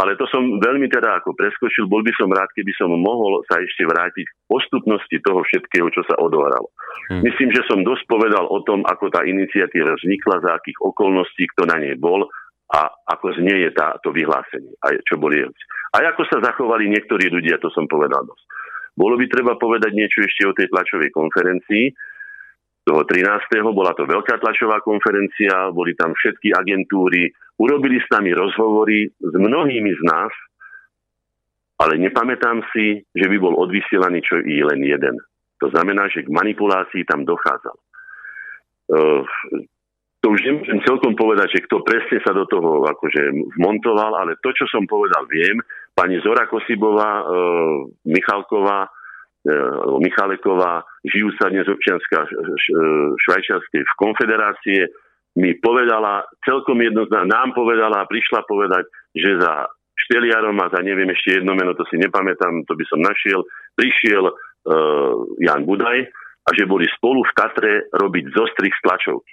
ale to som veľmi teda ako preskočil, bol by som rád, keby som mohol sa ešte vrátiť v postupnosti toho všetkého, čo sa odohralo. Hmm. Myslím, že som dosť povedal o tom, ako tá iniciatíva vznikla, za akých okolností, kto na nej bol a ako znie je táto vyhlásenie, a čo boli. A ako sa zachovali niektorí ľudia, to som povedal dosť. Bolo by treba povedať niečo ešte o tej tlačovej konferencii, toho 13. bola to veľká tlačová konferencia, boli tam všetky agentúry, urobili s nami rozhovory s mnohými z nás, ale nepamätám si, že by bol odvysielaný čo i len jeden. To znamená, že k manipulácii tam dochádzal. Uh, to už nemôžem celkom povedať, že kto presne sa do toho akože vmontoval, ale to, čo som povedal, viem. Pani Zora Kosibová, uh, Michalková, uh, Michaleková, žijúca dnes občianská švajčiarskej v konfederácie, mi povedala, celkom jednoznačne, nám povedala a prišla povedať, že za Šteliarom a za neviem ešte jedno meno, to si nepamätám, to by som našiel, prišiel uh, Jan Budaj a že boli spolu v Tatre robiť zostrih z.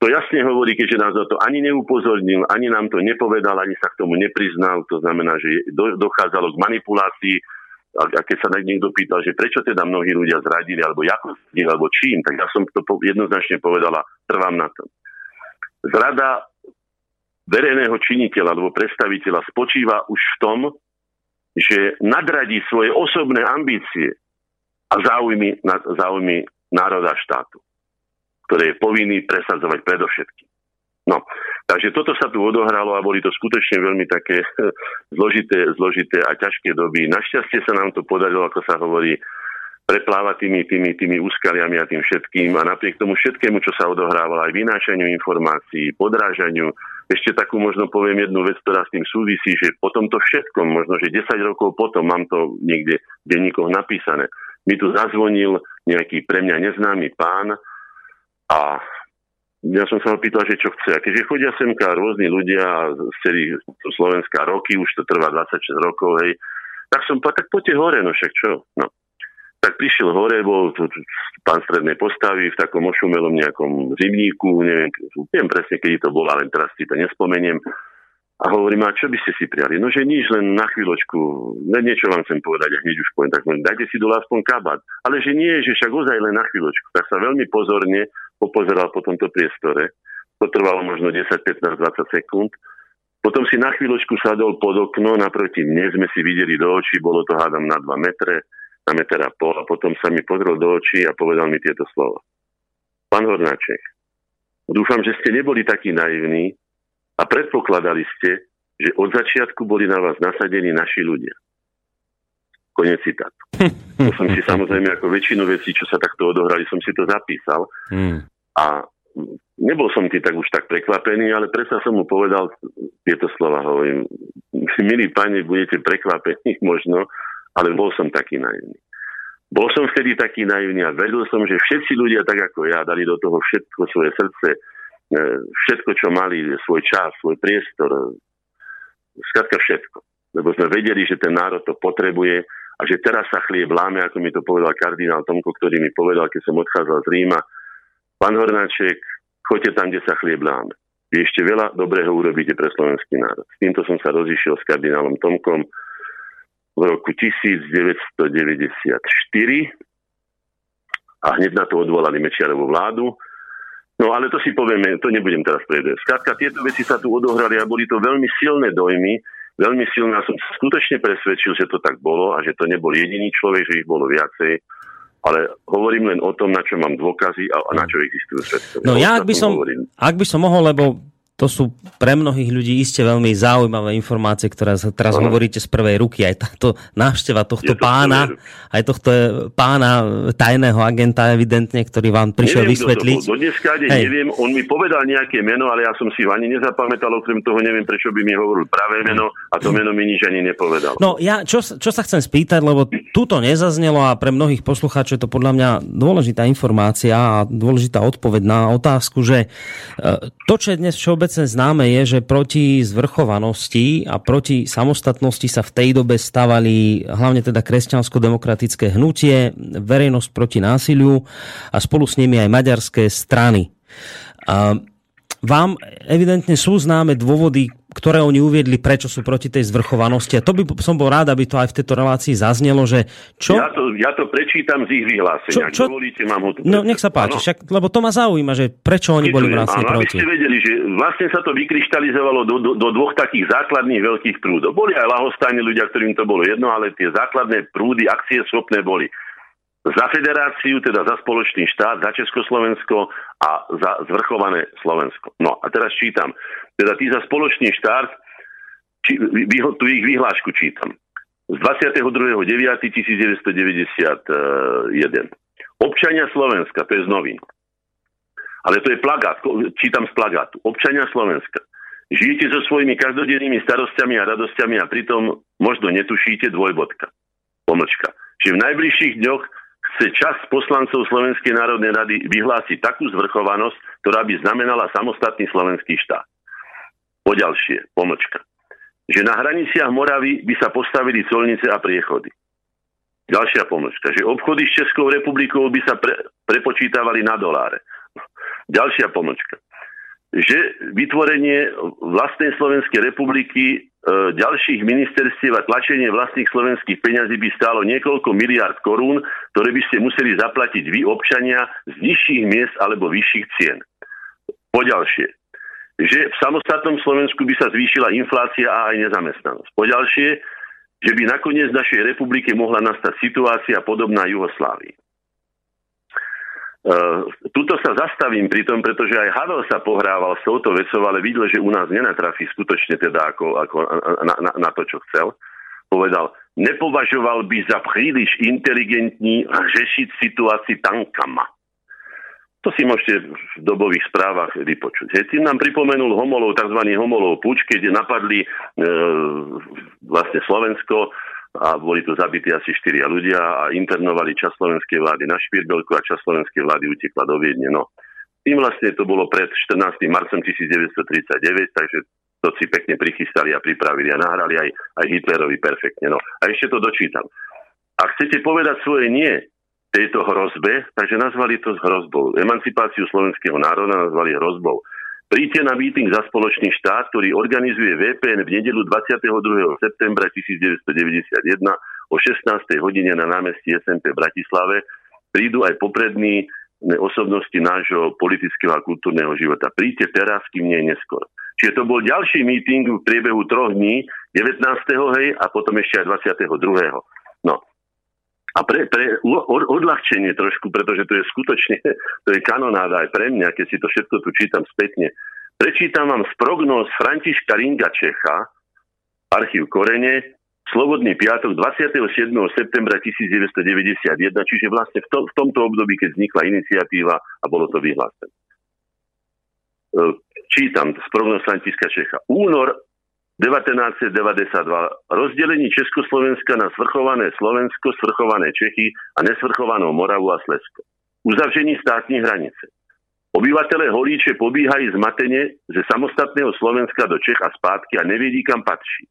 To jasne hovorí, keďže nás na to ani neupozornil, ani nám to nepovedal, ani sa k tomu nepriznal. To znamená, že do, dochádzalo k manipulácii a, keď sa niekto pýtal, že prečo teda mnohí ľudia zradili, alebo ako alebo čím, tak ja som to jednoznačne povedala, trvám na tom. Zrada verejného činiteľa alebo predstaviteľa spočíva už v tom, že nadradí svoje osobné ambície a záujmy, záujmy národa štátu, ktoré je povinný presadzovať predovšetkým. No, takže toto sa tu odohralo a boli to skutočne veľmi také zložité, zložité a ťažké doby. Našťastie sa nám to podarilo, ako sa hovorí, preplávať tými, tými, tými úskaliami a tým všetkým a napriek tomu všetkému, čo sa odohrávalo, aj vynášaniu informácií, podrážaniu, ešte takú možno poviem jednu vec, ktorá s tým súvisí, že po tomto všetkom, možno že 10 rokov potom, mám to niekde v denníkoch napísané, mi tu zazvonil nejaký pre mňa neznámy pán a ja som sa ho pýtal, že čo chce. A keďže chodia semka rôzni ľudia z celých Slovenska roky, už to trvá 26 rokov, hej, tak som povedal, tak poďte hore, no však čo. No. Tak prišiel hore, bol tu, pán strednej postavy v takom ošumelom nejakom zimníku, neviem, neviem presne, kedy to bolo, ale teraz si to nespomeniem. A hovorím, a čo by ste si prijali? No, že nič, len na chvíľočku, len niečo vám chcem povedať, a hneď už poviem, tak dajte si dole aspoň kabát. Ale že nie, že však ozaj len na chvíľočku. Tak sa veľmi pozorne popozeral po tomto priestore. To trvalo možno 10, 15, 20 sekúnd. Potom si na chvíľočku sadol pod okno, naproti mne sme si videli do očí, bolo to hádam na 2 metre, na meter a pol a potom sa mi pozrel do očí a povedal mi tieto slova. Pán Hornáček, dúfam, že ste neboli takí naivní, a predpokladali ste, že od začiatku boli na vás nasadení naši ľudia. Konec citátu. To som si samozrejme ako väčšinu vecí, čo sa takto odohrali, som si to zapísal. Hmm. A nebol som ti tak už tak prekvapený, ale predsa som mu povedal tieto slova. Hovorím, milí pani, budete prekvapení možno, ale bol som taký naivný. Bol som vtedy taký naivný a vedel som, že všetci ľudia, tak ako ja, dali do toho všetko svoje srdce, E, všetko, čo mali, svoj čas, svoj priestor, skrátka všetko. Lebo sme vedeli, že ten národ to potrebuje a že teraz sa chlieb láme, ako mi to povedal kardinál Tomko, ktorý mi povedal, keď som odchádzal z Ríma. Pán Hornáček, choďte tam, kde sa chlieb láme. Vy ešte veľa dobrého urobíte pre slovenský národ. S týmto som sa rozišiel s kardinálom Tomkom v roku 1994 a hneď na to odvolali Mečiarovú vládu No ale to si povieme, to nebudem teraz povedať. Skrátka, tieto veci sa tu odohrali a boli to veľmi silné dojmy, veľmi silné a som skutočne presvedčil, že to tak bolo a že to nebol jediný človek, že ich bolo viacej. Ale hovorím len o tom, na čo mám dôkazy a, a na čo existujú svetkovia. No ja, ak by, som, ak by som mohol, lebo to sú pre mnohých ľudí iste veľmi zaujímavé informácie, ktoré teraz ano. hovoríte z prvej ruky. Aj táto návšteva tohto to pána, aj tohto pána tajného agenta evidentne, ktorý vám prišiel neviem, vysvetliť. Do dneska Hej. neviem, on mi povedal nejaké meno, ale ja som si ho ani nezapamätal, okrem toho neviem, prečo by mi hovoril pravé meno a to meno mi nič ani nepovedal. No ja, čo, čo sa chcem spýtať, lebo túto nezaznelo a pre mnohých poslucháčov je to podľa mňa dôležitá informácia a dôležitá odpoveď na otázku, že e, to, čo je dnes všeobecne známe, je, že proti zvrchovanosti a proti samostatnosti sa v tej dobe stavali hlavne teda kresťansko-demokratické hnutie, verejnosť proti násiliu a spolu s nimi aj maďarské strany. A vám evidentne sú známe dôvody, ktoré oni uviedli, prečo sú proti tej zvrchovanosti. A to by som bol rád, aby to aj v tejto relácii zaznelo, že čo... Ja to, ja to prečítam z ich vyhlásenia. Čo, čo... Dovolíte, mám ho tu no, nech sa páči, však, lebo to ma zaujíma, že prečo oni boli vlastne áno, proti. Aby ste vedeli, že vlastne sa to vykryštalizovalo do, do, do dvoch takých základných veľkých prúdov. Boli aj lahostajní ľudia, ktorým to bolo jedno, ale tie základné prúdy, akcie schopné boli za federáciu, teda za spoločný štát, za Československo a za zvrchované Slovensko. No a teraz čítam. Teda tí za spoločný štát, či, tu ich vyhlášku čítam. Z 22.9.1991. Občania Slovenska, to je z novín. Ale to je plagát, čítam z plagátu. Občania Slovenska. Žijete so svojimi každodennými starostiami a radosťami a pritom možno netušíte dvojbodka. Pomlčka. Že v najbližších dňoch chce čas poslancov Slovenskej národnej rady vyhlásiť takú zvrchovanosť, ktorá by znamenala samostatný slovenský štát. Poďalšie, pomlčka. Že na hraniciach Moravy by sa postavili colnice a priechody. Ďalšia pomlčka. Že obchody s Českou republikou by sa pre, prepočítavali na doláre. Ďalšia pomlčka. Že vytvorenie vlastnej Slovenskej republiky E, ďalších ministerstiev a tlačenie vlastných slovenských peňazí by stálo niekoľko miliard korún, ktoré by ste museli zaplatiť vy, občania, z nižších miest alebo vyšších cien. Poďalšie, že v samostatnom Slovensku by sa zvýšila inflácia a aj nezamestnanosť. Poďalšie, že by nakoniec v našej republike mohla nastať situácia podobná Juhoslávii. Uh, tuto sa zastavím pri tom, pretože aj Havel sa pohrával s touto vecou, ale videl, že u nás nenatrafí skutočne teda ako, ako na, na, na to, čo chcel. Povedal, nepovažoval by za príliš inteligentní řešiť situácii tankama. To si môžete v dobových správach vypočuť. Hej, tým nám pripomenul homolov, tzv. homolov puč, keď napadli e, vlastne Slovensko a boli tu zabití asi štyria ľudia a internovali čas slovenskej vlády na Špirbelku a čas slovenskej vlády utekla do Viedne. No, tým vlastne to bolo pred 14. marcom 1939, takže to si pekne prichystali a pripravili a nahrali aj, aj Hitlerovi perfektne. No a ešte to dočítam. Ak chcete povedať svoje nie tejto hrozbe, takže nazvali to hrozbou. Emancipáciu slovenského národa nazvali hrozbou. Príďte na meeting za spoločný štát, ktorý organizuje VPN v nedelu 22. septembra 1991 o 16. hodine na námestí SMP v Bratislave. Prídu aj poprední osobnosti nášho politického a kultúrneho života. Príďte teraz, kým nie neskôr. Čiže to bol ďalší meeting v priebehu troch dní, 19. hej, a potom ešte aj 22. No, a pre, pre odľahčenie trošku, pretože to je skutočne, to je kanonáda aj pre mňa, keď si to všetko tu čítam spätne. Prečítam vám z prognóz Františka Ringa Čecha, archív Korene, Slobodný piatok 27. septembra 1991, čiže vlastne v, to, v tomto období, keď vznikla iniciatíva a bolo to vyhlásené. E, čítam z prognoz Františka Čecha. Únor 1992 rozdelení Československa na svrchované Slovensko, svrchované Čechy a nesvrchovanou Moravu a Slesko. Uzavření státní hranice. Obyvatele Holíče pobíhají zmatene ze samostatného Slovenska do Čech a zpátky a nevědí, kam patří.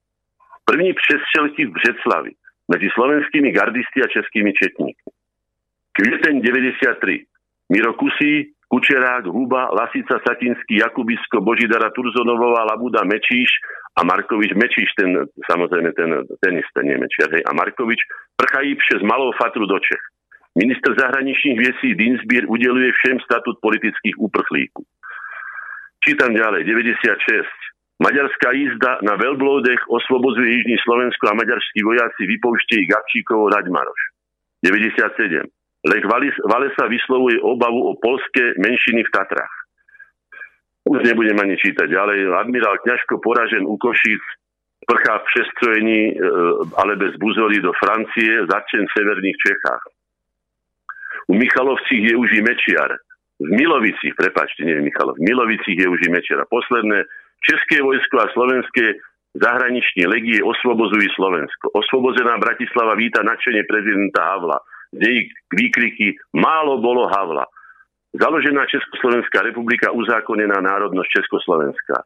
První přestřelky v Břeclavi mezi slovenskými gardisty a českými četníkmi. Květen 93. Miro Kusí, Kučerák, Huba, Lasica, Satinský, Jakubisko, Božidara, Turzonovová, Labuda, Mečíš a Markovič, Mečíš, ten, samozrejme ten tenista, nie Mečiar, hej, a Markovič prchají přes malou fatru do Čech. Minister zahraničných věcí Dinsbier udeluje všem statut politických úprchlíků. Čítam ďalej, 96. Maďarská jízda na veľblódech osvobozuje Jižní Slovensko a maďarskí vojaci vypouštějí Gabčíkovo Raďmaroš. 97. Lech Valesa vyslovuje obavu o polské menšiny v Tatrách. už nebudem ani čítať ďalej. Admirál Kňažko poražen u Košíc, prchá v přestrojení e, ale bez buzory do Francie, začen v severných Čechách. U Michalovcích je už i Mečiar. V Milovicích, prepačte, nie Michalov, v Milovicích je už i Mečiar. A posledné, České vojsko a slovenské zahraniční legie osvobozujú Slovensko. Osvobozená Bratislava víta nadšenie prezidenta Havla. Z jej výkriky málo bolo Havla. Založená Československá republika, uzákonená národnosť Československá.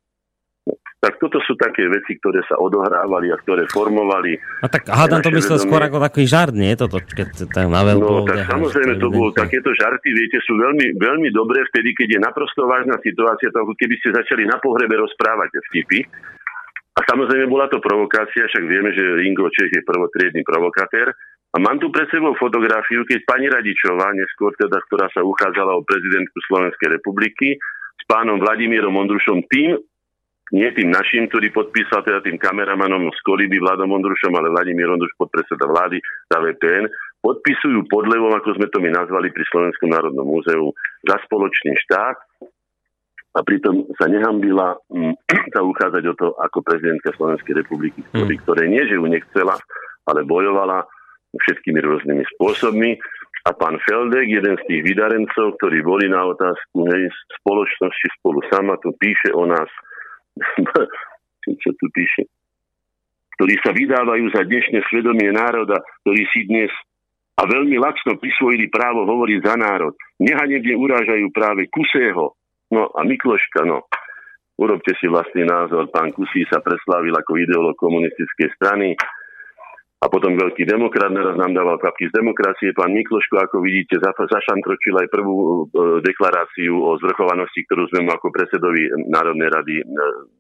Tak toto sú také veci, ktoré sa odohrávali a ktoré formovali. A tak hádam to myslel vedomie. skôr ako taký žart, nie? Toto, keď tam na veľkú... No tak samozrejme to bolo, takéto žarty, viete, sú veľmi, veľmi dobré vtedy, keď je naprosto vážna situácia, to ako keby ste začali na pohrebe rozprávať vtipy. A samozrejme bola to provokácia, však vieme, že Ringo Čech je prvotriedný provokatér. A mám tu pred sebou fotografiu, keď pani Radičová, neskôr teda, ktorá sa uchádzala o prezidentku Slovenskej republiky, s pánom Vladimírom Ondrušom, tým, nie tým našim, ktorý podpísal teda tým kameramanom z Koliby Vladom Ondrušom, ale Vladimír Ondruš, podpredseda vlády za VPN, podpisujú podlevom, ako sme to my nazvali pri Slovenskom národnom múzeu, za spoločný štát a pritom sa nehambila m, sa uchádzať o to ako prezidentka Slovenskej republiky, ktorý, mm. ktoré nie, že ju nechcela, ale bojovala všetkými rôznymi spôsobmi. A pán Feldek, jeden z tých vydarencov, ktorí boli na otázku hej, spoločnosti spolu sama, tu píše o nás, čo tu píše, ktorí sa vydávajú za dnešné svedomie národa, ktorí si dnes a veľmi lacno prisvojili právo hovoriť za národ. Nehanebne urážajú práve Kusého, no a Mikloška, no. Urobte si vlastný názor, pán Kusí sa preslávil ako ideolog komunistickej strany, a potom veľký demokrat naraz nám dával kapky z demokracie. Pán Mikloško, ako vidíte, zašantročil aj prvú e, deklaráciu o zvrchovanosti, ktorú sme mu ako predsedovi Národnej rady e,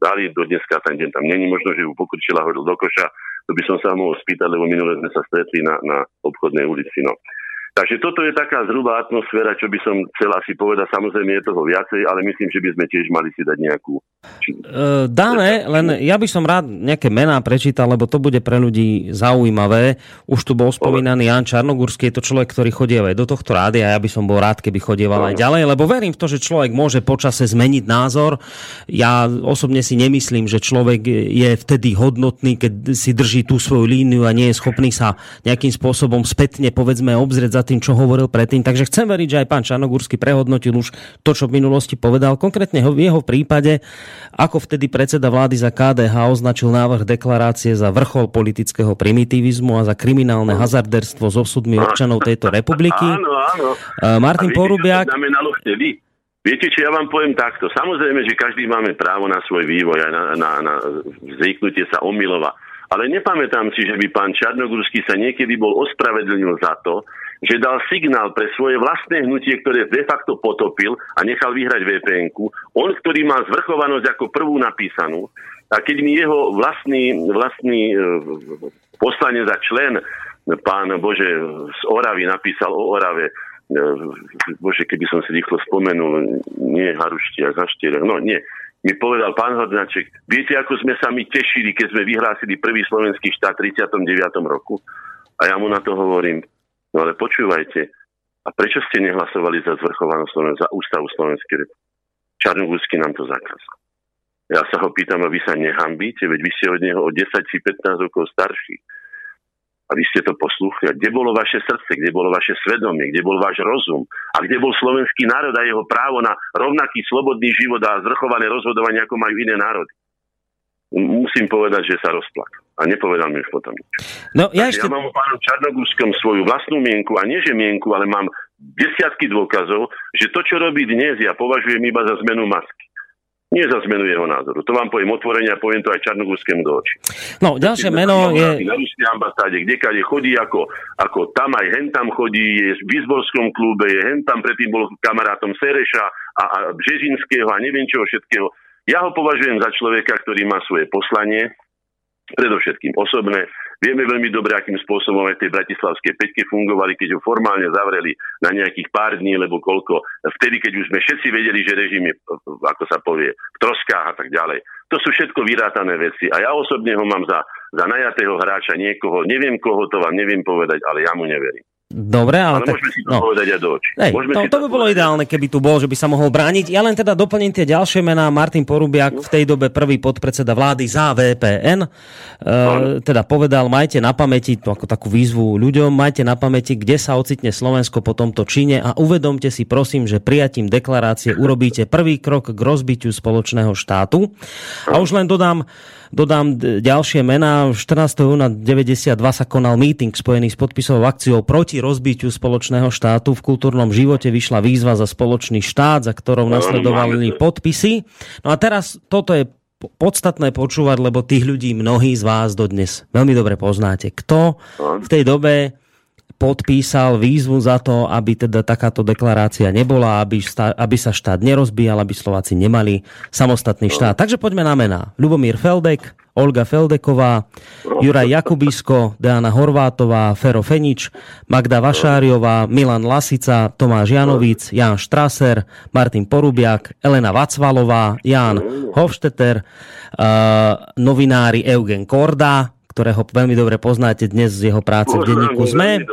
dali. Do dneska ten deň tam není možno, že ju pokrčila hodil do koša. To by som sa mohol spýtať, lebo minule sme sa stretli na, na obchodnej ulici. No. Takže toto je taká zhruba atmosféra, čo by som chcel asi povedať. Samozrejme je toho viacej, ale myslím, že by sme tiež mali si dať nejakú... E, dáme, len ja by som rád nejaké mená prečítal, lebo to bude pre ľudí zaujímavé. Už tu bol spomínaný Jan Čarnogurský, je to človek, ktorý chodí aj do tohto rády a ja by som bol rád, keby chodieval aj ďalej, lebo verím v to, že človek môže počase zmeniť názor. Ja osobne si nemyslím, že človek je vtedy hodnotný, keď si drží tú svoju líniu a nie je schopný sa nejakým spôsobom spätne povedzme obzrieť za tým, čo hovoril predtým. Takže chcem veriť, že aj pán Čarnogórsky prehodnotil už to, čo v minulosti povedal. Konkrétne v jeho prípade, ako vtedy predseda vlády za KDH označil návrh deklarácie za vrchol politického primitivizmu a za kriminálne hazarderstvo s osudmi občanov tejto republiky. Áno, áno. Martin Porubiak... Viete, či ja vám poviem takto. Samozrejme, že každý máme právo na svoj vývoj a na, na, na zvyknutie sa omilova. Ale nepamätám si, že by pán Čarnogurský sa niekedy bol ospravedlnil za to, že dal signál pre svoje vlastné hnutie, ktoré de facto potopil a nechal vyhrať vpn On, ktorý má zvrchovanosť ako prvú napísanú, a keď mi jeho vlastný, vlastný e, poslanec za člen, pán Bože, z Oravy napísal o Orave, e, Bože, keby som si rýchlo spomenul, nie Harušti a Zaštiere, no nie, mi povedal pán Hodnaček, viete, ako sme sa my tešili, keď sme vyhlásili prvý slovenský štát v 39. roku? A ja mu na to hovorím, No ale počúvajte, a prečo ste nehlasovali za zvrchovanú Slovensk, za ústavu Slovenskej republiky? Čarnogórsky nám to zakázal. Ja sa ho pýtam, a vy sa nehambíte, veď vy ste od neho o 10 či 15 rokov starší. A vy ste to poslúchli. Kde bolo vaše srdce, kde bolo vaše svedomie, kde bol váš rozum a kde bol slovenský národ a jeho právo na rovnaký slobodný život a zvrchované rozhodovanie, ako majú iné národy. Musím povedať, že sa rozplakal a nepovedal mi už potom nič. No, ja, ešte... ja mám o pánu Čarnogórskom svoju vlastnú mienku a nie že mienku, ale mám desiatky dôkazov, že to, čo robí dnes, ja považujem iba za zmenu masky. Nie za zmenu jeho názoru. To vám poviem otvorene a poviem to aj Čarnogórskému do očí. No, ďalšie meno je... Na ruskej ambasáde, kdekade chodí ako, ako tam aj hen tam chodí, je v Bizborskom klube, je hen tam predtým bol kamarátom Sereša a, a Bžežinského a neviem čoho všetkého. Ja ho považujem za človeka, ktorý má svoje poslanie, predovšetkým osobné. Vieme veľmi dobre, akým spôsobom aj tej bratislavskej peťke fungovali, keď ho formálne zavreli na nejakých pár dní, lebo koľko, vtedy, keď už sme všetci vedeli, že režim je, ako sa povie, v troskách a tak ďalej. To sú všetko vyrátané veci a ja osobne ho mám za, za najatého hráča niekoho, neviem koho to vám neviem povedať, ale ja mu neverím. Dobre, ale, ale tak... môžeme si to no. povedať aj do očí. Hej, to, to, to by bolo ideálne, keby tu bol, že by sa mohol brániť. Ja len teda doplním tie ďalšie mená. Martin Porubiak, v tej dobe prvý podpredseda vlády za VPN, uh, teda povedal, majte na pamäti, to ako takú výzvu ľuďom, majte na pamäti, kde sa ocitne Slovensko po tomto čine a uvedomte si prosím, že prijatím deklarácie urobíte prvý krok k rozbitiu spoločného štátu. A už len dodám, Dodám ďalšie mená. 14. júna 92 sa konal meeting spojený s podpisovou akciou proti rozbitiu spoločného štátu. V kultúrnom živote vyšla výzva za spoločný štát, za ktorou nasledovali podpisy. No a teraz toto je podstatné počúvať, lebo tých ľudí mnohí z vás dodnes veľmi dobre poznáte. Kto v tej dobe podpísal výzvu za to, aby teda takáto deklarácia nebola, aby, šta, aby sa štát nerozbíjal, aby Slováci nemali samostatný štát. Takže poďme na mená. Ľubomír Feldek, Olga Feldeková, Juraj Jakubisko, Deana Horvátová, Fero Fenič, Magda Vašáriová, Milan Lasica, Tomáš Janovic, Jan Štraser, Martin Porubiak, Elena Vacvalová, Jan Hofstetter, uh, novinári Eugen Korda, ktorého veľmi dobre poznáte dnes z jeho práce v denníku ZME.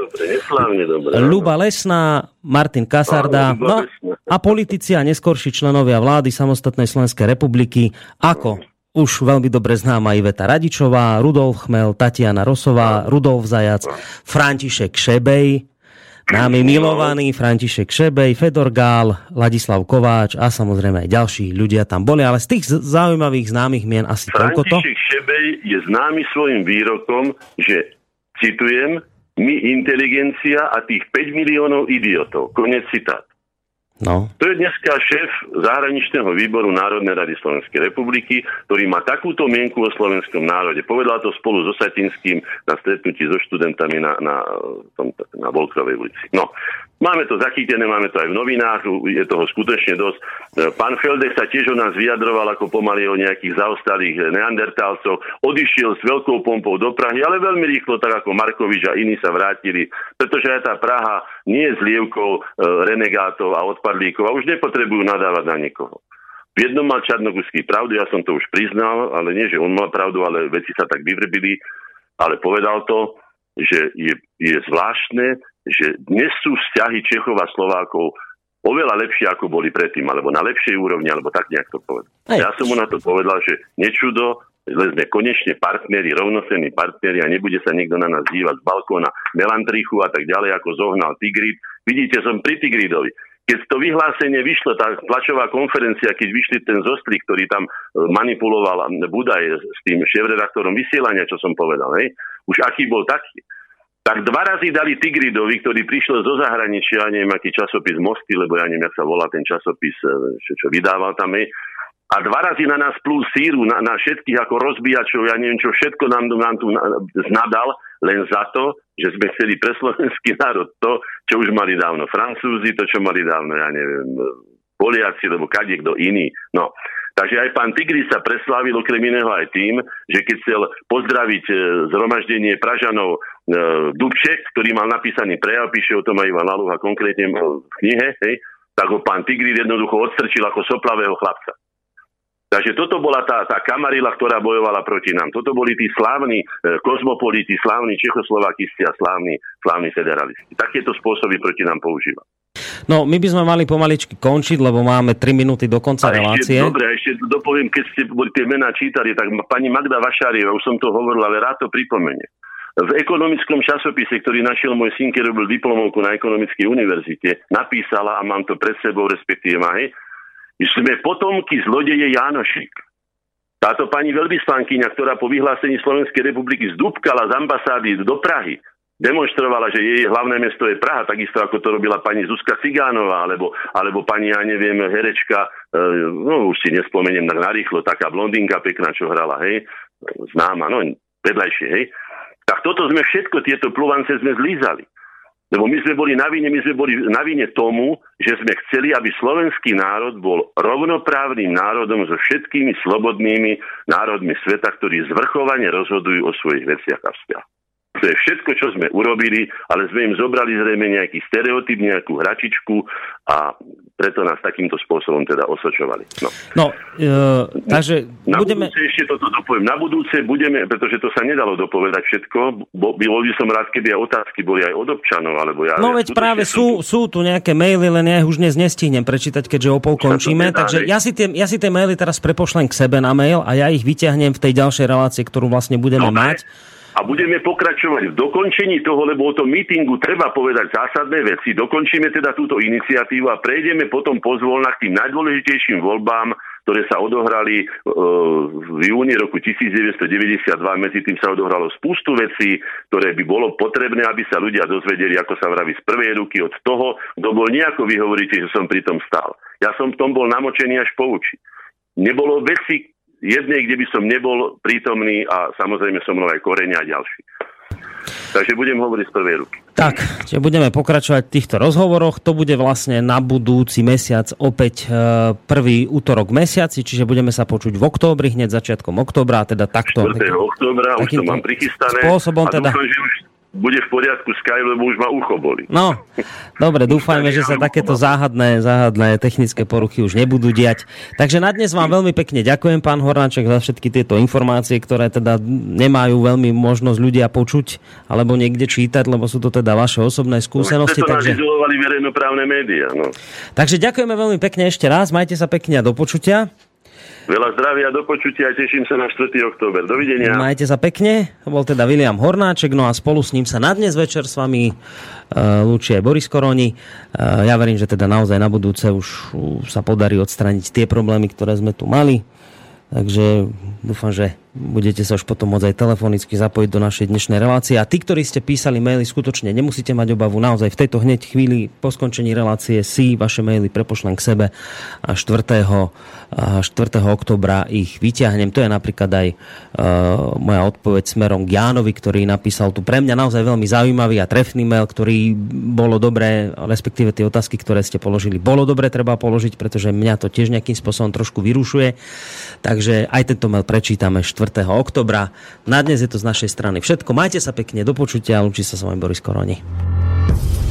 Luba Lesná, Martin Kasarda no, a politici a neskorší členovia vlády samostatnej Slovenskej republiky, ako už veľmi dobre známa Iveta Radičová, Rudolf Chmel, Tatiana Rosová, Rudolf Zajac, František Šebej, Námi milovaný František Šebej, Fedor Gál, Ladislav Kováč a samozrejme aj ďalší ľudia tam boli, ale z tých zaujímavých známych mien asi toľko to. František Šebej je známy svojim výrokom, že, citujem, my inteligencia a tých 5 miliónov idiotov. Konec citát. No. To je dneska šéf zahraničného výboru Národnej rady Slovenskej republiky, ktorý má takúto mienku o slovenskom národe. Povedal to spolu so Satinským na stretnutí so študentami na, na, na Volkrovej ulici. No, Máme to zachytené, máme to aj v novinách, je toho skutočne dosť. E, pán Feldek sa tiež o nás vyjadroval ako pomaly o nejakých zaostalých neandertálcov. Odišiel s veľkou pompou do Prahy, ale veľmi rýchlo, tak ako Markovič a iní sa vrátili, pretože aj tá Praha nie je zlievkou e, renegátov a odpadlíkov a už nepotrebujú nadávať na niekoho. V jednom mal Čarnoguský pravdu, ja som to už priznal, ale nie, že on mal pravdu, ale veci sa tak vyvrbili, ale povedal to, že je, je zvláštne, že dnes sú vzťahy Čechov a Slovákov oveľa lepšie, ako boli predtým, alebo na lepšej úrovni, alebo tak nejak to povedal. Ja som mu na to povedal, že nečudo, že sme konečne partneri, rovnocenní partneri a nebude sa niekto na nás dívať z balkóna melantrichu a tak ďalej, ako zohnal Tigrid. Vidíte, som pri Tigridovi. Keď to vyhlásenie vyšlo, tá tlačová konferencia, keď vyšli ten zostri, ktorý tam e, manipuloval Budaj s tým šéf-redaktorom vysielania, čo som povedal, hej? už aký bol taký, tak dva razy dali Tigridovi, ktorý prišiel zo zahraničia, neviem aký časopis Mosty, lebo ja neviem, jak sa volá ten časopis, e, čo, čo vydával tam, je. A dva razy na nás plus síru, na, na všetkých ako rozbíjačov, ja neviem čo, všetko nám, nám tu znadal, len za to, že sme chceli pre slovenský národ to, čo už mali dávno Francúzi, to, čo mali dávno, ja neviem, Poliaci, alebo kto iný. No, Takže aj pán Tigris sa preslávil okrem iného aj tým, že keď chcel pozdraviť e, zhromaždenie Pražanov E, Dubček, ktorý mal napísaný prejav, píše o tom aj Ivan Laluha konkrétne v knihe, hej, tak ho pán Tigrid jednoducho odstrčil ako soplavého chlapca. Takže toto bola tá, tá kamarila, ktorá bojovala proti nám. Toto boli tí slávni e, kozmopoliti, slávni Čechoslovakisti a slávni, slávni federalisti. Takéto spôsoby proti nám používa. No, my by sme mali pomaličky končiť, lebo máme 3 minúty do konca a relácie. Ešte, dobre, ešte dopoviem, keď ste boli tie mená čítali, tak pani Magda Vašárieva, už som to hovoril, ale rád to pripomenie v ekonomickom časopise, ktorý našiel môj syn, keď robil diplomovku na ekonomickej univerzite, napísala, a mám to pred sebou, respektíve že sme potomky zlodeje Jánošik. Táto pani veľvyslankyňa, ktorá po vyhlásení Slovenskej republiky zdúbkala z ambasády do Prahy, demonstrovala, že jej hlavné mesto je Praha, takisto ako to robila pani Zuzka Cigánová, alebo, alebo pani, ja neviem, herečka, e, no už si nespomeniem tak narýchlo, taká blondinka pekná, čo hrala, hej, známa, no vedľajšie, hej. Tak toto sme všetko, tieto pluvance sme zlízali. Lebo my sme boli na vine, my sme boli na vine tomu, že sme chceli, aby slovenský národ bol rovnoprávnym národom so všetkými slobodnými národmi sveta, ktorí zvrchovane rozhodujú o svojich veciach a vzťahoch. To je všetko, čo sme urobili, ale sme im zobrali zrejme nejaký stereotyp, nejakú hračičku a preto nás takýmto spôsobom teda osočovali. No, no e, takže na budeme... budúce ešte toto dopoviem. Na budúce budeme, pretože to sa nedalo dopovedať všetko, bo, bol by som rád, keby aj otázky boli aj od občanov, alebo ja... No veď práve sú, sú tu. nejaké maily, len ja ich už dnes nestihnem prečítať, keďže o pol končíme, takže ja si, tie, ja si tie maily teraz prepošlem k sebe na mail a ja ich vyťahnem v tej ďalšej relácii, ktorú vlastne budeme no, mať a budeme pokračovať v dokončení toho, lebo o tom mítingu treba povedať zásadné veci. Dokončíme teda túto iniciatívu a prejdeme potom pozvolna k tým najdôležitejším voľbám, ktoré sa odohrali e, v júni roku 1992. Medzi tým sa odohralo spustu vecí, ktoré by bolo potrebné, aby sa ľudia dozvedeli, ako sa vraví z prvej ruky od toho, kto bol nejako vy že som pri tom stál. Ja som v tom bol namočený až po uči. Nebolo veci, jednej, kde by som nebol prítomný a samozrejme som mnou aj korenia a ďalší. Takže budem hovoriť z prvej ruky. Tak, čiže budeme pokračovať v týchto rozhovoroch. To bude vlastne na budúci mesiac opäť e, prvý útorok mesiaci, čiže budeme sa počuť v októbri, hneď začiatkom októbra, teda takto. 4. októbra, už to mám prichystané. Spôsobom teda... dúfam, že už bude v poriadku Skype, lebo už ma ucho boli. No, dobre, dúfajme, že sa takéto záhadné, záhadné technické poruchy už nebudú diať. Takže na dnes vám veľmi pekne ďakujem, pán Hornáček, za všetky tieto informácie, ktoré teda nemajú veľmi možnosť ľudia počuť alebo niekde čítať, lebo sú to teda vaše osobné skúsenosti. No, takže... verejnoprávne médiá. No. Takže ďakujeme veľmi pekne ešte raz, majte sa pekne a do počutia. Veľa zdravia, do počutia a teším sa na 4. október. Dovidenia. Majte sa pekne. To bol teda William Hornáček, no a spolu s ním sa na dnes večer s vami uh, lúči aj Boris Koroni. Uh, ja verím, že teda naozaj na budúce už sa podarí odstraniť tie problémy, ktoré sme tu mali. Takže dúfam, že budete sa už potom môcť aj telefonicky zapojiť do našej dnešnej relácie. A tí, ktorí ste písali maily, skutočne nemusíte mať obavu. Naozaj v tejto hneď chvíli po skončení relácie si vaše maily prepošlem k sebe a 4. 4. oktobra ich vyťahnem. To je napríklad aj uh, moja odpoveď smerom k Jánovi, ktorý napísal tu pre mňa naozaj veľmi zaujímavý a trefný mail, ktorý bolo dobré, respektíve tie otázky, ktoré ste položili, bolo dobre treba položiť, pretože mňa to tiež nejakým spôsobom trošku vyrušuje. Takže aj tento mail prečítame 4. oktobra. Na dnes je to z našej strany všetko. Majte sa pekne, do počutia a sa s vami Boris Koroni.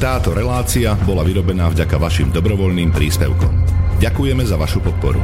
Táto relácia bola vyrobená vďaka vašim dobrovoľným príspevkom. Ďakujeme za vašu podporu.